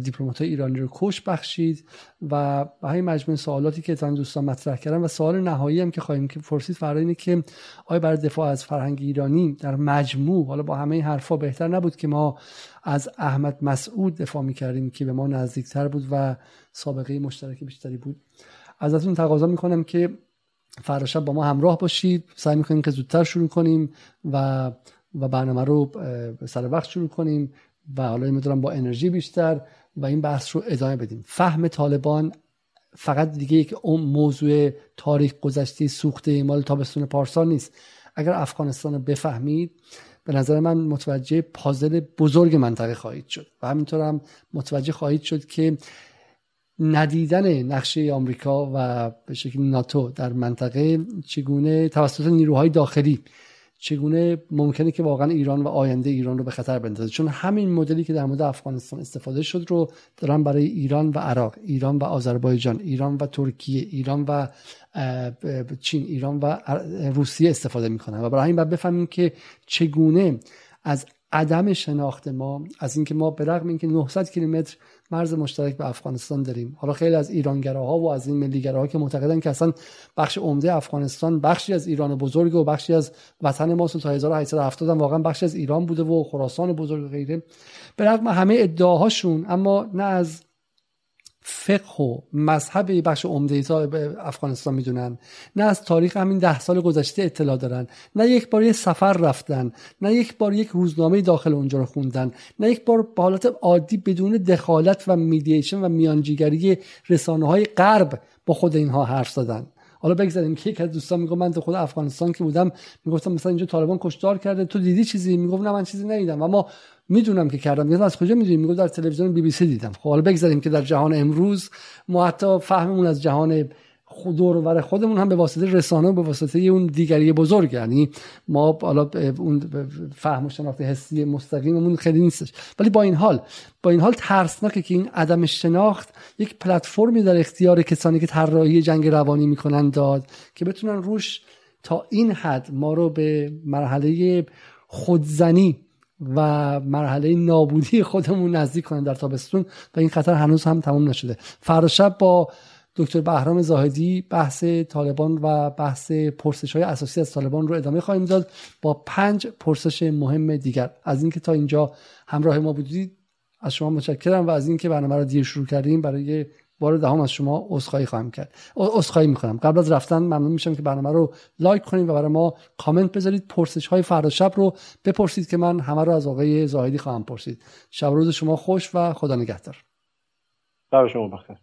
[SPEAKER 1] دیپلمات های ایرانی رو کش بخشید و همین مجموع سوالاتی که تان دوستان مطرح کردن و سوال نهایی هم که خواهیم که پرسید فرای اینه که آیا برای دفاع از فرهنگ ایرانی در مجموع حالا با همه این حرفا بهتر نبود که ما از احمد مسعود دفاع می‌کردیم که به ما نزدیکتر بود و سابقه مشترک بیشتری بود. ازتون تقاضا می‌کنم که فردا با ما همراه باشید. سعی می‌کنیم که زودتر شروع کنیم و و برنامه رو سر وقت شروع کنیم و حالا می‌دونم با انرژی بیشتر و این بحث رو ادامه بدیم. فهم طالبان فقط دیگه یک موضوع تاریخ گذشته سوخته مال تابستون پارسال نیست. اگر افغانستان رو بفهمید به نظر من متوجه پازل بزرگ منطقه خواهید شد و همینطور هم متوجه خواهید شد که ندیدن نقشه آمریکا و به شکل ناتو در منطقه چگونه توسط نیروهای داخلی چگونه ممکنه که واقعا ایران و آینده ایران رو به خطر بندازه؟ چون همین مدلی که در مورد افغانستان استفاده شد رو دارن برای ایران و عراق ایران و آذربایجان ایران و ترکیه ایران و چین ایران و روسیه استفاده می‌کنن. و برای همین باید بفهمیم که چگونه از عدم شناخت ما از اینکه ما به رغم اینکه 900 کیلومتر مرز مشترک به افغانستان داریم. حالا خیلی از ایرانگراها و از این ملیگراها که معتقدن که اصلا بخش عمده افغانستان بخشی از ایران بزرگ و بخشی از وطن ما تا 1870 واقعا بخشی از ایران بوده و خراسان بزرگ و غیره. به رغم همه ادعاهاشون اما نه از فقه و مذهب بخش عمده افغانستان می‌دونن. نه از تاریخ همین ده سال گذشته اطلاع دارن. نه یک بار یه سفر رفتن. نه یک بار یک روزنامه داخل اونجا رو خوندن. نه یک بار به حالت عادی بدون دخالت و میدییشن و میانجیگری رسانه های غرب با خود اینها حرف زدن. حالا بگذاریم که یک از دوستان میگم من تو خود افغانستان که بودم می‌گفتم مثلا اینجا طالبان کشتار کرده. تو دیدی چیزی؟ می‌گفت نه من چیزی ندیدم. اما می‌دونم که کردم. میگم از کجا می‌دونی؟ میگم در تلویزیون بی بی سی دیدم. خب حالا بگذاریم که در جهان امروز ما حتی فهممون از جهان دور و خودمون هم به واسطه رسانه و به واسطه اون دیگری بزرگ. یعنی ما حالا اون فهم و شناخت حسی مستقیممون خیلی نیستش. ولی با این حال با این حال ترسناکه که این عدم شناخت یک پلتفرمی در اختیار کسانی که طراحی جنگ روانی می‌کنن داد که بتونن روش تا این حد ما رو به مرحله خودزنی و مرحله نابودی خودمون نزدیک کنن در تابستون و این خطر هنوز هم تمام نشده. فردا شب با دکتر بهرام زاهدی بحث طالبان و بحث پرسش های اساسی از طالبان رو ادامه خواهیم داد با پنج پرسش مهم دیگر. از اینکه تا اینجا همراه ما بودید از شما متشکرم و از اینکه برنامه رو دیر شروع کردیم برای بار دهم از شما عذرخواهی خواهم کرد. عذرخواهی می‌کنم. قبل از رفتن ممنون میشم که برنامه رو لایک کنید و برای ما کامنت بذارید. پرسش های فردا شب رو بپرسید که من همه رو از آقای زاهدی خواهم پرسید. شب روز شما خوش و خدا نگهدار.
[SPEAKER 2] شب شما بخیر.